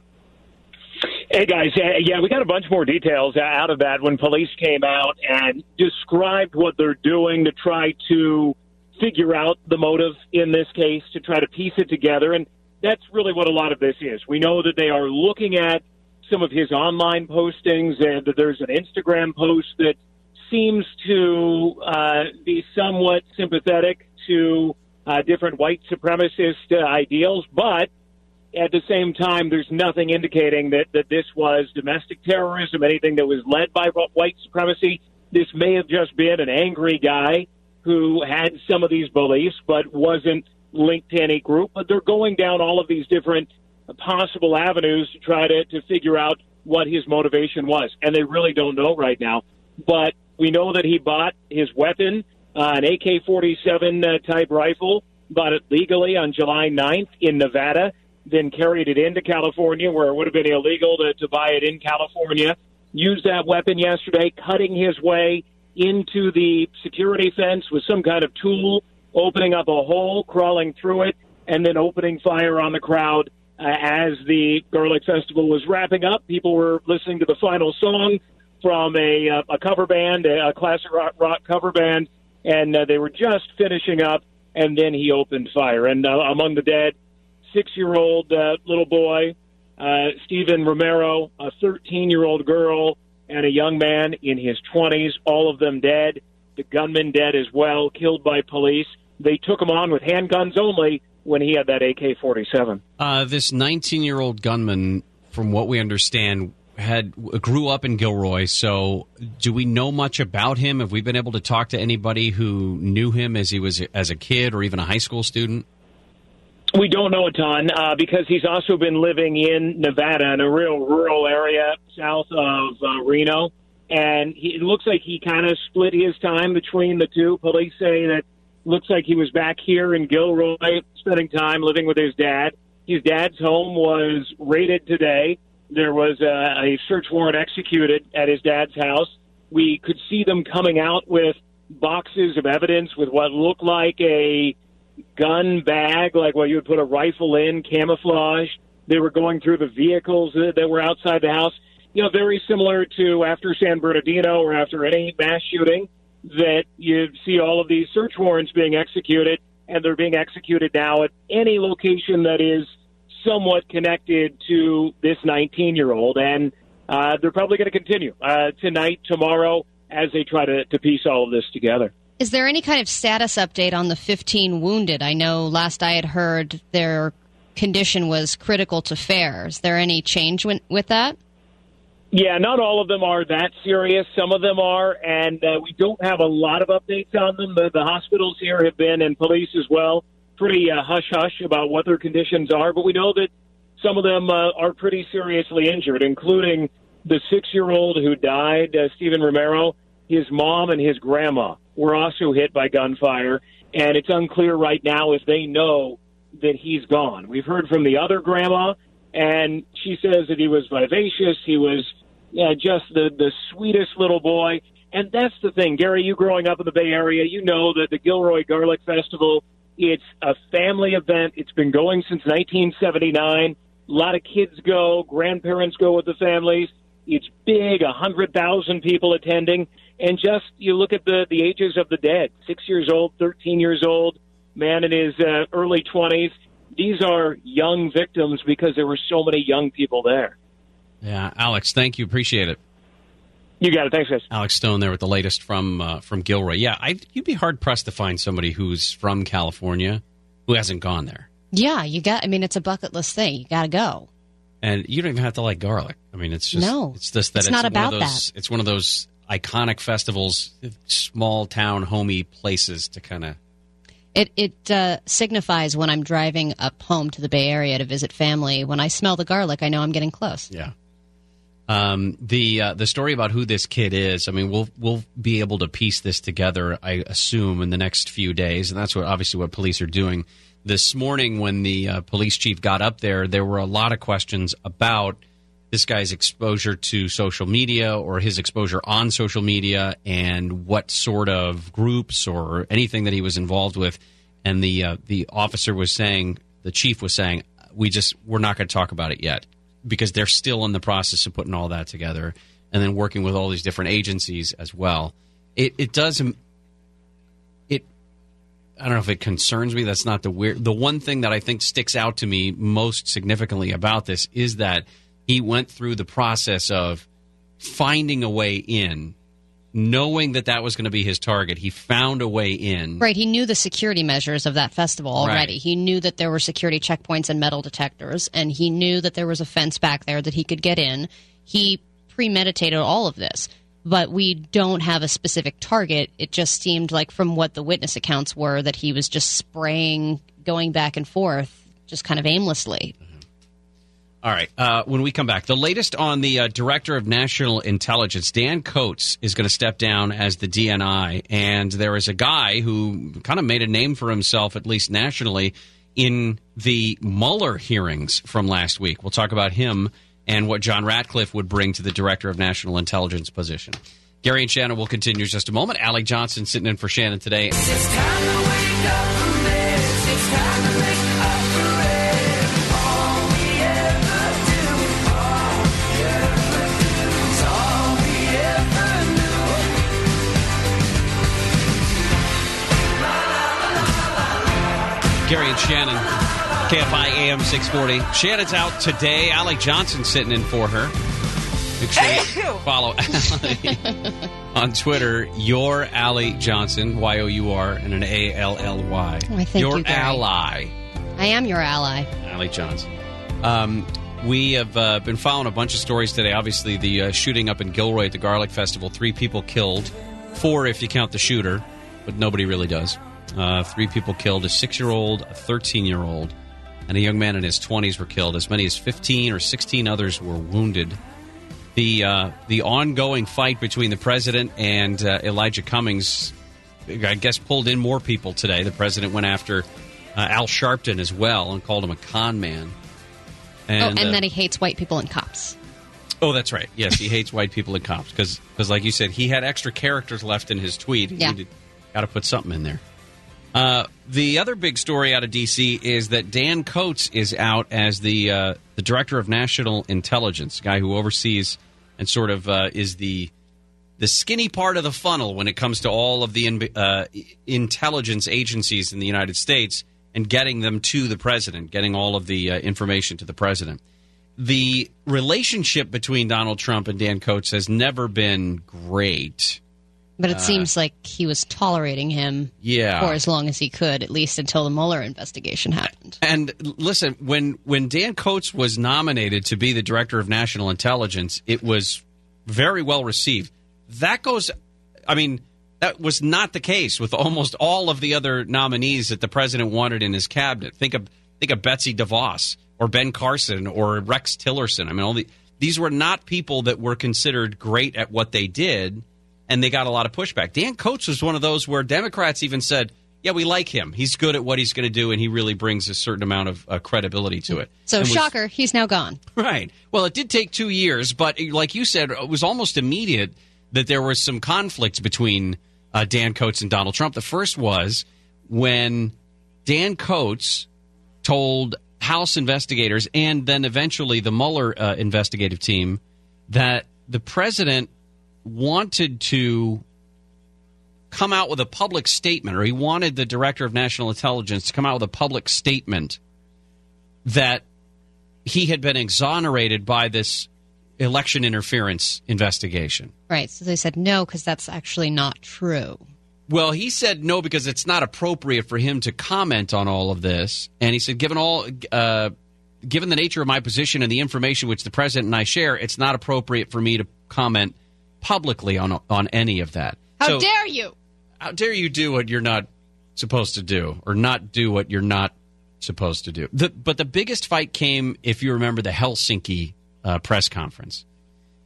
Hey guys, uh, yeah, we got a bunch more details out of that when police came out and described what they're doing to try to figure out the motive in this case, to try to piece it together. And that's really what a lot of this is. We know that they are looking at some of his online postings and that there's an Instagram post that seems to uh, be somewhat sympathetic to uh, different white supremacist uh, ideals, but at the same time, there's nothing indicating that, that this was domestic terrorism, anything that was led by white supremacy. This may have just been an angry guy who had some of these beliefs, but wasn't linked to any group. But they're going down all of these different possible avenues to try to, to figure out what his motivation was. And they really don't know right now. But we know that he bought his weapon, uh, an AK 47 uh, type rifle, bought it legally on July 9th in Nevada then carried it into California where it would have been illegal to, to buy it in California. Used that weapon yesterday, cutting his way into the security fence with some kind of tool, opening up a hole, crawling through it, and then opening fire on the crowd uh, as the Garlic Festival was wrapping up. People were listening to the final song from a, uh, a cover band, a classic rock, rock cover band, and uh, they were just finishing up, and then he opened fire. And uh, among the dead, six year old uh, little boy, uh, Stephen Romero, a 13 year old girl, and a young man in his 20s, all of them dead. The gunman dead as well, killed by police. They took him on with handguns only when he had that AK 47. Uh, this 19 year old gunman, from what we understand, had grew up in Gilroy. So, do we know much about him? Have we been able to talk to anybody who knew him as he was as a kid or even a high school student? We don't know a ton uh, because he's also been living in Nevada in a real rural area south of uh, Reno. And he, it looks like he kind of split his time between the two. Police say that looks like he was back here in Gilroy spending time living with his dad. His dad's home was raided today. There was a, a search warrant executed at his dad's house. We could see them coming out with boxes of evidence with what looked like a gun bag, like what you would put a rifle in, camouflage. They were going through the vehicles that, were outside the house. You know, very similar to after San Bernardino or after any mass shooting, that you see all of these search warrants being executed, and they're being executed now at any location that is somewhat connected to this 19 year old. And uh, they're probably going to continue uh, tonight, tomorrow, as they try to, to piece all of this together. Is there any kind of status update on the 15 wounded? I know last I had heard their condition was critical to fair. Is there any change with, that? Yeah, not all of them are that serious. Some of them are, and uh, we don't have a lot of updates on them. The, the hospitals here have been, and police as well, pretty uh, hush hush about what their conditions are. But we know that some of them uh, are pretty seriously injured, including the six year old who died, uh, Stephen Romero. His mom and his grandma were also hit by gunfire, and it's unclear right now if they know that he's gone. We've heard from the other grandma, and she says that he was vivacious. He was yeah, just the the sweetest little boy. And that's the thing, Gary. You growing up in the Bay Area, you know that the Gilroy Garlic Festival. It's a family event. It's been going since 1979. A lot of kids go, grandparents go with the families. It's big, a hundred thousand people attending, and just you look at the the ages of the dead: six years old, 13 years old, man in his uh, early 20s. These are young victims because there were so many young people there. Yeah, Alex, thank you. Appreciate it. You got it. Thanks, guys. Alex Stone there with the latest from uh, from Gilroy. Yeah, I, you'd be hard pressed to find somebody who's from California who hasn't gone there. Yeah, you got. I mean, it's a bucket list thing. You got to go. And you don't even have to like garlic. I mean, it's just No, It's just that it's it's, not one about of those, It's one of those iconic festivals, small town, homey places to kind of. It it uh, signifies when I'm driving up home to the Bay Area to visit family. When I smell the garlic, I know I'm getting close. Yeah. Um, the uh, the story about who this kid is, I mean, we'll we'll be able to piece this together, I assume, in the next few days, and that's what obviously what police are doing. This morning, when the uh, police chief got up there, there were a lot of questions about this guy's exposure to social media or his exposure on social media, and what sort of groups or anything that he was involved with. And the uh, the officer was saying, the chief was saying, we just we're not going to talk about it yet because they're still in the process of putting all that together and then working with all these different agencies as well. It it does it I don't know if it concerns me. That's not the weird. The one thing that I think sticks out to me most significantly about this is that he went through the process of finding a way in, knowing that that was going to be his target. He found a way in. Right, he knew the security measures of that festival already. Right. He knew that there were security checkpoints and metal detectors, and he knew that there was a fence back there that he could get in. He premeditated all of this, but we don't have a specific target. It just seemed like, from what the witness accounts were, that he was just spraying, going back and forth, just kind of aimlessly. Mm-hmm. All right. Uh, when we come back, the latest on the uh, director of national intelligence, Dan Coats, is going to step down as the DNI, and there is a guy who kind of made a name for himself, at least nationally, in the Mueller hearings from last week. We'll talk about him and what John Ratcliffe would bring to the director of national intelligence position. Gary and Shannon will continue in just a moment. Ally Johnson sitting in for Shannon today. Gary and Shannon, KFI AM 640. Shannon's out today. Ally Johnson sitting in for her. Make sure you follow [LAUGHS] Allie on Twitter. Your Ally Johnson, Y O U R, and an A L L Y. Oh, thank Your you, Gary. ally, I am your ally. Allie Johnson. Um, we have uh, been following a bunch of stories today. Obviously, the uh, shooting up in Gilroy at the Garlic Festival. Three people killed, four if you count the shooter, but nobody really does. Uh, three people killed: a six-year-old, a thirteen-year-old, and a young man in his 20s were killed. As many as 15 or 16 others were wounded. The uh, the ongoing fight between the president and uh, Elijah Cummings, I guess, pulled in more people today. The president went after uh, Al Sharpton as well and called him a con man. oh, and uh, that he hates white people and cops. Oh, that's right. Yes, he hates white people and cops because, like you said, he had extra characters left in his tweet. Yeah. Got to put something in there. Uh, the other big story out of D.C. is that Dan Coats is out as the uh, the director of national intelligence, guy who oversees and sort of uh, is the the skinny part of the funnel when it comes to all of the in, uh, intelligence agencies in the United States and getting them to the president, getting all of the uh, information to the president. The relationship between Donald Trump and Dan Coats has never been great. But it Uh, seems like he was tolerating him Yeah. for as long as he could, at least until the Mueller investigation happened. And listen, when when Dan Coats was nominated to be the director of national intelligence, it was very well received. That goes, I mean, that was not the case with almost all of the other nominees that the president wanted in his cabinet. Think of think of Betsy DeVos or Ben Carson or Rex Tillerson. I mean, all the, these were not people that were considered great at what they did, and they got a lot of pushback. Dan Coats was one of those where Democrats even said, "Yeah, we like him. He's good at what he's going to do, and he really brings a certain amount of uh, credibility to it." So, was- shocker, he's now gone. Right. Well, it did take two years, but like you said, it was almost immediate that there was some conflict between uh, Dan Coats and Donald Trump. The first was when Dan Coats told House investigators and then eventually the Mueller uh, investigative team that the president wanted to come out with a public statement, or he wanted the director of national intelligence to come out with a public statement that he had been exonerated by this election interference investigation. Right. So they said no, because that's actually not true. Well, he said no because it's not appropriate for him to comment on all of this, and he said, given all, uh, given the nature of my position and the information which the president and I share, it's not appropriate for me to comment publicly on on any of that. How So- dare you? how dare you do what you're not supposed to do or not do what you're not supposed to do the, but the biggest fight came if you remember the helsinki uh, press conference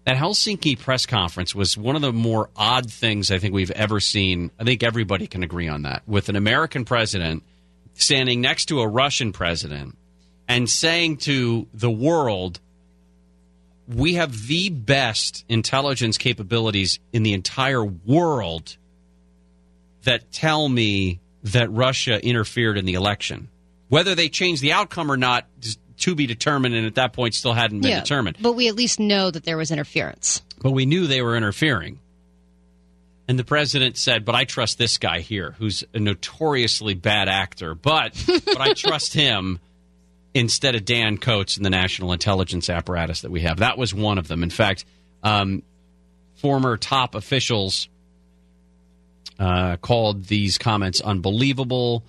that helsinki press conference was one of the more odd things i think we've ever seen i think everybody can agree on that with an american president standing next to a russian president and saying to the world we have the best intelligence capabilities in the entire world that tell me that Russia interfered in the election. Whether they changed the outcome or not is to be determined, and at that point still hadn't been yeah, determined. But we at least know that there was interference. But we knew they were interfering. And the president said, "But I trust this guy here, who's a notoriously bad actor, but but I trust him instead of Dan Coats and the national intelligence apparatus that we have." That was one of them. In fact, um, former top officials uh, called these comments unbelievable.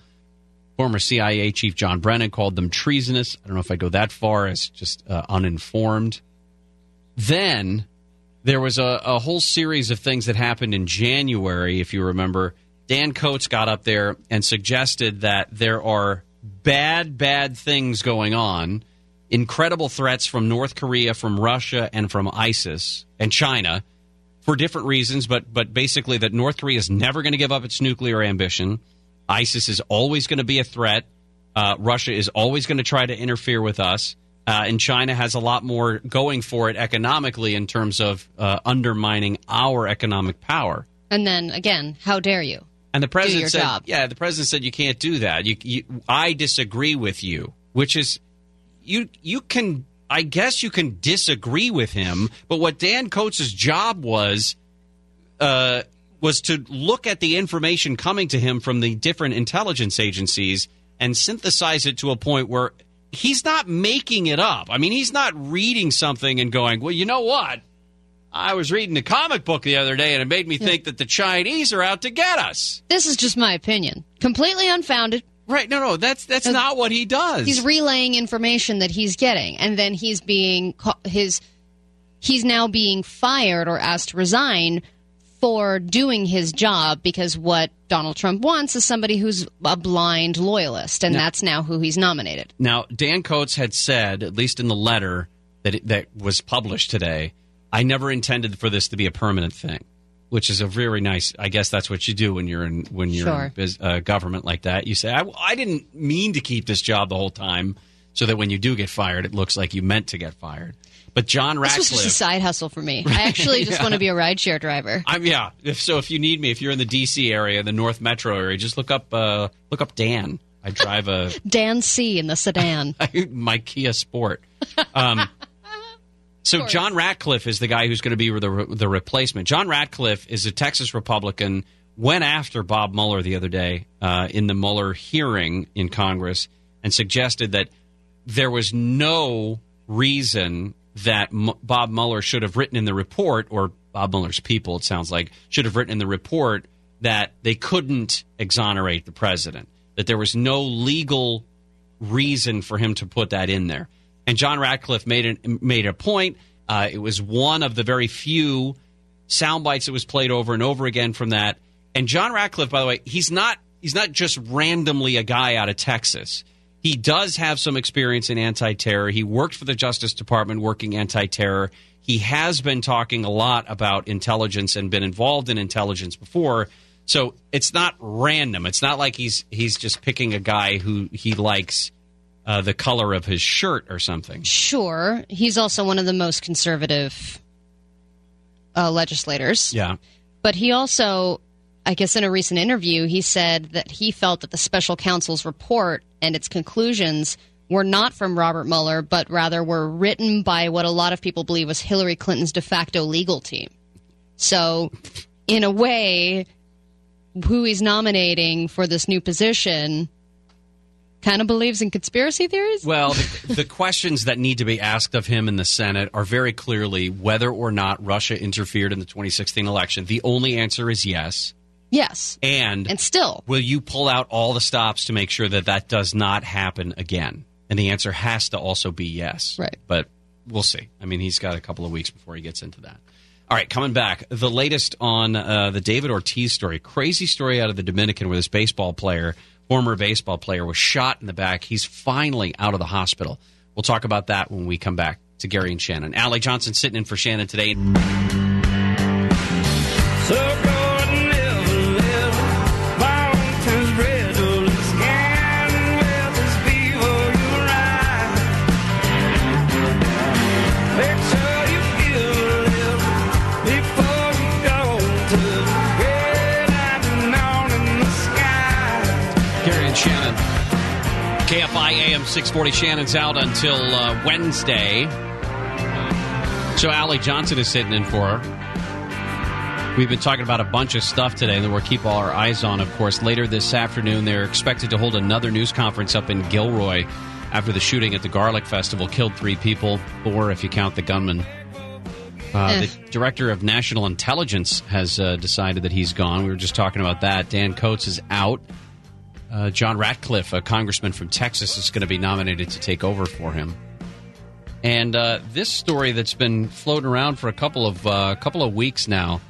Former CIA chief John Brennan called them treasonous. I don't know if I go that far as just uh, uninformed. Then there was a, a whole series of things that happened in January, if you remember. Dan Coats got up there and suggested that there are bad, bad things going on, incredible threats from North Korea, from Russia, and from ISIS and China for different reasons, but but basically that North Korea is never going to give up its nuclear ambition. ISIS is always going to be a threat. Uh, Russia is always going to try to interfere with us. Uh, and China has a lot more going for it economically in terms of uh, undermining our economic power. And then again, how dare you? And the president said, job. "Yeah, the president said you can't do that. You, you, I disagree with you." Which is, you, you can, I guess, you can disagree with him. But what Dan Coats' job was, uh, was to look at the information coming to him from the different intelligence agencies and synthesize it to a point where he's not making it up. I mean, he's not reading something and going, "Well, you know what." I was reading a comic book the other day and it made me think that the Chinese are out to get us. This is just my opinion, completely unfounded. Right? No, no, that's that's not what he does. He's relaying information that he's getting, and then he's being his he's now being fired or asked to resign for doing his job because what Donald Trump wants is somebody who's a blind loyalist, and No. that's now who he's nominated. Now, Dan Coats had said, at least in the letter that it, that was published today, I never intended for this to be a permanent thing, which is a very nice. I guess that's what you do when you're in when you're Sure. in biz, uh, government like that. You say, I, I didn't mean to keep this job the whole time, so that when you do get fired, it looks like you meant to get fired. But John This was just a side hustle for me. [LAUGHS] I actually just Yeah. want to be a rideshare driver. I'm yeah. If so, if you need me, if you're in the D.C. area, the North Metro area, just look up uh, look up Dan. I drive a [LAUGHS] Dan C in the sedan. [LAUGHS] my Kia Sport. Um, so John Ratcliffe is the guy who's going to be the the replacement. John Ratcliffe is a Texas Republican. Went after Bob Mueller the other day uh, in the Mueller hearing in Congress and suggested that there was no reason that M- Bob Mueller should have written in the report, or Bob Mueller's people, it sounds like, should have written in the report that they couldn't exonerate the president, that there was no legal reason for him to put that in there. And John Ratcliffe made an, made a point. Uh, it was one of the very few sound bites that was played over and over again from that. And John Ratcliffe, by the way, he's not he's not just randomly a guy out of Texas. He does have some experience in anti-terror. He worked for the Justice Department working anti-terror. He has been talking a lot about intelligence and been involved in intelligence before. So it's not random. It's not like he's he's just picking a guy who he likes uh, the color of his shirt or something. Sure, he's also one of the most conservative uh, legislators. Yeah. But he also, I guess, in a recent interview, he said that he felt that the special counsel's report and its conclusions were not from Robert Mueller, but rather were written by what a lot of people believe was Hillary Clinton's de facto legal team. So, in a way, who he's nominating for this new position kind of believes in conspiracy theories. Well, the, the questions that need to be asked of him in the Senate are very clearly whether or not Russia interfered in the 2016 election. The only answer is yes. Yes. And and still, will you pull out all the stops to make sure that that does not happen again? And the answer has to also be yes. Right. But we'll see. I mean, he's got a couple of weeks before he gets into that. All right, coming back. The latest on uh, the David Ortiz story. Crazy story out of the Dominican where this baseball player, former baseball player, was shot in the back. He's finally out of the hospital. We'll talk about that when we come back to Gary and Shannon. Ally Johnson sitting in for Shannon today. KFI AM 640. Shannon's out until uh, Wednesday. So Ally Johnson is sitting in for her. We've been talking about a bunch of stuff today that we'll keep all our eyes on, of course. Later this afternoon, they're expected to hold another news conference up in Gilroy after the shooting at the Garlic Festival killed three people, four if you count the gunman. Uh, the director of national intelligence has uh, decided that he's gone. We were just talking about that. Dan Coats is out. Uh, John Ratcliffe, a congressman from Texas, is going to be nominated to take over for him. And uh, this story that's been floating around for a couple of uh, couple of weeks now,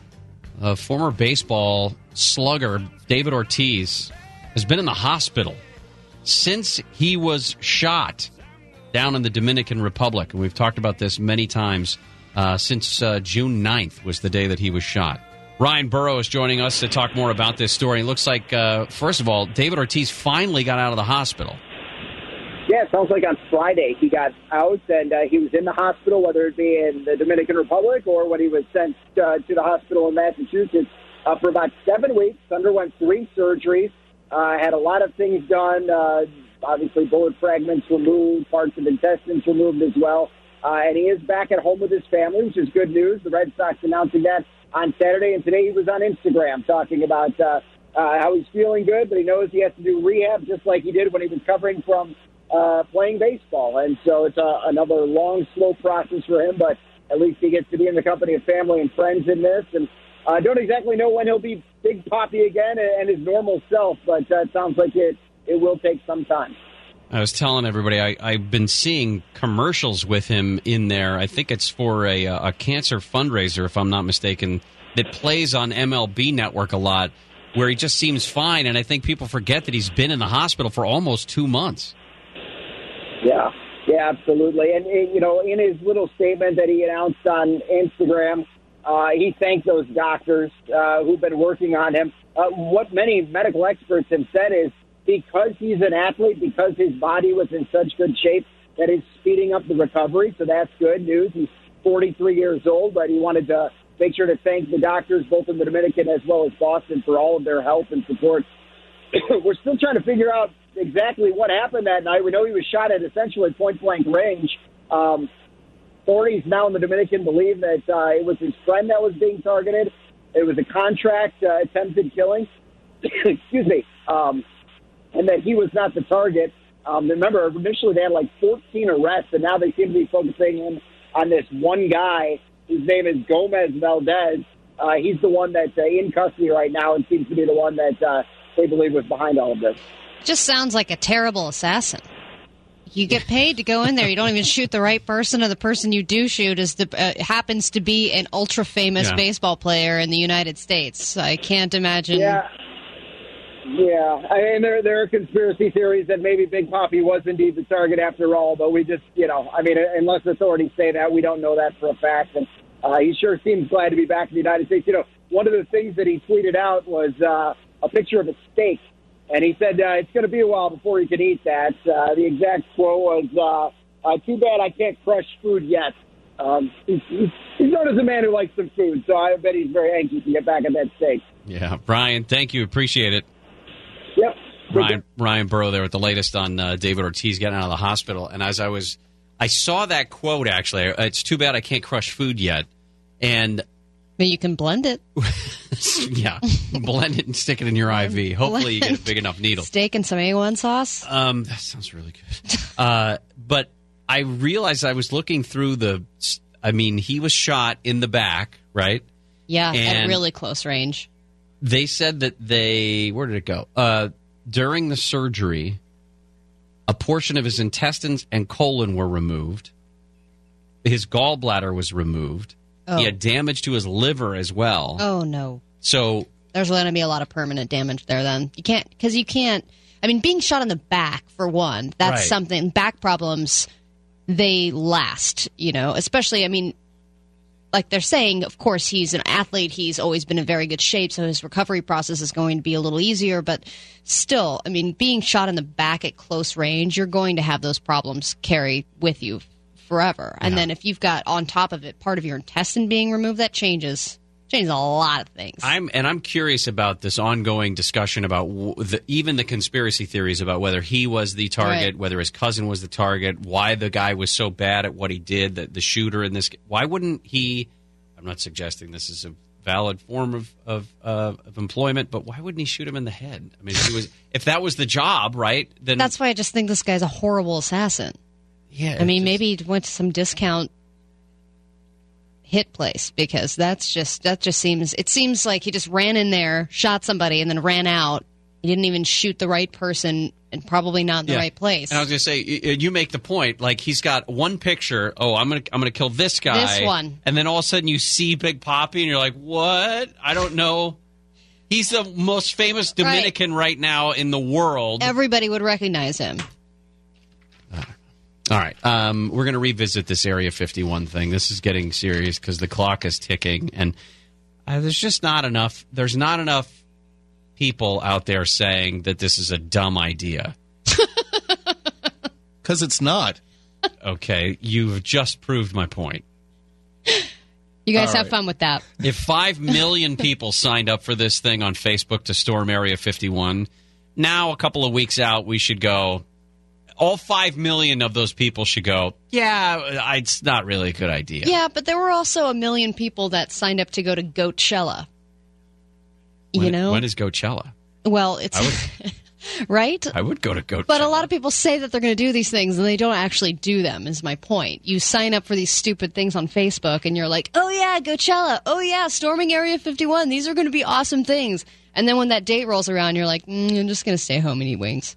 uh, former baseball slugger David Ortiz has been in the hospital since he was shot down in the Dominican Republic, and we've talked about this many times. Uh, since uh, June 9th was the day that he was shot. Ryan Burrow is joining us to talk more about this story. It looks like, uh, first of all, David Ortiz finally got out of the hospital. Yeah, it sounds like on Friday he got out and uh, he was in the hospital, whether it be in the Dominican Republic or when he was sent uh, to the hospital in Massachusetts uh, for about seven weeks. Underwent three surgeries, uh, had a lot of things done. Uh, obviously, bullet fragments removed, parts of intestines removed as well. Uh, and he is back at home with his family, which is good news. The Red Sox announcing that on Saturday, and today he was on Instagram talking about uh, uh, how he's feeling good, but he knows he has to do rehab just like he did when he was covering from uh, playing baseball. And so it's uh, another long, slow process for him, but at least he gets to be in the company of family and friends in this. And I uh, don't exactly know when he'll be Big Papi again and, and his normal self, but uh, it sounds like it, it will take some time. I was telling everybody I, I've been seeing commercials with him in there. I think it's for a, uh, a cancer fundraiser, if I'm not mistaken, that plays on MLB Network a lot, where he just seems fine, and I think people forget that he's been in the hospital for almost two months. Yeah, yeah, absolutely. And, you know, in his little statement that he announced on Instagram, uh, he thanked those doctors uh, who've been working on him. Uh, what many medical experts have said is because he's an athlete, because his body was in such good shape, that is speeding up the recovery. So that's good news. He's 43 years old, but he wanted to make sure to thank the doctors, both in the Dominican as well as Boston, for all of their help and support. [COUGHS] We're still trying to figure out exactly what happened that night. We know he was shot at essentially point blank range. Um, authorities now in the Dominican believe that uh, it was his friend that was being targeted. It was a contract uh, attempted killing. [COUGHS] Excuse me. Um, and that he was not the target. Um, remember, initially they had like 14 arrests, and now they seem to be focusing in on this one guy whose name is Gomez Valdez. Uh, he's the one that's uh, in custody right now and seems to be the one that uh, they believe was behind all of this. Just sounds like a terrible assassin. You get paid to go in there. You don't even shoot the right person, or the person you do shoot is the uh, happens to be an ultra famous Yeah. baseball player in the United States. I can't imagine. Yeah. Yeah, I mean, there there are conspiracy theories that maybe Big Papi was indeed the target after all, but we just, you know, I mean, unless authorities say that, we don't know that for a fact. And uh, he sure seems glad to be back in the United States. You know, one of the things that he tweeted out was uh, a picture of a steak, and he said uh, it's going to be a while before he can eat that. Uh, the exact quote was, uh, uh, "Too bad I can't crush food yet." Um, he's, he's, known as a man who likes some food, so I bet he's very anxious to get back at that steak. Yeah, Brian, thank you. Appreciate it. Yep. Ryan Ryan Burrow there with the latest on uh, David Ortiz getting out of the hospital. And as I was, I saw that quote actually. It's too bad I can't crush food yet. And But you can blend it. [LAUGHS] yeah, blend it and stick it in your IV. Hopefully, you get a big enough needle. Steak and some A1 sauce. Um, that sounds really good. [LAUGHS] Uh, but I realized I was looking through the. I mean, he was shot in the back, right? Yeah, at really close range. They said that they where did it go? Uh, during the surgery, a portion of his intestines and colon were removed. His gallbladder was removed. Oh. He had damage to his liver as well. Oh no. So There's going to be a lot of permanent damage there. Then you can't because you can't. I mean, being shot in the back for one, that's Right. something. Back problems, they last. You know, especially. I mean, like they're saying, of course, he's an athlete. He's always been in very good shape, so his recovery process is going to be a little easier. But still, I mean, being shot in the back at close range, you're going to have those problems carry with you forever. And then if you've got on top of it part of your intestine being removed, that changes changes a lot of things. I'm and I'm curious about this ongoing discussion about w- the, even the conspiracy theories about whether he was the target, Right. whether his cousin was the target, why the guy was so bad at what he did, the, the shooter in this. Why wouldn't he? I'm not suggesting this is a valid form of of, uh, of employment, but why wouldn't he shoot him in the head? I mean, if he was [LAUGHS] if that was the job, right? Then That's why I just think this guy's a horrible assassin. Yeah, I mean, maybe he went to some discount hit place because that's just that just seems it seems like he just ran in there, shot somebody, and then ran out. He didn't even shoot the right person, and probably not in the Yeah. right place. And I was going to say, you make the point. Like he's got one picture. Oh, I'm going to I'm going to kill this guy. This one. And then all of a sudden you see Big Papi, and you're like, what? I don't know. He's the most famous Dominican right, now in the world. Everybody would recognize him. All right, um, we're going to revisit this Area 51 thing. This is getting serious because the clock is ticking, and uh, there's just not enough. There's not enough people out there saying that this is a dumb idea. [LAUGHS] Because it's not. Okay, you've just proved my point. You guys All have right. fun with that. If 5 million [LAUGHS] people signed up for this thing on Facebook to storm Area 51, now a couple of weeks out, we should go. All 5 million of those people should go, yeah, it's not really a good idea. Yeah, but there were also a million people that signed up to go to Goatchella. You When- know, When is Coachella? well, it's I would, [LAUGHS] right. I would go to Coachella. But a lot of people say that they're going to do these things and they don't actually do them, is my point. You sign up for these stupid things on Facebook and you're like, oh yeah, Coachella. Oh yeah, storming Area 51. These are going to be awesome things. And then when that date rolls around, you're like, mm, I'm just going to stay home and eat wings.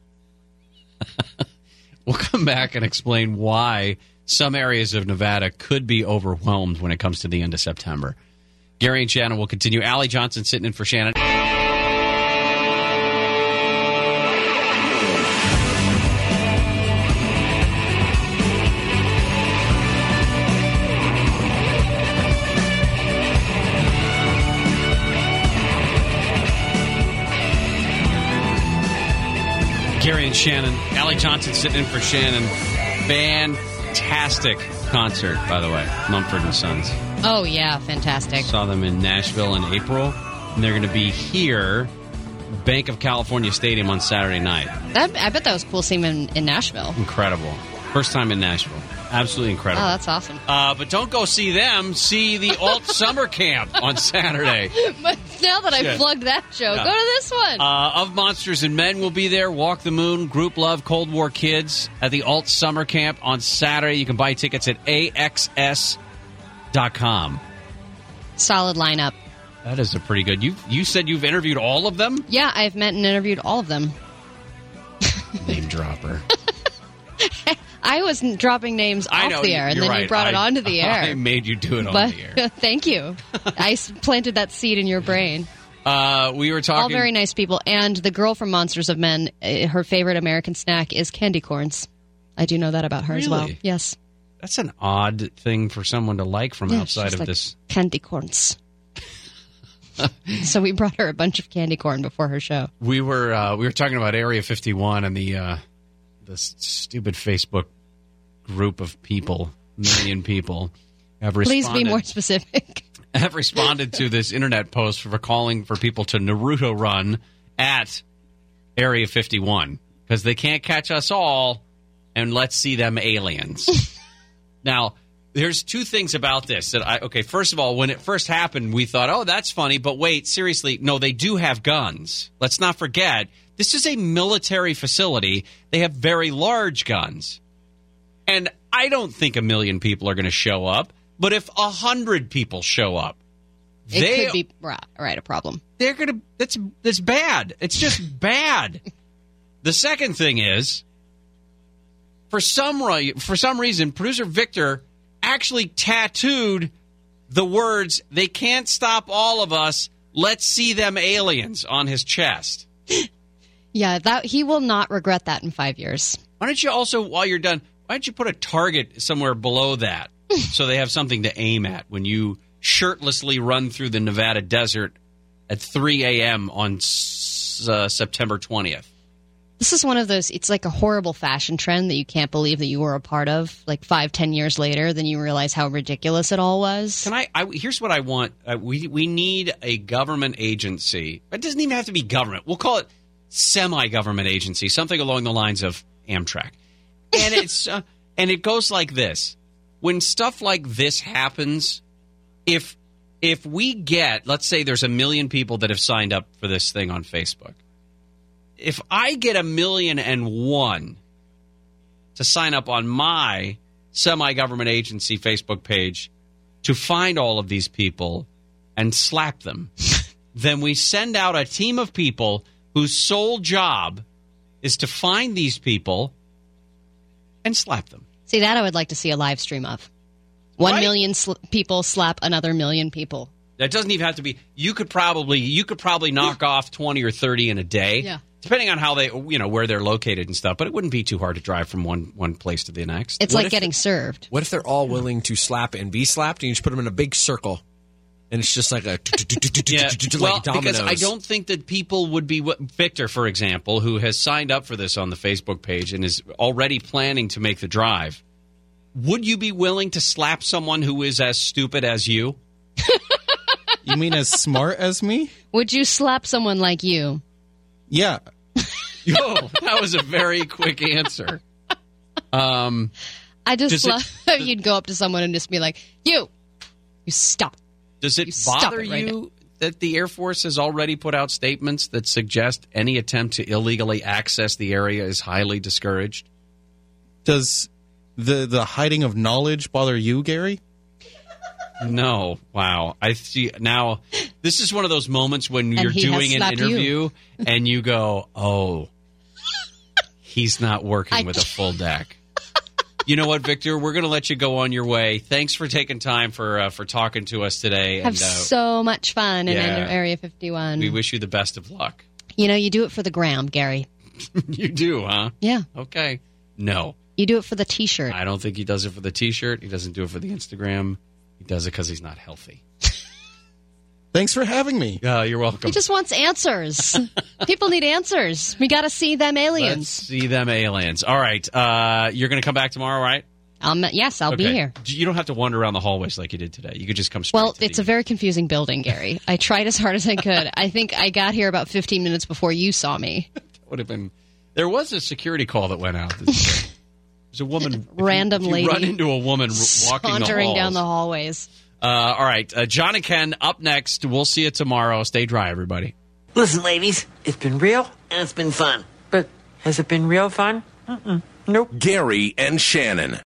[LAUGHS] We'll come back and explain why some areas of Nevada could be overwhelmed when it comes to the end of September. Gary and Shannon will continue. Ally Johnson sitting in for Shannon. And Shannon. Ally Johnson sitting in for Shannon. Fantastic concert, by the way. Mumford and Sons. Oh yeah, fantastic. Saw them in Nashville in April, and they're going to be here, Banc of California Stadium on Saturday night. That, I bet that was cool seeing them in, in Nashville. Incredible. First time in Nashville. Absolutely incredible. Oh, that's awesome. Uh, but don't go see them. See the Alt Summer Camp on Saturday. [LAUGHS] but now that I've plugged that show, Yeah. go to this one. Uh, of Monsters and Men will be there. Walk the Moon, Group Love, Cold War Kids at the Alt Summer Camp on Saturday. You can buy tickets at AXS.com. Solid lineup. That is a pretty good. You you said you've interviewed all of them? Yeah, I've met and interviewed all of them. Name dropper. [LAUGHS] I was dropping names off know the air, and then right. you brought it I- onto the [LAUGHS] air. I made you do it on but the air. [LAUGHS] thank you. [LAUGHS] I planted that seed in your brain. Uh, we were talking. All very nice people. And the girl from Monsters of Men, uh, her favorite American snack is candy corns. I do know that about her as well. Yes, That's an odd thing for someone to like from Yeah, outside of like, this. candy corns. so we brought her a bunch of candy corn before her show. We were uh, we were talking about Area 51 and the uh, the s- stupid Facebook group of people, million people have responded. Please be more specific. [LAUGHS] have responded to this internet post for calling for people to Naruto run at Area 51 because they can't catch us all, and let's see them aliens. [LAUGHS] now, there's two things about this that I okay. First of all, when it first happened, we thought, "Oh, that's funny," but wait, seriously, no, they do have guns. Let's not forget this is a military facility. They have very large guns. And I don't think a million people are going to show up. But if a hundred people show up, It they could be right, a problem. they're going to. That's that's bad. It's just [LAUGHS] bad. The second thing is, for some for some reason, producer Victor actually tattooed the words "They can't stop all of us. Let's see them aliens" on his chest. [LAUGHS] Yeah, that he will not regret that in five years. Why don't you also, while you're done, why don't you put a target somewhere below that [LAUGHS] so they have something to aim at when you shirtlessly run through the Nevada desert at 3 a.m. on s- uh, September 20th? This is one of those. It's like a horrible fashion trend that you can't believe that you were a part of. Like five, ten years later, then you realize how ridiculous it all was. Can I? I here's what I want. Uh, we we need a government agency. It doesn't even have to be government. We'll call it semi-government agency, something along the lines of Amtrak. And it's [LAUGHS] uh, and it goes like this: when stuff like this happens, if if we get, let's say, there's a million people that have signed up for this thing on Facebook. If I get a million and one to sign up on my semi government agency Facebook page to find all of these people and slap them, [LAUGHS] then we send out a team of people whose sole job is to find these people and slap them. See that I would like to see a live stream of. One Right? million sl- people slap another million people. That doesn't even have to be. You could probably you could probably knock off twenty or thirty in a day. Yeah. Depending on how they, you know, where they're located and stuff, but it wouldn't be too hard to drive from one one place to the next. It's What like if- getting served. What if they're all willing to slap and be slapped, and you just put them in a big circle, and it's just like a [LAUGHS] Yeah, [LAUGHS] well, because I don't think that people would be Victor, for example, who has signed up for this on the Facebook page and is already planning to make the drive. Would you be willing to slap someone who is as stupid as you? [LAUGHS] You mean as smart as me? Would you slap someone like you? Yeah. Yo, that was a very quick answer. Um, I just Does it- love how you'd go up to someone and just be like, "You, you stop." Does it stop bother it right you that the Air Force has already put out statements that suggest any attempt to illegally access the area is highly discouraged? Does the the hiding of knowledge bother you, Gary? No. Wow. I see now this is one of those moments when And you're doing an slapped you. interview and you go, "Oh, he's not working I with a full deck." You know what, Victor? We're going to let you go on your way. Thanks for taking time for uh, for talking to us today. Have and uh, so much fun in yeah. Area 51. we wish you the best of luck. you know, you do it for the gram, Gary. [LAUGHS] you do, huh? Yeah. Okay. No, You do it for the T-shirt. I don't think he does it for the T-shirt. He doesn't do it for the Instagram. He does it because he's not healthy. [LAUGHS] Thanks for having me. Yeah, you're welcome. He just wants answers. [LAUGHS] People need answers. We got to see them Let's aliens. see them aliens. All right, uh, you're going to come back tomorrow, right? Um, yes, I'll be here. You don't have to wander around the hallways like you did today. You could just come straight. Well, to it's the- a very confusing building, Gary. I tried as hard as I could. I think I got here about 15 minutes before you saw me. [LAUGHS] would have been. There was a security call that went out. This [LAUGHS] day. There's a woman, if you- Random if you lady run into a woman r- walking the Sauntering halls. down the hallways. Uh, all right, uh, John and Ken up next. We'll see you tomorrow. Stay dry, everybody. Listen, ladies, it's been real and it's been fun. But has it been real fun? Mm-mm. Nope. Gary and Shannon.